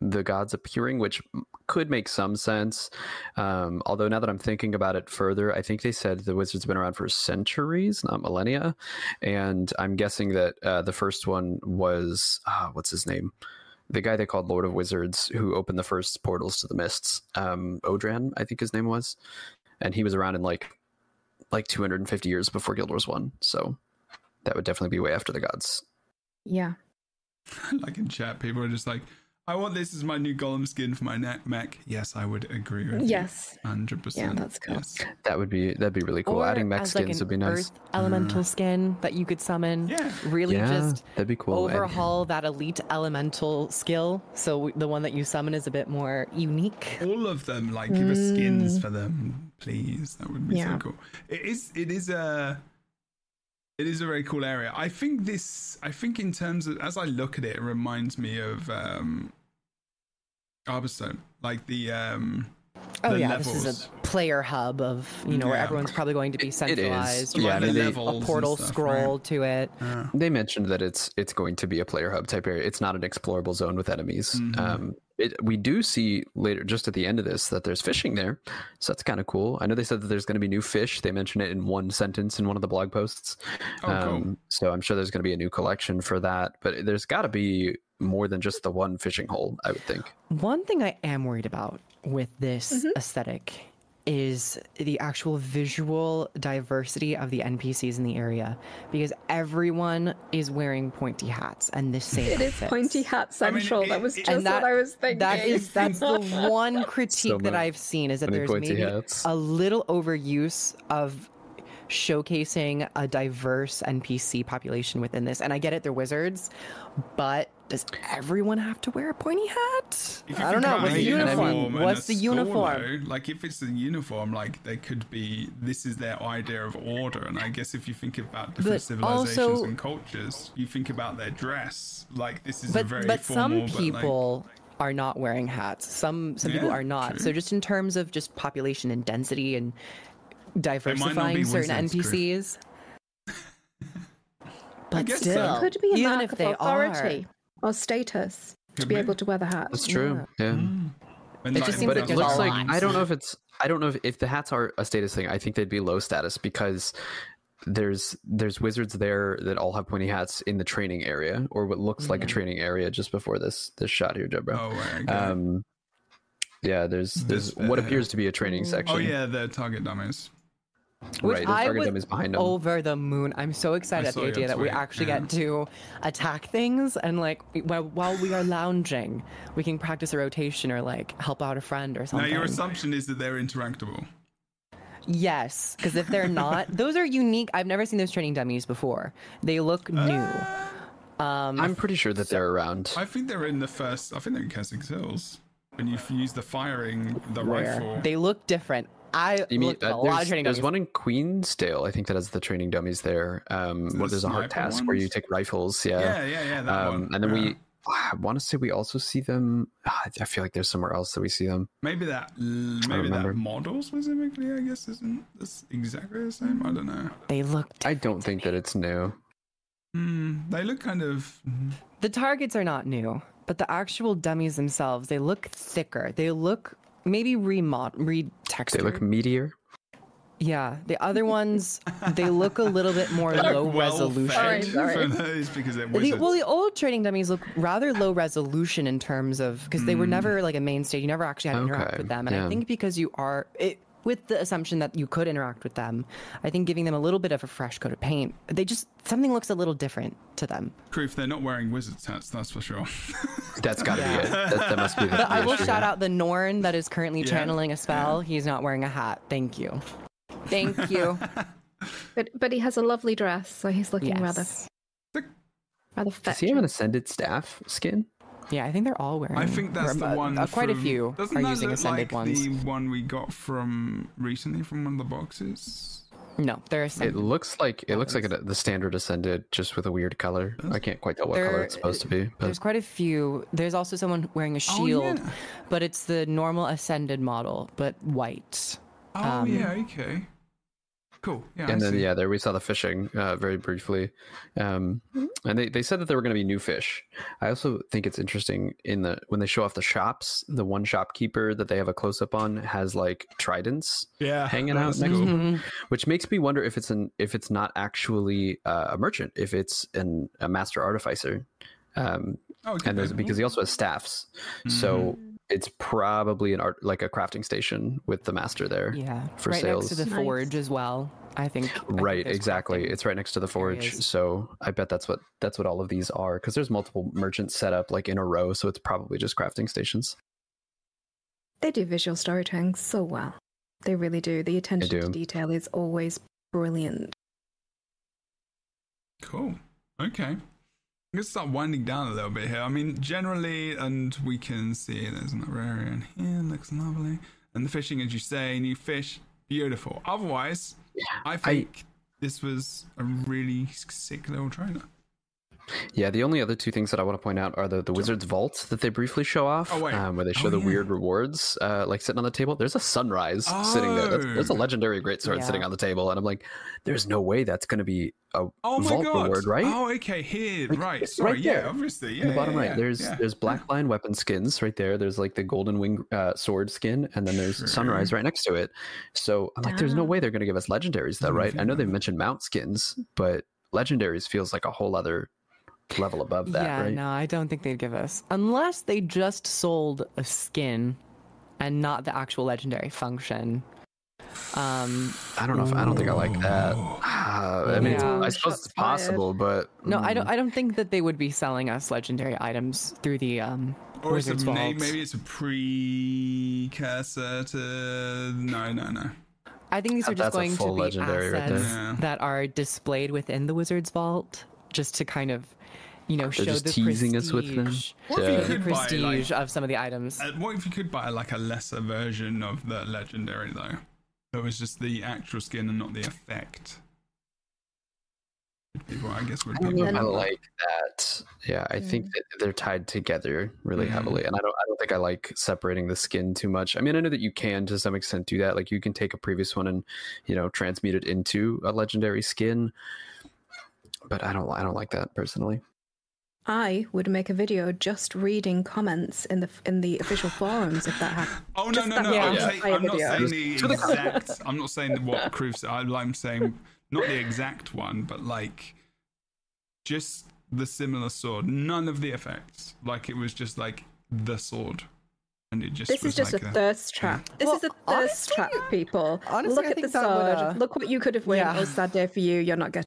the gods appearing, which could make some sense. Um, although now that I'm thinking about it further, I think they said the wizards have been around for centuries, not millennia, and I'm guessing that uh, the first one was uh, what's his name, the guy they called Lord of Wizards, who opened the first portals to the mists. Um, Odran, I think his name was, and he was around in like like 250 years before Guild Wars One. So that would definitely be way after the gods. Yeah. like in chat, people are just like, I want this as my new golem skin for my neck mech. Yes, I would agree with that. Yes. you. 100%. Yeah, that's cool. Yes. That would be that'd be really cool. Or Adding mech as, like, skins an would be nice. Earth elemental mm. skin that you could summon. Yeah. Really yeah, just that'd be cool. And- overhaul that elite elemental skill. So the one that you summon is a bit more unique. All of them, like give us skins mm. for them, please. That would be Yeah. so cool. It is. It is a. It is a very cool area. I think this. I think in terms of as I look at it, it reminds me of um, Arborstone, like the um, Oh yeah, levels. this is a player hub of you know where everyone's probably going to be is. centralized. Yeah, Like I the mean, they- a portal stuff, scroll right? to it. Uh, They mentioned that it's it's going to be a player hub type area. It's not an explorable zone with enemies. Mhm. Um, it, we do see later, just at the end of this, that there's fishing there, so that's kind of cool. I know they said that there's going to be new fish. They mentioned it in one sentence in one of the blog posts. Oh, cool. Um, so I'm sure there's going to be a new collection for that. But there's got to be more than just the one fishing hole. I would think. One thing I am worried about with this aesthetic is the actual visual diversity of the NPCs in the area because everyone is wearing pointy hats and this same It is outfits. pointy hat I mean, central. it- that was just and that, what I was thinking. that is that's the one critique that I've seen is that there's maybe hats. a little overuse of showcasing a diverse NPC population within this. And I get it, they're wizards, but does everyone have to wear a pointy hat? I don't know. What's the uniform? uniform and What's a the uniform? though, like if it's a uniform, like they could be. This is their idea of order, and I guess if you think about different But civilizations also- and cultures, you think about their dress. Like this is a But very but some formal, but, like- people are not wearing hats. Some some people are not. true. So just in terms of just population and density and diversifying certain. NPCs. But guess so. still, could be a even mark if of they authority or status to be be. able to wear the hat. That's true. Yeah. And, It just seems but like it there's looks like lot. I don't know if it's I don't know if, if the hats are a status thing. I think they'd be low status because there's there's wizards there that all have pointy hats in the training area or what looks like a training area just before this this shot here, Deborah. Oh, right, okay. Um, yeah, there's there's This, what uh, appears to be a training section. oh yeah, the target dummies. Which right. There's I target was dummies behind them. over the moon. I'm so excited at the idea that we actually yeah. get to attack things and like while, while we are lounging, we can practice a rotation or like help out a friend or something. Now your assumption is that they're interactable. Yes, because if they're not, those are unique. I've never seen those training dummies before. They look new. Um, I'm pretty sure that they're around. I think they're in the first. I think they're in Kessex Hills. When you use the firing, the where rifle. they look different. I You mean uh, a lot of there's, training there's dummies. one in Queensdale, I think that has the training dummies there. Um, the well, there's a hard sniper task where you take rifles. Yeah. yeah, yeah, yeah. That um, one. and then yeah. we, I want to say we also see them. ah, I feel like there's somewhere else that we see them. Maybe that maybe that remember. model specifically, I guess, isn't this exactly the same. I don't know. They look. I don't think that it's new. Hmm, they look kind of. The targets are not new, but the actual dummies themselves, they look thicker. They look maybe remod retextured. They look meteor. Yeah, the other ones they look a little bit more they look low well resolution. fed Sorry, sorry. Those because they're The, well, the old trading dummies look rather low resolution in terms of because they were hmm. never like a mainstay. You never actually had to interact with them, and I think because you are it, with the assumption that you could interact with them, I think giving them a little bit of a fresh coat of paint, they just something looks a little different to them. Proof they're not wearing wizards hats. That's for sure. That's got to Yeah. be it. That, that must be the. But I will issue shout here. out the Norn that is currently Yeah, channeling a spell. He's not wearing a hat. Thank you. Thank you. But but he has a lovely dress, so he's looking rather yes. rather Does fetch. he have an ascended staff skin? Yeah, I think they're all wearing. I think that's the one. uh, quite a from- few Doesn't are that using look ascended like ones. The one we got from recently from one of the boxes. No, they're It looks like it looks like a, the standard ascended, just with a weird color. I can't quite tell what color it's supposed to be. But There's quite a few. There's also someone wearing a Oh, shield, yeah. but it's the normal ascended model, but white. Oh Um, yeah, okay. Cool. Yeah. I and then see. yeah, there we saw the fishing uh, very briefly, um, and they, they said that there were going to be new fish. I also think it's interesting in the when they show off the shops, the one shopkeeper that they have a close up on has like tridents yeah, hanging out next cool. to Mhm. which makes me wonder if it's an if it's not actually uh, a merchant, if it's an a master artificer, um, Oh, okay. and there's, because he also has staffs, so it's probably an art like a crafting station with the master there. Yeah, For right next to the Nice. forge as well. I think. I think right exactly crafting. it's right next to the forge so i bet that's what that's what all of these are because there's multiple merchants set up like in a row so it's probably just crafting stations They do visual storytelling so well. They really do. The attention to detail is always brilliant. Cool. Okay. I'm gonna start winding down a little bit here. I mean, generally, and we can see there's an area in here. Looks lovely. And the fishing, as you say, new fish, beautiful. Otherwise, I think this was a really sick little trailer. Yeah the only other two things that i want to point out are the, the wizard's vault that they briefly show off Oh, um, where they show Oh, the yeah. weird rewards uh, like sitting on the table there's a sunrise sitting there that's, there's a Oh. legendary greatsword Yeah. sitting on the table and i'm like there's no way that's going to be a Oh my vault god! reward right Oh, okay. Here, Like, right. right Sorry. yeah, there. obviously. Yeah. in the bottom yeah, right yeah, there's yeah. there's black lion weapon skins right there there's like the golden wing uh, sword skin and then there's Sure. sunrise right next to it so i'm like there's no way they're going to give us legendaries though right i know they've mentioned mount skins but legendaries feels like a whole other level above that yeah, right no, I don't think they'd give us unless they just sold a skin and not the actual legendary function. Um, i don't know if i don't think i like that Ah, i mean Yeah. i suppose it's possible but no, I mm, don't. I don't think that they would be selling us legendary items through the um. Or it's a, Wizard's maybe, Vault. maybe it's a precursor to. No, no, no. I think these are just a going to be legendary right assets. Yeah. that are displayed within the Wizard's Vault, just to kind of, you know, show just the teasing prestige, us with them. What if Yeah. you the could buy prestige like of some of the items. Uh, what if you could buy like a lesser version of the legendary though? That was just the actual skin and not the effect. People, I guess, would I don't be. know if I like that. Yeah, I think that they're tied together really Mhm. heavily, and I don't. I don't think I like separating the skin too much. I mean, I know that you can to some extent do that. Like you can take a previous one and you know transmute it into a legendary skin, but I don't. I don't like that personally. I would make a video just reading comments in the in the official forums if that happened. Oh no, Just no, no! Yeah. I'm, one saying, I'm not saying Just the exact. I'm not saying what Kroof said. I- I'm saying not the exact one, but like just the similar sword. None of the effects. Like it was just like the sword, and it just. This was is just like a thirst trap. This Well, is a thirst honestly- trap, people. honestly, Look I at the think that sword. would, Look what you could have won. yeah. Sad day for you. You're not getting.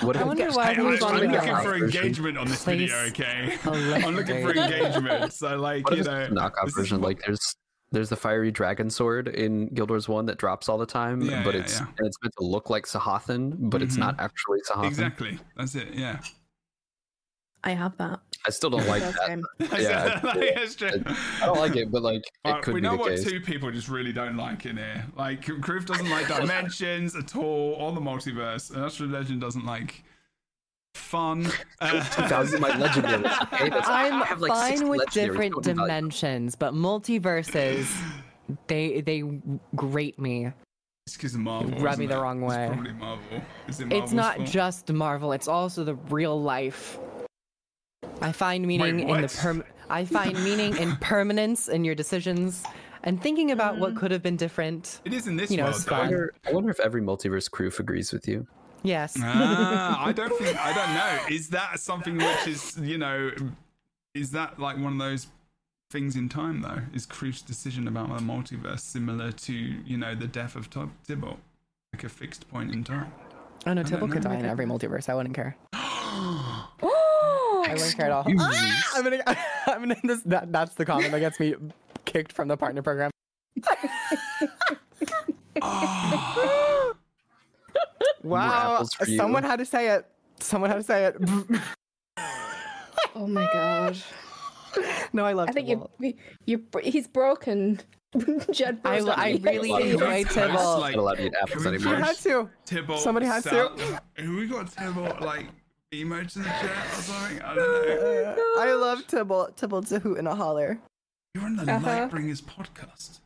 What I wonder why Hey, he I'm, was I'm on looking the for engagement on this video, okay? I'm looking for engagement. So, like, what you if know, it's a knockoff this is version? Like there's there's the fiery dragon sword in Guild Wars One that drops all the time, Yeah, but yeah, it's yeah. and it's meant to look like Sohothin, but it's Mhm. not actually Sohothin. exactly. That's it. Yeah. I have that. I still don't like That's that. Yeah, That's true. I don't like it, but like it could we be know the what case. two people just really don't like in here. Like, Kroof doesn't like dimensions at all, or the multiverse, and Astralegend doesn't like fun. Uh, 2000 my legendaries. Okay, That's, I I'm have, like, fine with different Don't divide them. dimensions, but multiverses, they they grate me. it's because of Marvel. Rub me isn't the it? wrong It's way. probably Marvel. Is it It's not fault? just Marvel; it's also the real life. I find meaning in the what? perm. I find meaning in permanence in your decisions and thinking about what could have been different. It is in this you know, world, it's. I wonder, I wonder if every multiverse crew agrees with you. Yes. ah, I don't think I don't know. Is that something which is you know, is that like one of those things in time though? Is Kroof's decision about the multiverse similar to you know the death of Tob- Tybalt, like a fixed point in time? Oh no, don't Tibble could die in every multiverse. I wouldn't care. Oh, I wouldn't care at all. Ah, I'm gonna, I'm gonna, this, that, that's the comment that gets me kicked from the partner program. wow, apples for you. someone had to say it. Someone had to say it. oh my god! no, I love I think Tibble. you, you, he's broken. Jed, I- broke I really Well, enjoy Tibble. like- Not allowed to eat apples Can we anymore. I had to. Tybalt. Somebody had Sal- to. Who we got Tybalt like emotes in the chat or something? I don't know. I love Tibble. Tibble's a hoot and a holler. You're on the Uh-huh. Lightbringers podcast.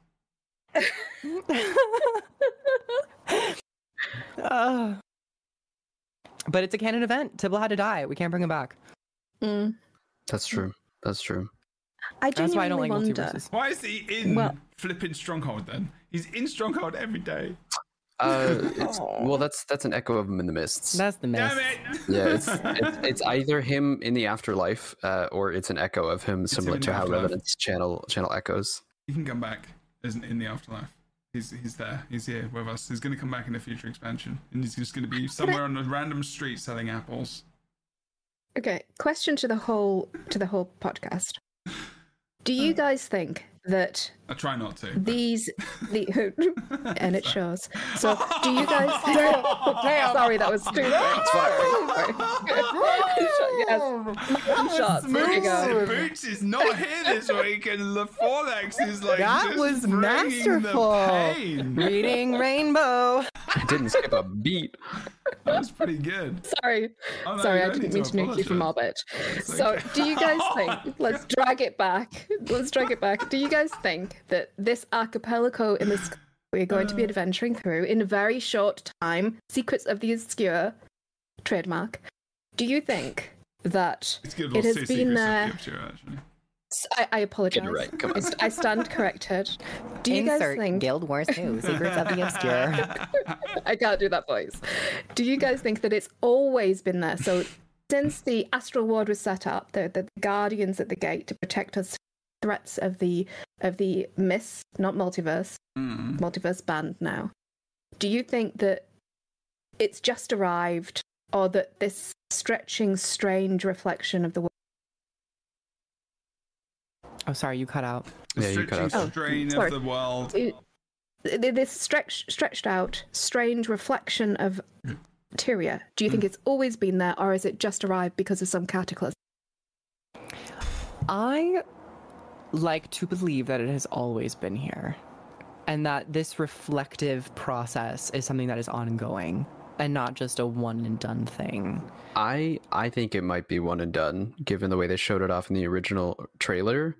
Uh, but it's a canon event. Tibble had to die. We can't bring him back. Mm. That's true. That's true. I That's why I don't like wonder. multiverses. Why is he in Well- flipping Stronghold then? He's in Stronghold every day. Uh, it's, well, that's that's an echo of him in the mists. That's the mess. Damn it! yeah, it's, it's it's either him in the afterlife, uh, or it's an echo of him, similar him to how afterlife. Revenant's channel channel echoes. he can come back. Isn't in the afterlife. He's he's there. He's here with us. He's going to come back in a future expansion, and he's just going to be somewhere on a random street selling apples. Okay, question to the whole to the whole podcast. Do you guys think that I try not to. these the and it shows. So do you guys Sorry, that was stupid. yes. Shots. There. Boots is not here this week, and LaForlex is like That just was masterful. The pain. Reading Rainbow. I didn't skip a beat. That was pretty good. Sorry. Oh, no, Sorry, I didn't mean to nuke you from apologise. orbit. So, okay. do you guys think? Let's drag it back. Let's drag it back. Do you guys think that this archipelago in the sky we're going to be adventuring through in a very short time, Secrets of the Obscure, trademark? Do you think that It's. It has see been, Secrets uh, of the Obscure, actually. I, I apologize. Right, come I, on. st- I stand corrected. Do you Insert guys think? Guild Wars 2, Secrets of the Obscure. I can't do that voice. Do you guys think that it's always been there? So since the Astral Ward was set up, the, the guardians at the gate to protect us threats of the of the mist, not multiverse, Mm. multiverse band now. Do you think that it's just arrived, or that this stretching, strange reflection of the world? Oh, sorry, you cut out. The Yeah, you cut stretching out. Oh, strain sorry. of the world. it- this stretch, stretched out, strange reflection of Tyria. Do you think it's always been there, or is it just arrived because of some cataclysm? I like to believe that it has always been here and that this reflective process is something that is ongoing and not just a one and done thing. I I think it might be one and done, given the way they showed it off in the original trailer.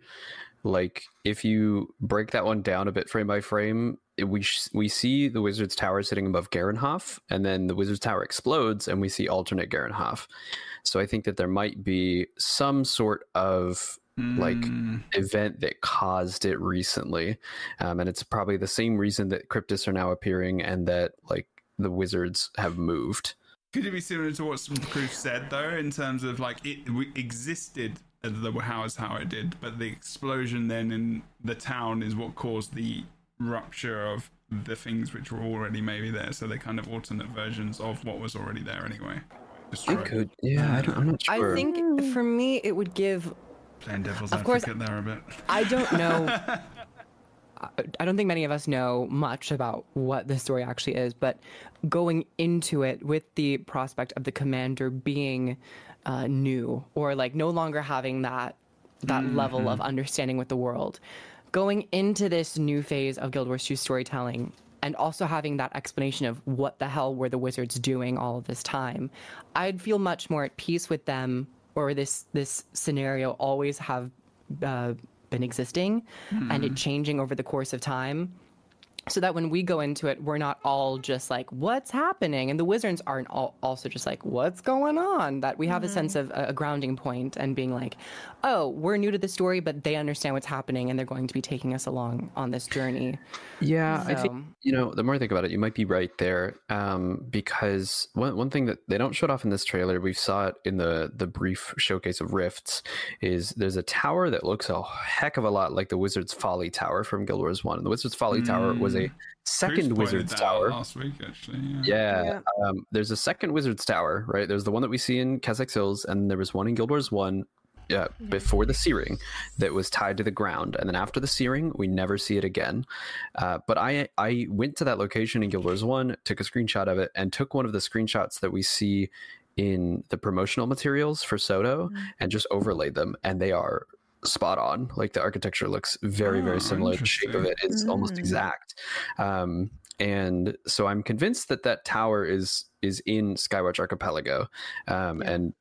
Like, if you break that one down a bit frame by frame, we we see the Wizard's Tower sitting above Garenhoff, and then the Wizard's Tower explodes, and we see alternate Garenhoff. So I think that there might be some sort of like Mm. event that caused it recently, um, and it's probably the same reason that Kryptis are now appearing, and that like the wizards have moved. Could it be similar to what some crew said though, in terms of like it w- existed the how is how it did, but the explosion then in the town is what caused the rupture of the things which were already maybe there. So they're kind of alternate versions of what was already there anyway. It Destroyed. could, yeah. I don't, I'm not sure. I think for me, it would give. Playing devil's Of course- advocate there a bit. I don't know. I- don't think many of us know much about what the story actually is, but going into it with the prospect of the commander being uh, new or like no longer having that that level of understanding with the world, going into this new phase of Guild Wars 2 storytelling and also having that explanation of what the hell were the wizards doing all of this time, I'd feel much more at peace with them or this this scenario always have uh, been existing and it changing over the course of time so that when we go into it we're not all just like what's happening and the wizards aren't all also just like what's going on that we have a sense of a, a grounding point and being like oh we're new to the story but they understand what's happening and they're going to be taking us along on this journey Yeah, I think you know. The more I think about it, you might be right there. Um, because one one thing that they don't show off in this trailer, we saw it in the the brief showcase of Rifts, is there's a tower that looks a heck of a lot like the Wizard's Folly Tower from Guild Wars One. The Wizard's Folly Tower was a second pointed Wizard's Tower. last week actually. Yeah. Yeah, Yeah. Um, there's a second Wizard's Tower, right? There's the one that we see in Kessex Hills, and there was one in Guild Wars 1 uh, before the searing that was tied to the ground. And then after the searing, we never see it again. Uh, but I, I went to that location in Guild Wars 1, took a screenshot of it, and took one of the screenshots that we see in the promotional materials for Soto and just overlaid them. And they are spot on. Like the architecture looks very, Oh, very similar. The shape of it is almost Mm. exact. Um, and so I'm convinced that that tower is is in Skywatch Archipelago, um, Yeah. and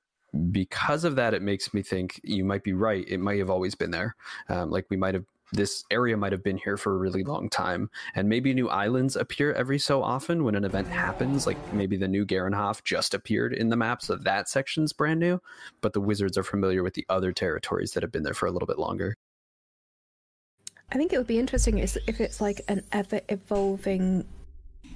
because of that, it makes me think you might be right. It might have always been there. Um, like we might have this area might have been here for a really long time, and maybe new islands appear every so often when an event happens. Like maybe the new Garenhoff just appeared in the map, so that section's brand new. But the wizards are familiar with the other territories that have been there for a little bit longer. I think it would be interesting if it's like an ever evolving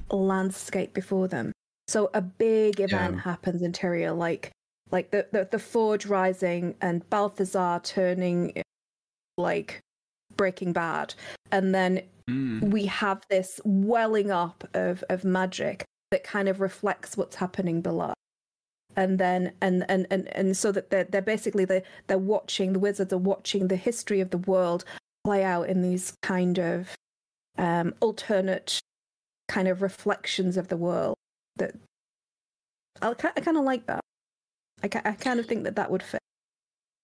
landscape before them. So a big event Yeah. happens in Tyria, like like the, the the Forge rising and Balthazar turning like Breaking Bad, and then Mm. we have this welling up of of magic that kind of reflects what's happening below. And then and and and, and so that they're, they're basically they they're watching the wizards are watching the history of the world play out in these kind of um alternate kind of reflections of the world that i, I kind of like that. I, I kind of think that that would fit.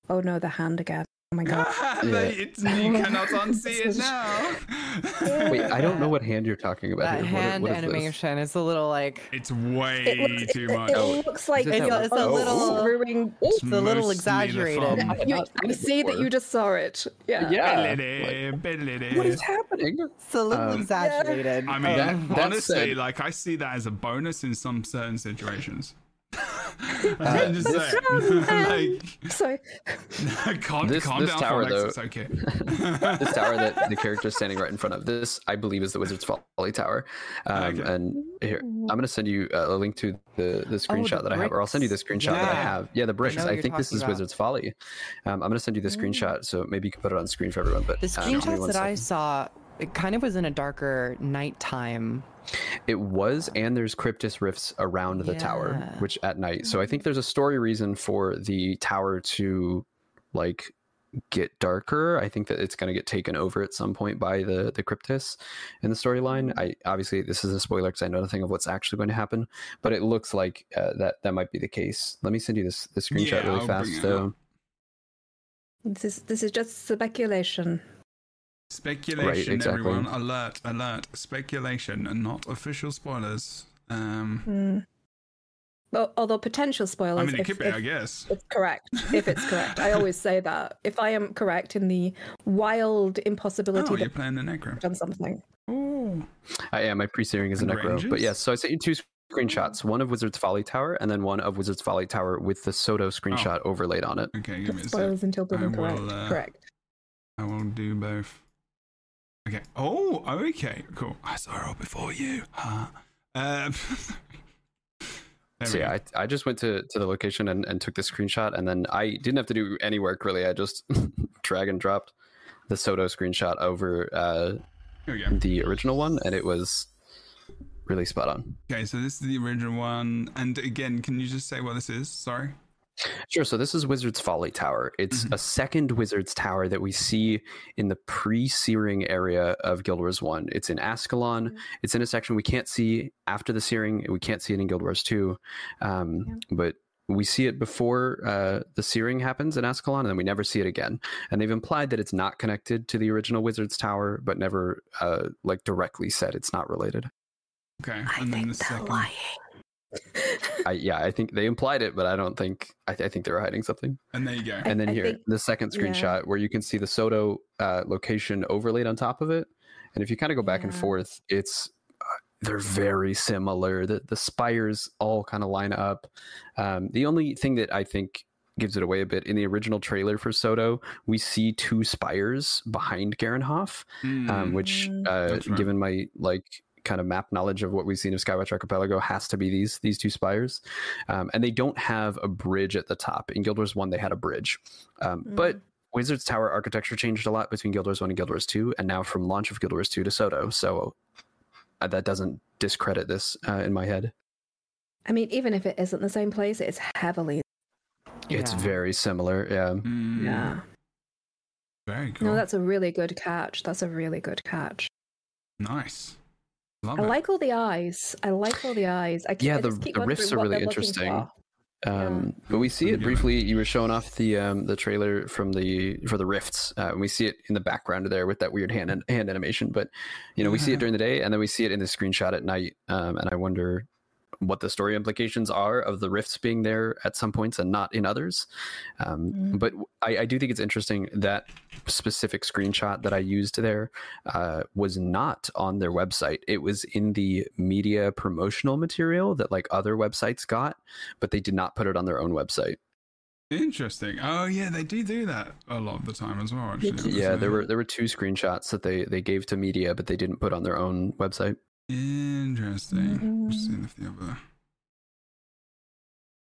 Oh no the hand again oh my god They- it's- you cannot unsee it now. Wait, I don't know what hand you're talking about. That here. What- hand what is this? animation is a little like It's way it looks, too it, much. it Oh, looks like is it you're it's a little- screwing- It's a little exaggerated. thumb. you, I see that you just saw it yeah Yeah. Biddly-dee, biddly-dee. What is happening? it's a little Um, exaggerated. I mean, That- that honestly, said- like I see that as a bonus in some certain situations. Uh, I'm just saying, like, so calm, This- calm this down, tower, Forlex, though- It's okay. this tower that the character is standing right in front of this i believe is the wizard's folly tower. Um, Okay. and here i'm going to send you uh, a link to the the screenshot Oh, the that i have or i'll send you the bricks. screenshot that i have. Yeah the bricks. know i, think this is about. wizard's folly. Um, i'm going to send you the screenshot so maybe you can put it on screen for everyone but the um, give me screenshots one that I saw, it kind of was in a darker nighttime. It was, and there's kryptis rifts around the tower, which at night. So I think there's a story reason for the tower to like get darker. I think that it's going to get taken over at some point by the the kryptis in the storyline. I obviously this is a spoiler because I know nothing of what's actually going to happen, but it looks like uh, that that might be the case. Let me send you this the screenshot Yeah, really I'll fast bring though. this is this is just speculation Speculation, exactly. everyone. Alert, alert. Speculation and not official spoilers. Um, Hmm. Well, although potential spoilers, I mean, it if, could be, if I guess. it's correct, if it's correct, I always say that. If I am correct in the wild impossibility Oh, that you're playing the Necro. I've done something, Oh, I am. My pre-searing is a And necro. But ranges? yes, so I sent you two screenshots: one of Wizard's Folly Tower, and then one of Wizard's Folly Tower with the Soto screenshot overlaid on it. okay. Give me a sec. spoilers until proven correct. will, uh, correct. I will do both. Okay. Oh, okay. Cool. I saw her all before you. Huh? Um, So yeah. I, I just went to, to the location and, and took the screenshot, and then I didn't have to do any work really. I just drag and dropped the Soto screenshot over uh, Here we go. the original one, and it was really spot on. Okay, so this is the original one. And again, can you just say what this is? Sorry. Sure. So this is Wizard's Folly Tower. It's Mhm. a second Wizard's Tower that we see in the pre-searing area of Guild Wars One. It's in Ascalon. Mhm. It's in a section we can't see after the searing. We can't see it in Guild Wars Two, um, Yeah. but we see it before uh, the searing happens in Ascalon, and then we never see it again. And they've implied that it's not connected to the original Wizard's Tower, but never uh, like directly said it's not related. Okay. I and then think the they're second. lying. I, yeah, I think they implied it, but I don't think I, I think they were hiding something. And there you go. And then I here think- the second yeah. screenshot where you can see the soto uh, location overlaid on top of it and if you kind of go back and forth it's uh, they're very similar the, the spires all kind of line up um, the only thing that i think gives it away a bit in the original trailer for soto we see two spires behind garenhoff um, Mm, which Mm. uh, right. given my like kind of map knowledge of what we've seen of Skywatch Archipelago has to be these these two spires, um, and they don't have a bridge at the top. In Guild Wars One, they had a bridge, um, but Mm. Wizards Tower architecture changed a lot between Guild Wars One and Guild Wars Two, and now from launch of Guild Wars Two to Soto. So uh, that doesn't discredit this uh, in my head. I mean, even if it isn't the same place, it's heavily. It's Yeah. very similar. Yeah. mm, Yeah. Very cool. No, that's a really good catch. That's a really good catch. nice. Love I it. like all the eyes. I like all the eyes. I keep, Yeah, the- just keep the rifts are really interesting. for. Um, but we see it briefly. You were showing off the um, the trailer from the for the rifts, uh, and we see it in the background there with that weird hand hand animation. But you know, we see it during the day, and then we see it in the screenshot at night. Um, and I wonder what the story implications are of the rifts being there at some points and not in others. Um, But I, I do think it's interesting that specific screenshot that I used there uh, was not on their website. It was in the media promotional material that like other websites got, but they did not put it on their own website. Interesting. Oh yeah, they do do that a lot of the time as well. Actually, Yeah, there were there were two screenshots that they they gave to media, but they didn't put on their own website. Interesting. Just mm-hmm. seeing if the other.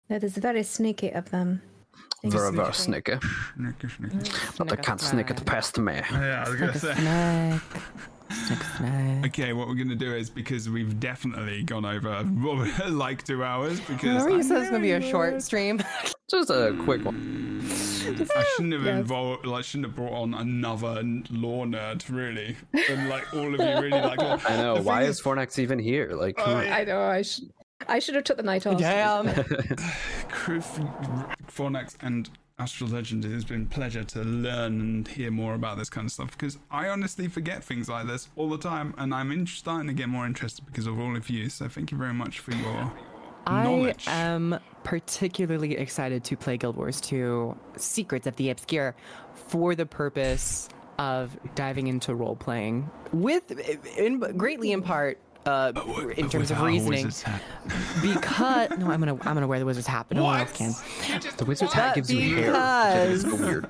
That is very sneaky of them. Very, sneaky. very sneaky. Snicker, snicker. But mm. they can't sneak it past me. Yeah, I was gonna say. Okay, what we're gonna do is because we've definitely gone over like two hours because Remember you I said it's gonna be a short stream? Just a quick one. I shouldn't have Yes. involved, like, shouldn't have brought on another lore nerd, really. And like all of you really like. lore. I know. The Why thing is Fornax even here? Like, come on. yeah. I know. I should. I should have took the night off. Damn. Criff, Fornax, and Astralegend, it has been a pleasure to learn and hear more about this kind of stuff because I honestly forget things like this all the time, and I'm in- starting to get more interested because of all of you. So thank you very much for your Knowledge. I am particularly excited to play Guild Wars 2 Secrets of the Obscure for the purpose of diving into role playing with in, greatly in part uh, in terms of reasoning wizard's hat. because no I'm gonna I'm gonna wear the wizard's hat but no one else can The wizard's hat gives you hair. That is so because- weird.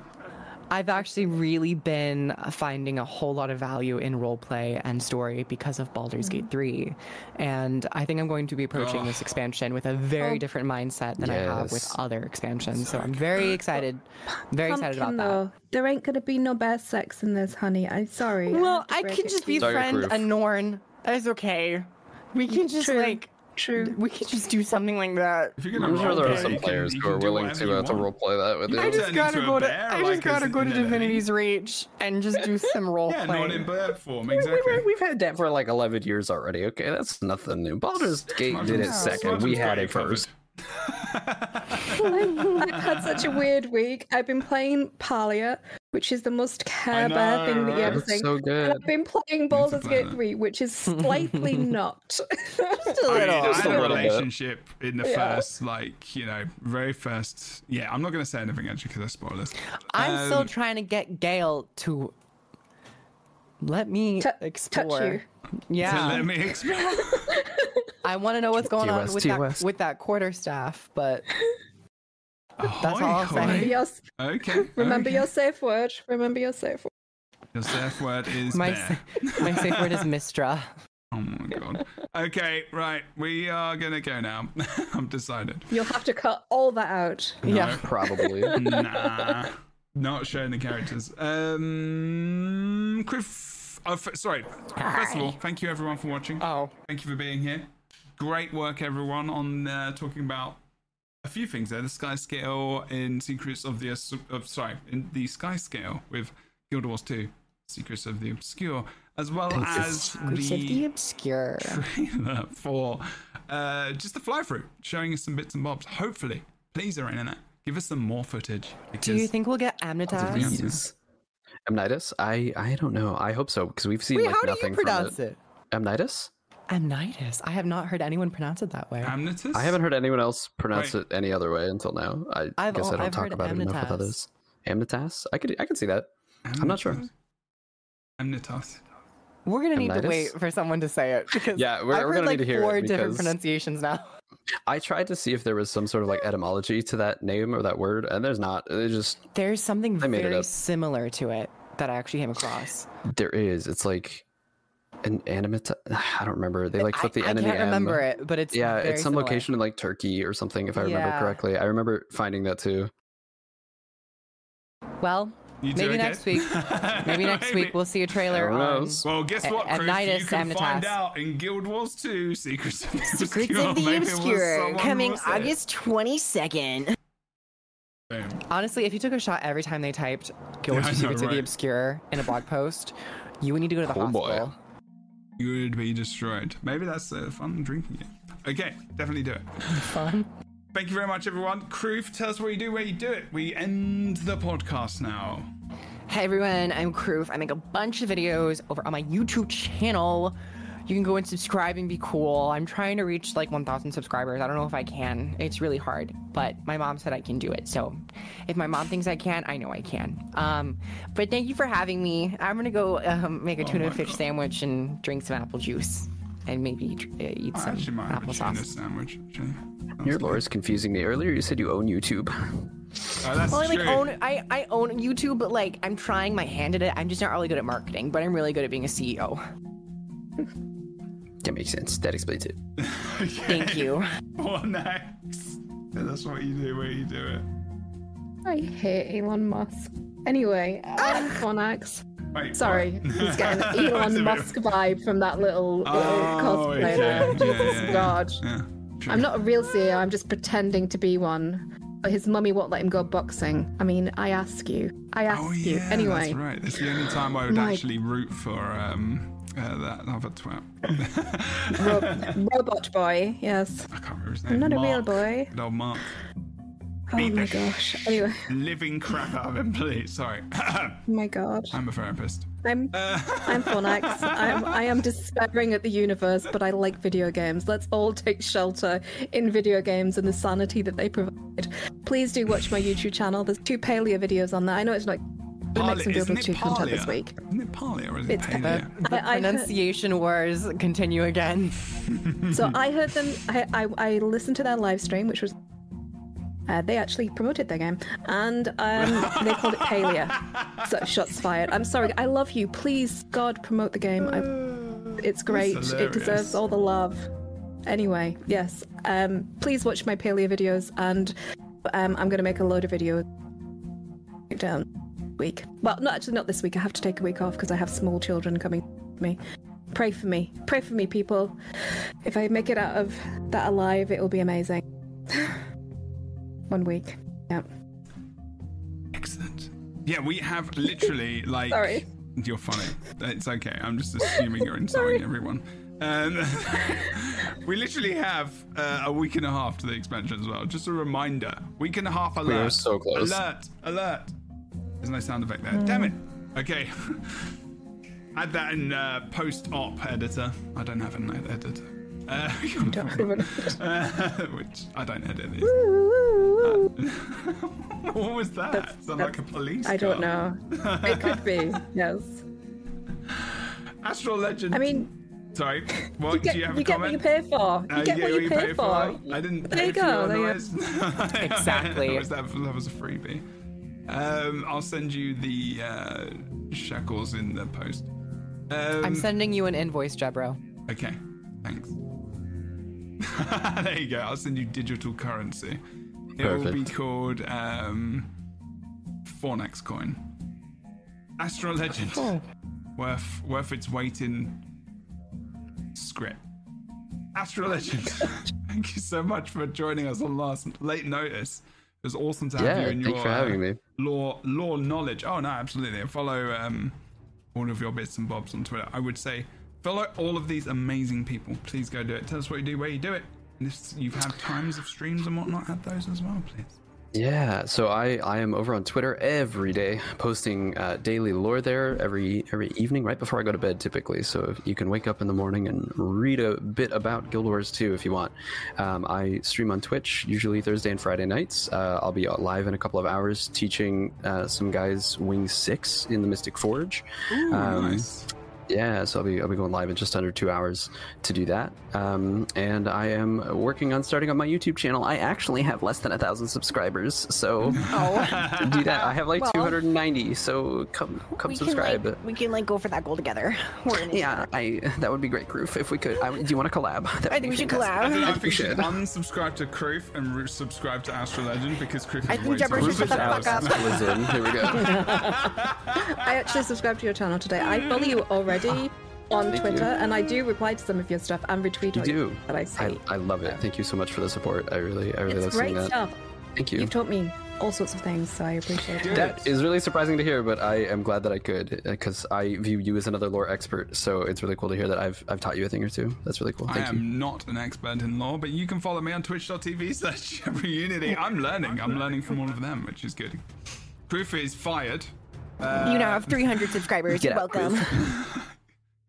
I've actually really been finding a whole lot of value in roleplay and story because of Baldur's Gate 3. And I think I'm going to be approaching this expansion with a very Oh. different mindset than I have with other expansions. So I'm very excited. Very excited about Pumpkin, that. there ain't gonna be no bear sex in this, honey. I'm sorry. Well, have to I break could just to you. be Sorry, friend Kroof. a Norn. That's okay. We can just True. like True. we could just do something like that. If you're gonna I'm sure there are some you players you who are willing to uh, to want. roleplay that with You you. I just gotta go to bear, I like just gotta go to in an enemy. Divinity's Reach and just do some role Yeah, not in playing. bird form, exactly. we, have had that for like 11 years already. Okay, that's nothing new. Baldur's Gate did it second. We had it first. I've had such a weird week. I've been playing Palia, which is the most care bear thing that you ever That's sing. so And. I've been playing Baldur's play Gate 3, which is slightly not. Just a I, little. I Just had a a little bit. relationship in the Yeah. first, like, you know, very first. Yeah, I'm not going to say anything actually because I spoil this. I'm still Um, trying to get Gale to let me Tou- explore. touch you. So Yeah, let me explain. I want to know what's going on with TOS. that with that quarter staff, but That's all I'll Ahoy, say. your, Okay. remember okay. your safe word. Remember your safe word. Your safe word is my bear. sa- my safe word is Mystra. Oh my god. Okay, right. We are gonna go now. I'm decided. You'll have to cut all that out. Yeah. Probably. nah. Not showing the characters. Um, Criff. Oh, f- sorry. First of all, thank you everyone for watching. Oh, Thank you for being here. Great work, everyone, on uh, talking about a few things there. The sky scale in Secrets of the As- uh, sorry, in the sky scale with Guild Wars 2, Secrets of the Obscure, as well as Secrets of the the obscure. trailer for uh, just the fly through, showing us some bits and bobs. Hopefully, please, ArenaNet, give us some more footage. Do you think we'll get Amnytas? Please. Amnitis? I I don't know. I hope so because we've seen Wait, like how do nothing you pronounce from it? Amnitis? I have not heard anyone pronounce it that way. Amnitis? I haven't heard anyone else pronounce Wait. it any other way until now. I I've guess al- I don't I've talk heard about it enough with others. Amnytas? I could I could see that. I'm not sure. Amnytas. We're gonna need to wait for someone to say it because Yeah, we're- I've we're heard gonna like need to hear four different pronunciations now. I tried to see if there was some sort of like etymology to that name or that word, and there's not. It just There's something I made it very up. similar to it that I actually came across. there is. It's like an animate. I don't remember. They like I, flip the I N and can't the M. remember uh, it, but it's Yeah, it's some similar. location in like Turkey or something, if I remember Yeah. correctly. I remember finding that too. Well, maybe okay? next week. Maybe next week we'll see a trailer on? Well, guess what, A- Chris? You Amnytas find out in Guild Wars 2 Secrets of the Secrets Obscure. of the Maybe it was Obscure coming who said it. August 22nd. Boom. Honestly, if you took a shot every time they typed Guild Yeah, Wars I know, Secrets of the? Obscure in a blog post, you would need to go to the Oh, boy. You would be destroyed. Maybe that's uh, fun drinking it. Okay, definitely do it. Fun. Thank you very much, everyone. Kroof, tell us what you do, where you do it. We end the podcast now. Hey everyone, I'm Kroof. I make a bunch of videos over on my YouTube channel. You can go and subscribe and be cool. I'm trying to reach like 1,000 subscribers. I don't know if I can. It's really hard, but my mom said I can do it. So if my mom thinks I can, I know I can. Um, but thank you for having me. I'm gonna go um, make a tuna Oh fish God. sandwich and drink some apple juice and maybe uh, eat I some actually might have a tuna applesauce. sandwich. Your lore is confusing me. Earlier you said you own YouTube. Oh, that's Well, I like true. own I, I own YouTube, but like I'm trying my hand at it. I'm just not really good at marketing, but I'm really good at being a CEO. That makes sense. That explains it. Thank you. What next? That's what you do where you do it. I hate Elon Musk. Anyway, I'm Fornax. Wait, Sorry, what? he's getting That the was a Elon Musk vibe from that little, little Oh, cosplay okay. there. Yeah, Jesus yeah, yeah. God. Yeah. I'm not a real CEO, I'm just pretending to be one. But his mummy won't let him go boxing. I mean, I ask you. I ask Oh you. Anyway, that's right. That's the only time I would My- actually root for um uh, that other twat. Ro- Robot Boy, yes. I can't remember his name. I'm not a real boy. No, Mark. Oh Beat my gosh. Anyway, Living crap out of him, please. Sorry. oh my god. I'm a therapist. I'm I'm Fornax. I'm I am despairing at the universe, but I like video games. Let's all take shelter in video games and the sanity that they provide. Please do watch my YouTube channel. There's two Palia videos on there. I know it's not we make Parlia- some isn't Build it 2 content this Parlia? week. Isn't it Parlia or is it It's- Palea? The I- I heard- pronunciation wars continue again. So I heard them. I, I, I listened to their live stream, which was. Uh, they actually promoted their game, and um, they called it Palia. So shots fired. I'm sorry. I love you. Please, God, promote the game. I, it's great. It hilarious. deserves all the love. Anyway, yes. Um, please watch my Palia videos, and um, I'm going to make a load of videos down week. Well, not actually not this week. I have to take a week off because I have small children coming to me. Pray for me. Pray for me, people. If I make it out of that alive, it will be amazing. One week. Yeah. Excellent. Yeah, we have literally like. Sorry. You're funny. It's okay. I'm just assuming you're insulting everyone. Um, we literally have uh, a week and a half to the expansion as well. Just a reminder. Week and a half alert. We are so close. Alert. Alert. There's no sound effect there. Damn it. Okay. Add that in uh, post-op editor. I don't have an editor. Uh, uh, which I don't edit these. what was that? Sound like a police I don't car. know. It could be. Yes. Astralegend. I mean, sorry. What you get, do you have you a get what you pay for. You Uh, get what you pay for. I didn't There pay you for go, your there you go. noise. Exactly. that, was, that, that was a freebie. Um, I'll send you the uh, shekels in the post. Um, I'm sending you an invoice, Jebro. Okay, thanks. there you go. I'll send you digital currency. It will be called um, Fornax coin. Astralegend. Oh. Worth worth its weight in script. Astralegend. Thank you so much for joining us on last late notice. It was awesome to have Yeah, you in thanks your for having uh, me. lore lore knowledge. Oh no, absolutely. Follow um, all of your bits and bobs on Twitter. I would say follow all of these amazing people. Please go do it. Tell us what you do, where you do it. And if you've had times of streams and whatnot, add those as well, please. Yeah, so I, I am over on Twitter every day, posting uh, daily lore there every every evening, right before I go to bed, typically. So you can wake up in the morning and read a bit about Guild Wars 2 if you want. Um, I stream on Twitch usually Thursday and Friday nights. Uh, I'll be live in a couple of hours teaching uh, some guys Wing Six in the Mystic Forge. Ooh, Um, nice. Yeah, so I'll be I'll be going live in just under two hours to do that. Um, and I am working on starting up my YouTube channel. I actually have less than a thousand subscribers, so to do that I have like Well, 290. So come come subscribe. we can like go for that goal together. We're in it yeah, I that would be great, Kroof. If we could, I, do you want to collab? That I think we should fantastic. I, think, I think you should should. unsubscribe to Kroof and re- subscribe to Astralegend because Kroof is I think way Jebber should shut the ambitious. fuck up. Alice is in. Here we go. I actually subscribed to your channel today. I follow you already Ah. on Twitter, you. and I do reply to some of your stuff and retweet You all do. that I see. I, I love it. Thank you so much for the support. I really I really it's love seeing great that. stuff. Thank you. You've taught me all sorts of things, so I appreciate it. That is really surprising to hear, but I am glad that I could uh, because I view you as another lore expert. So it's really cool to hear that I've I've taught you a thing or two. That's really cool. I am you. not an expert in lore, but you can follow me on twitch.tv slash Unity. I'm learning. I'm learning from all of them, which is good. Kroof is fired. You now uh, have 300 subscribers. You're welcome.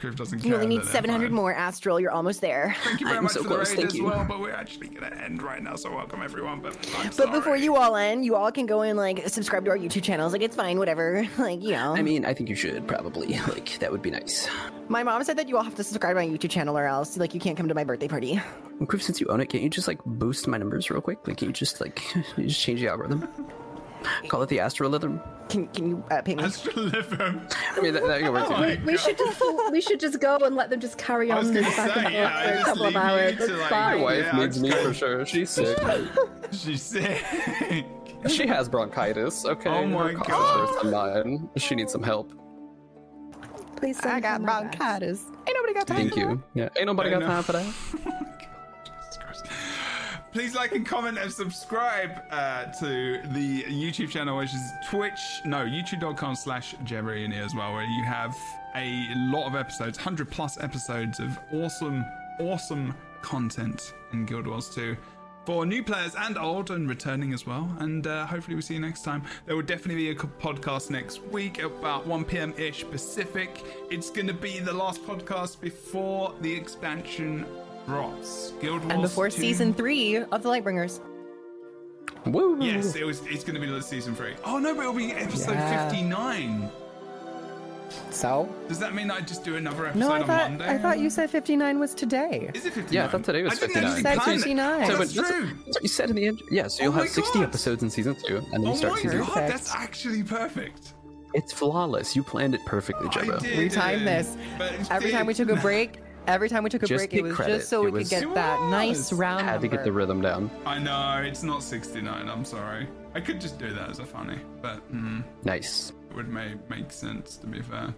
Griff doesn't You only need 700 more, Astral. You're almost there. Thank you very I'm much so for close, the raid thank as you. well, but we're actually gonna end right now, so welcome everyone. But I'm But sorry. before you all end, you all can go and like subscribe to our YouTube channels. Like it's fine, whatever. Like you know. I mean, I think you should probably. Like, that would be nice. my mom said that you all have to subscribe to my YouTube channel or else like you can't come to my birthday party. Griff, since you own it, can't you just like boost my numbers real quick? Like, can you just like you just change the algorithm? Call it the astrolithm. Can can you uh, pay me? Astrolithium. I mean, that, that can work too. Oh my We should just we should just go and let them just carry I was on gonna back and say, forth yeah, for a couple of hours. to, It's like, fine. your wife Yeah, needs me for sure. She's sick. She's sick. she has bronchitis. Okay. Oh my Her God. worse than mine. She needs some help. Please send I got her my bronchitis. Ain't nobody got time. Thank for that. you. Yeah. Ain't nobody I got know. time for that. Please like and comment and subscribe uh, to the YouTube channel, which is Twitch, no, youtube.com slash Jebrini as well, where you have a lot of episodes, 100 plus episodes of awesome, awesome content in Guild Wars 2 for new players and old and returning as well. And uh, hopefully, we see you next time. There will definitely be a podcast next week about 1 p.m. ish Pacific. It's going to be the last podcast before the expansion drops. Guild Wars And before 2 season three of the Lightbringers. Woo. Yes, it was. It's going to be the season three. Oh no, but it'll be episode Yeah. 59. So? Does that mean I just do another episode No, I on thought Monday? I thought you said 59 was today. Is it 59? Yeah, I thought today was I didn't 59. actually Said plan it. 59. Oh, So, that's but true. That's what you said in the end. Yeah, so you'll Oh have 60 God. episodes in season two, and then you Oh start my season god, three. Perfect. that's actually perfect. It's flawless. You planned it perfectly, I Jebba. did. We timed this. But it Every time we took a break, every time we took a Just break, it was credit. just so It we was- could get It that nice was. round Had to get the rhythm down. I know it's not 69. I'm sorry. I could just do that as a funny, but mm, Nice. it would make make sense to be fair.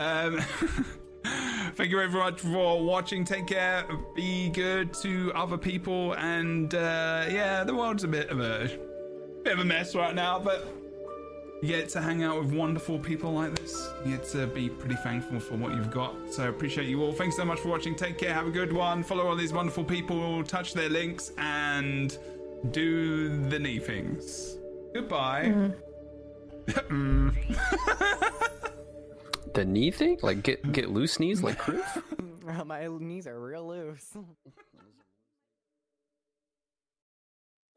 Um, thank you very much for watching. Take care. Be good to other people, and uh, yeah, the world's a bit of a bit of a mess right now, but you get to hang out with wonderful people like this. You get to be pretty thankful for what you've got. So I appreciate you all. Thanks so much for watching. Take care. Have a good one. Follow all these wonderful people. Touch their links and do the knee things. Goodbye. Mm. The knee thing? Like get get loose knees like Kroof? My knees are real loose.